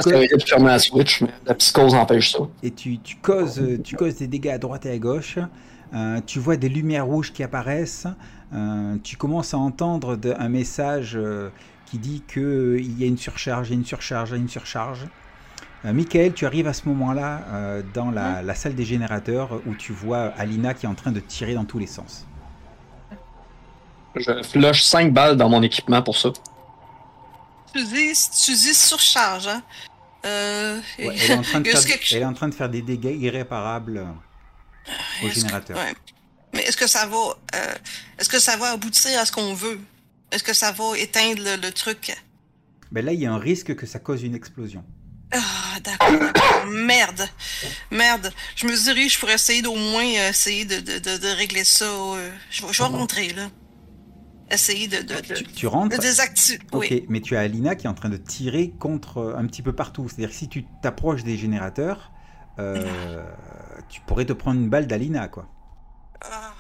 D: fermer la switch, mais la psychose empêche ça.
A: et tu, tu causes, tu causes des dégâts à droite et à gauche. Euh, tu vois des lumières rouges qui apparaissent. Euh, tu commences à entendre de- un message euh, qui dit qu'il y a une surcharge, il y a une surcharge, il y a une surcharge. Euh, Michael, tu arrives à ce moment-là euh, dans la, la salle des générateurs où tu vois Alina qui est en train de tirer dans tous les sens.
D: Je flush 5 balles dans mon équipement pour ça.
C: Tu dis, tu dis surcharge, hein? Euh,
A: Ouais, elle, est en train de [LAUGHS] faire,
C: quelque
A: elle est en train de faire des dégâts irréparables euh, au
C: que-
A: générateur.
C: ouais. Mais est-ce que ça va, euh, est-ce que ça va aboutir à ce qu'on veut? Est-ce que ça va éteindre le, le truc?
A: Ben là, il y a un risque que ça cause une explosion.
C: Ah, d'accord, d'accord. Merde. Merde. Je me dirige pour essayer d'au moins essayer de, de, de, de régler ça. je, vais- je vais rentrer, là. Essayer de, de, de,
A: Tu, tu rentres.
C: de désactiver.
A: Ok,
C: Oui.
A: mais tu as Alina qui est en train de tirer contre euh, un petit peu partout. C'est-à-dire que si tu t'approches des générateurs, euh, tu pourrais te prendre une balle d'Alina, quoi.
C: Ah.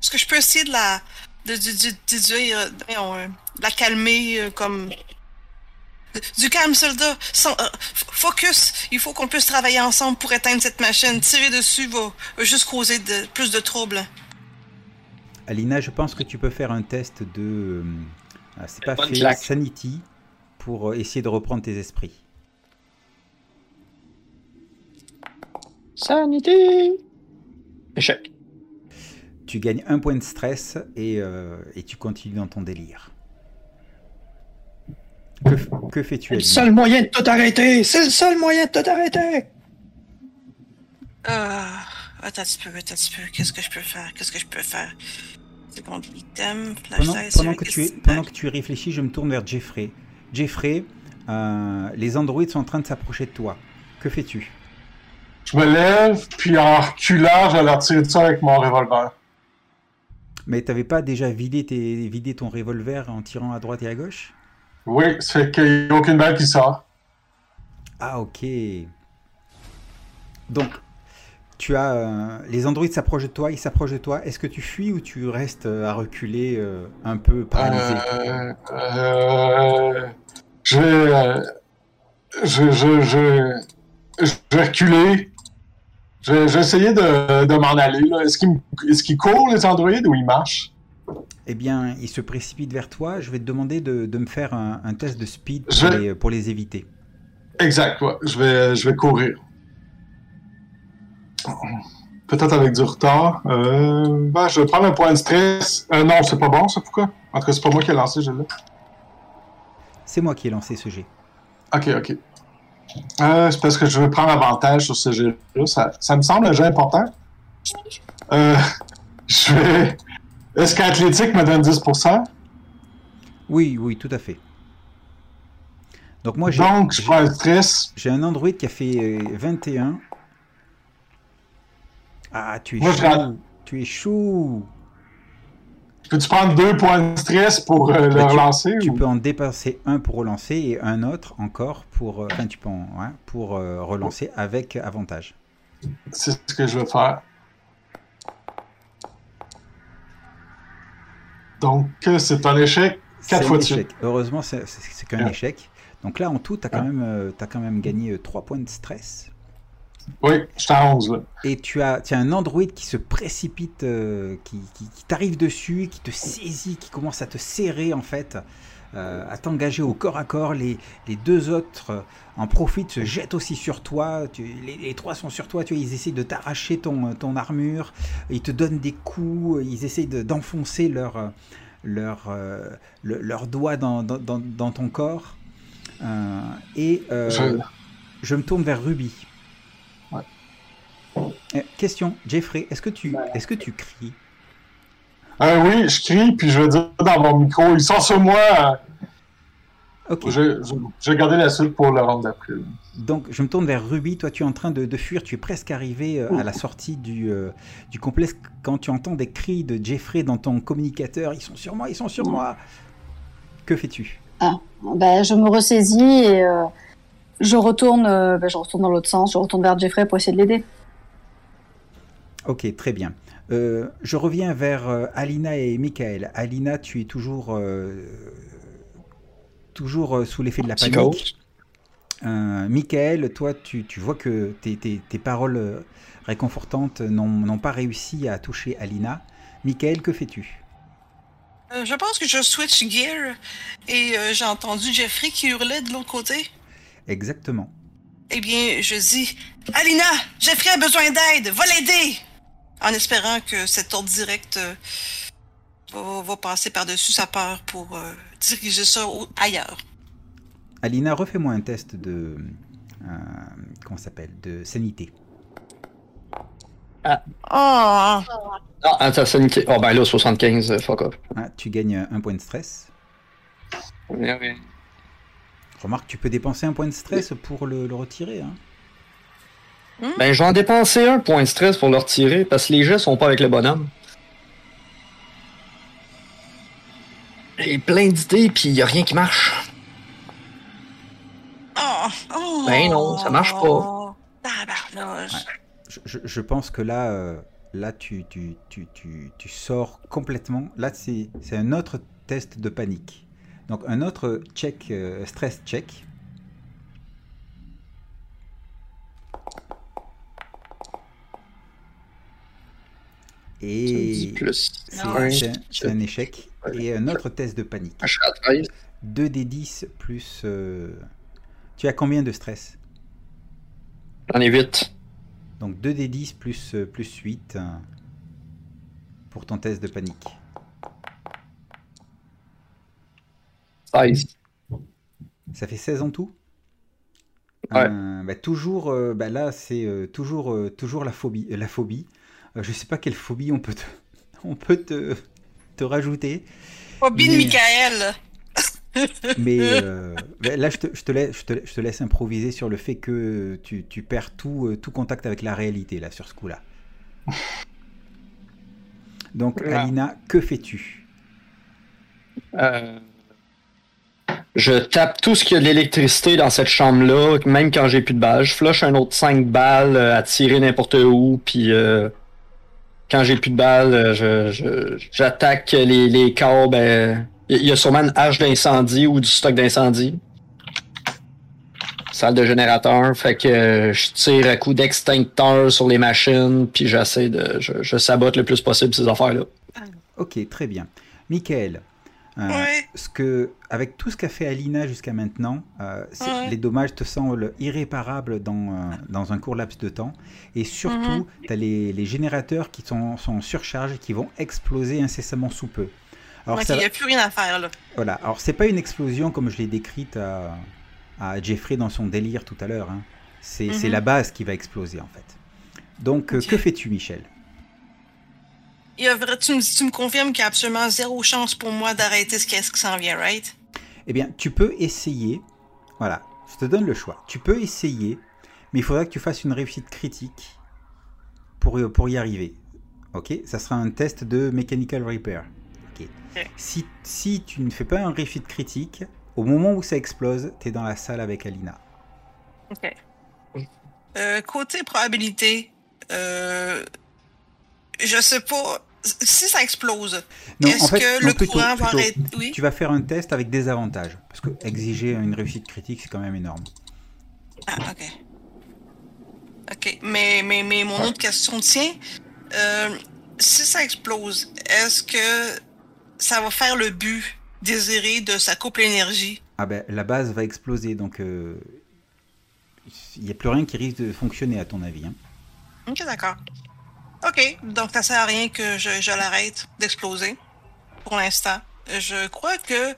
C: Est-ce que je peux essayer de la. de, euh, la calmer comme. Du calme, soldat. Sans, euh, focus. Il faut qu'on puisse travailler ensemble pour éteindre cette machine. Tirer dessus va, va juste causer de, plus de troubles.
A: Alina, je pense que tu peux faire un test de. euh, ah, c'est pas fait,
D: claque.
A: Sanity, pour euh, essayer de reprendre tes esprits.
D: Sanité! Échec.
A: Tu gagnes un point de stress et, euh, et tu continues dans ton délire. Que, fais-tu,
D: C'est le seul moyen de tout arrêter! C'est le seul moyen de tout arrêter!
C: Ah, attends un petit peu, attends un petit peu. Qu'est-ce que je peux faire? Qu'est-ce que je peux faire? Seconde item, flash
A: pendant, que tu es, pendant que tu réfléchis, je me tourne vers Jeffrey. Jeffrey, euh, les androïdes sont en train de s'approcher de toi. Que fais-tu?
B: Je me lève, puis en reculant, je vais leur tirer dessus avec mon revolver.
A: Mais t'avais pas déjà vidé, tes, vidé ton revolver en tirant à droite et à gauche?
B: Oui, ça fait qu'il n'y a aucune balle qui sort.
A: Ah ok. Donc, tu as euh, les androïdes s'approchent de toi, ils s'approchent de toi. Est-ce que tu fuis ou tu restes euh, à reculer euh, un peu paralysé?
B: Euh, je vais, je, je, je, je vais reculer. Je vais, essayer de, de m'en aller. Est-ce qu'ils courent, les androïdes, ou ils marchent?
A: Eh bien, ils se précipitent vers toi. Je vais te demander de, de me faire un, un test de speed pour, les, pour les éviter.
B: Exact, ouais. Je vais, je vais courir. Peut-être avec du retard. Euh, ben, je vais prendre un point de stress. Euh, non, c'est pas bon, ça, pourquoi? En tout cas, c'est pas moi qui ai lancé, je l'ai.
A: C'est moi qui ai lancé ce jet.
B: Ok, ok. Euh, c'est parce que je veux prendre avantage sur ce jet-là. Ça, ça me semble un jeu important. [LAUGHS] Je vais. Est-ce qu'athlétique me donne 10%?
A: Oui, oui, tout à fait. Donc moi, j'ai
B: Donc, je prends un stress.
A: j'ai un android qui a fait euh, 21. Ah, tu es
B: Moi, je.
A: Tu es chou.
B: Peux-tu prendre deux points de stress pour euh, le
A: Bah, tu-
B: relancer?
A: Tu
B: ou-
A: peux en dépasser un pour relancer et un autre encore pour, euh, enfin, tu peux en- ouais, pour euh, relancer avec avantage.
B: C'est ce que je vais faire. Donc, euh, c'est un échec. Quatre fois
A: un
B: de suite.
A: échec. Heureusement, c'est qu'un
B: Ouais.
A: échec. Donc là, en tout, tu as,
B: Ouais.
A: t'as quand même gagné 3 points de stress.
B: Oui, je suis à 11, là.
A: Et tu as, tu as un android qui se précipite, euh, qui, qui- qui t'arrive dessus, qui te saisit, qui commence à te serrer en fait, euh, à t'engager au corps à corps. Les, les deux autres euh, en profitent, se jettent aussi sur toi. Tu- les, les trois sont sur toi. Tu vois, ils essayent de t'arracher ton, ton armure. Ils te donnent des coups. Ils essayent de- d'enfoncer leur, euh, leur, euh, le- doigts dans, dans- dans- dans ton corps. Et
B: Je-
A: je me tourne vers Ruby. Euh, question, Jeffrey, est-ce que tu, est-ce que tu cries?
B: Euh, oui, je crie, puis je vais dire dans mon micro, ils sont sur moi.
A: Ok.
B: Vais garder la suite pour le round d'après.
A: Donc je me tourne vers Ruby. Toi, tu es en train de, de fuir. Tu es presque arrivé euh, à la sortie du, euh, du complexe quand tu entends des cris de Jeffrey dans ton communicateur. Ils sont sur moi, ils sont sur moi. Que fais-tu?
E: Ben, je me ressaisis et euh, je retourne, euh, ben, je retourne dans l'autre sens. Je retourne vers Jeffrey pour essayer de l'aider.
A: Ok, très bien. Euh, je reviens vers euh, Alina et Michael. Alina, tu es toujours, euh, toujours euh, sous l'effet de la panique. Euh, Michael, toi, tu, tu vois que tes, tes- tes paroles réconfortantes n'ont n'ont pas réussi à toucher Alina. Michael, que fais-tu?
C: Euh, je pense que je switch gear et euh, j'ai entendu Jeffrey qui hurlait de l'autre côté.
A: Exactement.
C: Eh bien, je dis Alina, Jeffrey a besoin d'aide, va l'aider En espérant que cet ordre direct euh, va, va passer par-dessus sa peur pour euh, diriger ça au- ailleurs.
A: Alina, refais-moi un test de. euh, comment ça s'appelle De sanité.
C: Oh
D: Ah, attends, sanité. Oh, ben là, 75, euh, fuck off.
A: Ah, tu gagnes un point de stress. Remarque, tu peux dépenser un point de stress pour le, le retirer. Hein.
D: Ben, je vais en dépenser un point de stress pour le retirer parce que les jets sont pas avec le bonhomme. J'ai plein d'idées, puis y a rien qui marche.
C: Oh, oh,
D: Ben non, ça marche pas.
C: Tabarnouche.
A: Je, je- je pense que là, euh, là tu, tu, tu, tu, tu sors complètement. Là, c'est c'est un autre test de panique. Donc, un autre check, euh, stress check. Et
D: plus.
A: c'est un, un échec. Et un autre test de panique.
D: Je suis à 13.
A: 2 des 10 plus. euh, Tu as combien de stress?
D: J'en ai 8.
A: Donc 2 des 10 plus, euh, plus 8 euh, pour ton test de panique.
D: 16.
A: Ça fait 16 en tout?
D: Ouais.
A: Euh, bah, toujours, euh, bah, là c'est euh, toujours, euh, toujours la phobie. euh, La phobie. Euh, je sais pas quelle phobie on peut te, [LAUGHS] on peut te, te rajouter,
C: Phobie de
A: Mais-
C: Michael. [LAUGHS]
A: mais euh, [LAUGHS] bah, là je te, je, te laisse, je, te, je te laisse improviser sur le fait que tu, tu perds tout, euh, tout contact avec la réalité là sur ce coup-là. Donc. Alina, que fais-tu?
D: Euh, Je tape tout ce qui a de l'électricité dans cette chambre-là, même quand j'ai plus de balles. Je flush un autre 5 balles à tirer n'importe où, puis euh, quand j'ai plus de balles, euh, je- je- j'attaque les, les câbles. euh, Il y a sûrement une hache d'incendie ou du stock d'incendie. Salle de générateur. Fait que euh, je tire à coups d'extincteur sur les machines, puis j'essaie de. Je, je sabote le plus possible ces affaires-là.
A: Ok, très bien. Michael, euh,
C: Ouais.
A: ce que, avec tout ce qu'a fait Alina jusqu'à maintenant, euh,
C: Ouais.
A: les dommages te semblent irréparables dans, euh, dans un court laps de temps. Et surtout,
C: Mhm.
A: tu as les, les générateurs qui sont, sont en surcharge et qui vont exploser incessamment sous peu. Alors,
C: il n'y a plus rien à faire, là.
A: voilà. Alors, c'est pas une explosion comme je l'ai décrite à, à Jeffrey dans son délire tout à l'heure. hein. C'est
C: Mhm.
A: la base qui va exploser, en fait. Donc, que fais-tu, Michel?
C: Il y a vrai- tu, me, tu me confirmes qu'il y a absolument zéro chance pour moi d'arrêter ce qui, ce qui s'en vient, right?
A: Eh bien, tu peux essayer. Voilà, je te donne le choix. Tu peux essayer, mais il faudra que tu fasses une réussite critique pour, y- pour y arriver. Ok? Ça sera un test de Mechanical Repair. Ok.
C: Ok.
A: Si, si tu ne fais pas un réussite critique, au moment où ça explose, tu es dans la salle avec Alina.
C: OK. Euh, côté probabilité, euh, je sais pas. Si ça explose, est-ce
A: en fait,
C: que le
A: plutôt-
C: courant va arrêter? Oui.
A: Tu vas faire un test avec des avantages. Parce que exiger une réussite critique, c'est quand même énorme.
C: Ah, ok. Ok, mais, mais, mais mon autre question tient. Euh, si ça explose, est-ce que ça va faire le but désiré de sa couple énergie?
A: Ah ben, la base va exploser, donc euh, il n'y a plus rien qui risque de fonctionner à ton avis. hein.
C: Ok, d'accord. Ok, donc ça sert à rien que je, je l'arrête d'exploser pour l'instant. Je crois que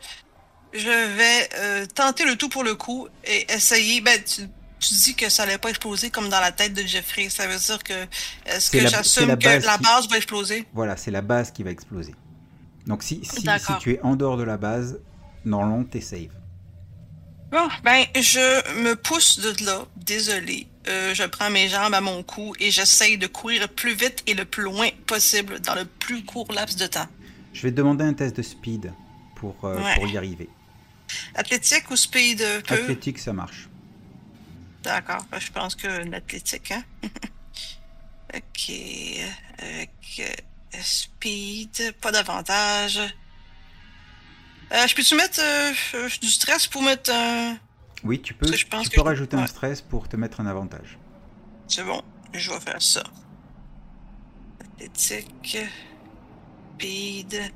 C: je vais euh, tenter le tout pour le coup et essayer. Ben, tu, tu dis que ça allait pas exploser comme dans la tête de Jeffrey. Ça veut dire que est-ce que j'assume
A: la
C: que
A: base
C: la
A: qui-
C: base va exploser?
A: Voilà, c'est la base qui va exploser. Donc si, si, tu es en dehors de la base, normalement t'es safe.
C: Bon, ben, je me pousse de là. Désolé. Euh, je prends mes jambes à mon cou et j'essaye de courir le plus vite et le plus loin possible dans le plus court laps de temps.
A: Je vais te demander un test de speed pour, euh,
C: Ouais.
A: pour y arriver.
C: Athlétique ou speed euh, peu?
A: Athlétique, ça marche.
C: D'accord, ben, je pense que l'athlétique, hein? [LAUGHS] ok. Avec speed, pas d'avantage. Je peux-tu mettre du stress pour mettre un.
A: Oui, tu peux,
C: je pense
A: tu
C: que
A: peux
C: je-
A: rajouter un stress pour te mettre un avantage.
C: C'est bon, je vais faire ça. Athlétique, speed,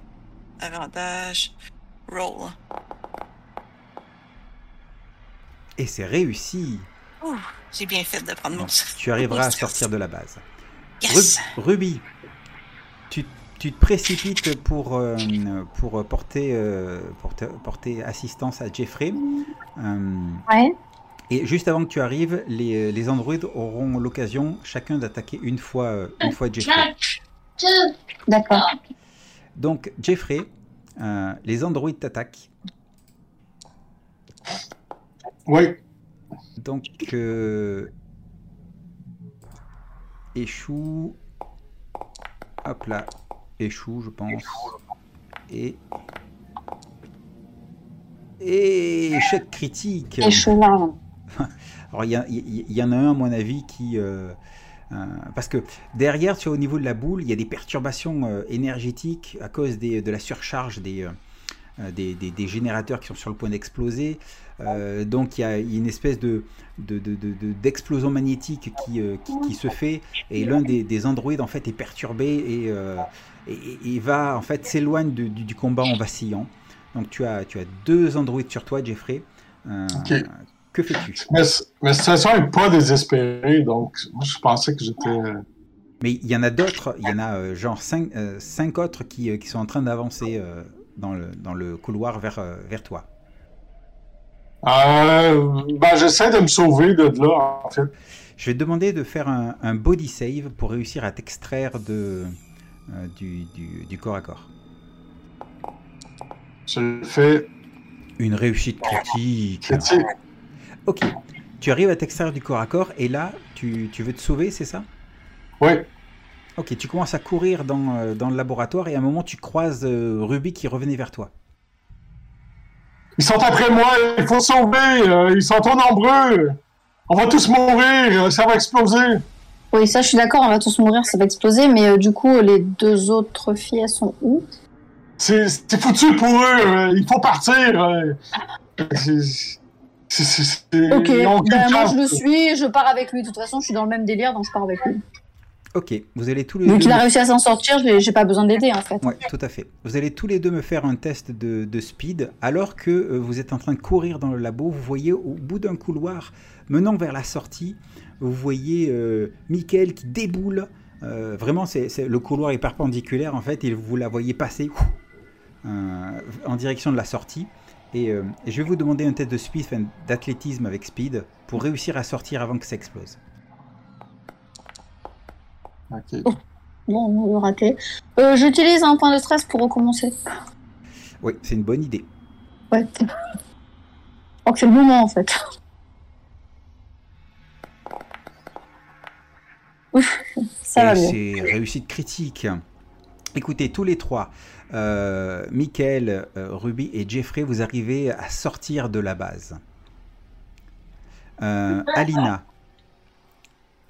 C: avantage, roll.
A: Et c'est réussi.
C: J'ai bien fait de prendre mon
A: Donc, tu arriveras à
C: stress.
A: sortir de la base.
C: Yes!
A: Ru- Ruby, tu, tu te précipites pour, euh, pour porter, euh, porter, porter assistance à Jeffrey. Euh,
E: Ouais.
A: et juste avant que tu arrives, les, les androïdes auront l'occasion chacun d'attaquer une fois, une fois Jeffrey.
E: D'accord.
A: Donc, Jeffrey, euh, les androïdes t'attaquent.
B: Oui.
A: Donc, euh, échoue. Hop là, échoue, je pense. Et. Et échec critique.
E: Cheval. [LAUGHS]
A: Alors, il y, a- il y en a un, à mon avis, qui. euh, euh, parce que derrière, tu vois, au niveau de la boule, il y a des perturbations euh, énergétiques à cause des- de la surcharge des, euh, des, des- des générateurs qui sont sur le point d'exploser. Euh, donc, il y a une espèce de, de- de- de- de- d'explosion magnétique qui, euh, qui, qui se fait. Et l'un des, des androïdes, en fait, est perturbé et, euh, et, va, en fait, s'éloigne du, du- du combat en vacillant. Donc, tu as, tu as deux androïdes sur toi, Jeffrey. Euh. Que fais-tu?
B: Mais, mais la situation n'est pas désespérée, donc moi, je pensais que j'étais. euh,
A: Mais il y en a d'autres, il y en a euh, genre 5 cinq, euh, cinq autres qui, qui sont en train d'avancer dans, le, dans le couloir vers, vers toi.
B: Ben, j'essaie de me sauver de là, en fait.
A: Je vais te demander de faire un, un body save pour réussir à t'extraire de, euh, du, du, du corps à corps.
B: Je fais
A: Une réussite critique. Ok. Tu arrives à t'extraire du corps à corps et là, tu, tu veux te sauver, c'est ça?
B: Oui.
A: Ok, tu commences à courir dans, euh, dans le laboratoire et à un moment, tu croises euh, Ruby qui revenait vers toi.
B: Ils sont après moi, il faut sauver, ils sont trop nombreux. On va tous mourir, ça va exploser.
E: Oui, ça, je suis d'accord, on va tous mourir, ça va exploser, mais euh, du coup, les deux autres filles, elles sont où?
B: C'est foutu pour eux, euh, il faut partir. euh. C'est-
E: Ok, ben, moi je le suis, je pars avec lui. De toute façon, je suis dans le même délire, donc je pars avec lui.
A: Ok, vous allez tous les
E: Vu
A: deux.
E: qu'il a réussi à s'en sortir, j'ai pas besoin d'aider en fait.
A: Ouais, tout à fait. Vous allez tous les deux me faire un test de, de speed alors que euh, vous êtes en train de courir dans le labo. Vous voyez au bout d'un couloir menant vers la sortie, vous voyez euh, Michael qui déboule. Euh, vraiment, c'est, le couloir est perpendiculaire en fait et vous la voyez passer euh, en direction de la sortie. Et, et je vais vous demander un test de speed, d'athlétisme avec speed pour réussir à sortir avant que ça explose.
B: Ok.
E: Bon, on l'a raté. Euh, J'utilise un point de stress pour recommencer.
A: Oui, c'est une bonne idée.
E: Ouais. Je crois que c'est le moment en fait. Ouf, ça
A: c'est réussite critique. Écoutez, tous les trois, euh, Michael, euh, Ruby et Jeffrey, vous arrivez à sortir de la base. Euh, Alina,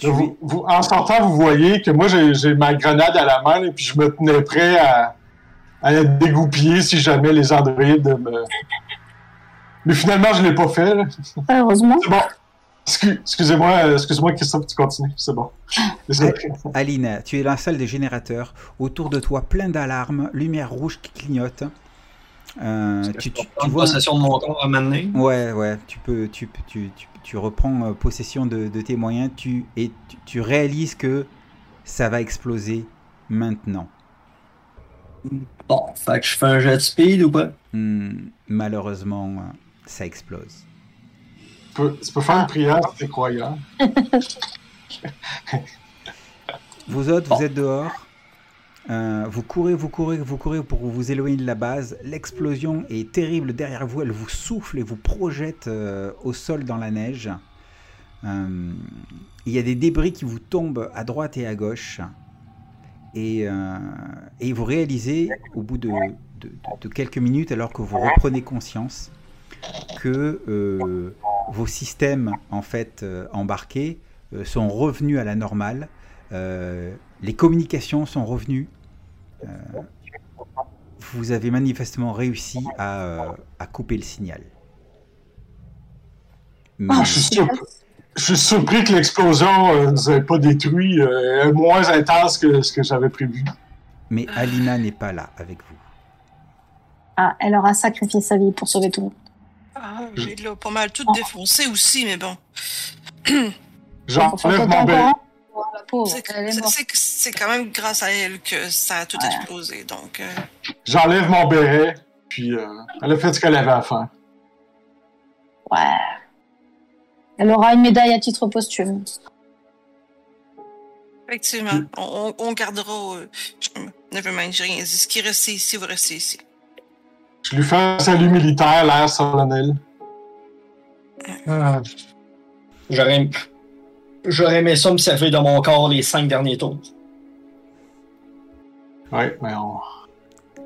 B: Vous- vous- en sortant, vous voyez que moi, j'ai ma grenade à la main et puis je me tenais prêt à, à être dégoupillé si jamais les androïdes me... Mais finalement, je l'ai pas fait. là.
E: Heureusement.
B: C'est bon. Excu- Excusez-moi, euh, excuse-moi, Christophe, tu continues. C'est bon.
A: Alina, tu es dans la salle des générateurs. Autour de toi, plein d'alarmes, lumière rouge qui clignote. Euh, tu, tu- tu vois.
F: de mon corps à m'amener?
A: Ouais, ouais, tu peux, tu, peux- tu, tu, tu reprends euh, possession de, de tes moyens, tu, et tu, tu réalises que ça va exploser maintenant.
F: Bon, fait que je fais un jet de speed ou pas?
A: Hmm, malheureusement, euh, ça explose.
B: Tu peux, tu peux faire une prière si t'es croyant. [LAUGHS]
A: Vous autres, vous êtes dehors. Euh, vous courez, vous courez, vous courez pour vous éloigner de la base. L'explosion est terrible derrière vous. Elle vous souffle et vous projette euh, au sol dans la neige. Euh, il y a des débris qui vous tombent à droite et à gauche. Et, vous réalisez, au bout de, quelques minutes, alors que vous reprenez conscience, que vos systèmes en fait embarqués sont revenus à la normale. Les communications sont revenues. Euh, vous avez manifestement réussi à, euh, à couper le signal. Mais,
B: Ah, je, suis surpris, je suis surpris que l'explosion euh, nous ait pas détruit. euh, elle est moins intense que ce que j'avais prévu.
A: mais Alina n'est pas là avec vous.
E: Ah, elle aura sacrifié sa vie pour sauver tout le monde.
C: Ah, j'ai pas mal tout défoncé aussi, mais bon. [CLEARS THROAT]
B: J'enlève mon
E: pauvre,
C: C'est quand même grâce à elle que ça a tout
E: Ouais.
C: explosé. Donc, euh,
B: J'enlève mon béret. Puis euh, elle a fait ce qu'elle avait à faire.
E: Ouais. Elle aura une médaille à titre posthume.
C: effectivement, on, on- on gardera. Euh, je- nevermind, j'ai rien dit. Ce qui reste ici va rester ici.
B: Je lui fais un salut militaire, l'air solennel.
F: Ah. J'aurais J'aurais aimé ça me servir de mon corps les cinq derniers tours.
B: Ouais, mais on...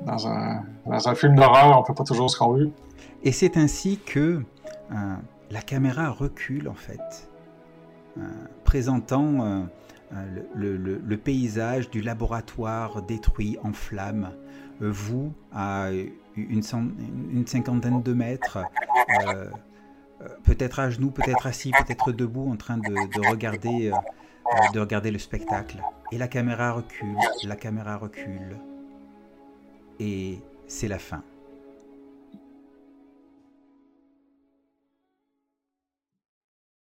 B: dans, un... dans un film d'horreur, on peut pas toujours ce qu'on veut.
A: Et c'est ainsi que euh, la caméra recule en fait, euh, présentant euh, le, le- le paysage du laboratoire détruit en flammes. Euh, vous, à une, cent- une cinquantaine de mètres, peut-être à genoux, peut-être assis, peut-être debout, en train de, de regarder, euh, euh, de regarder le spectacle. Et la caméra recule, la caméra recule. Et c'est la fin.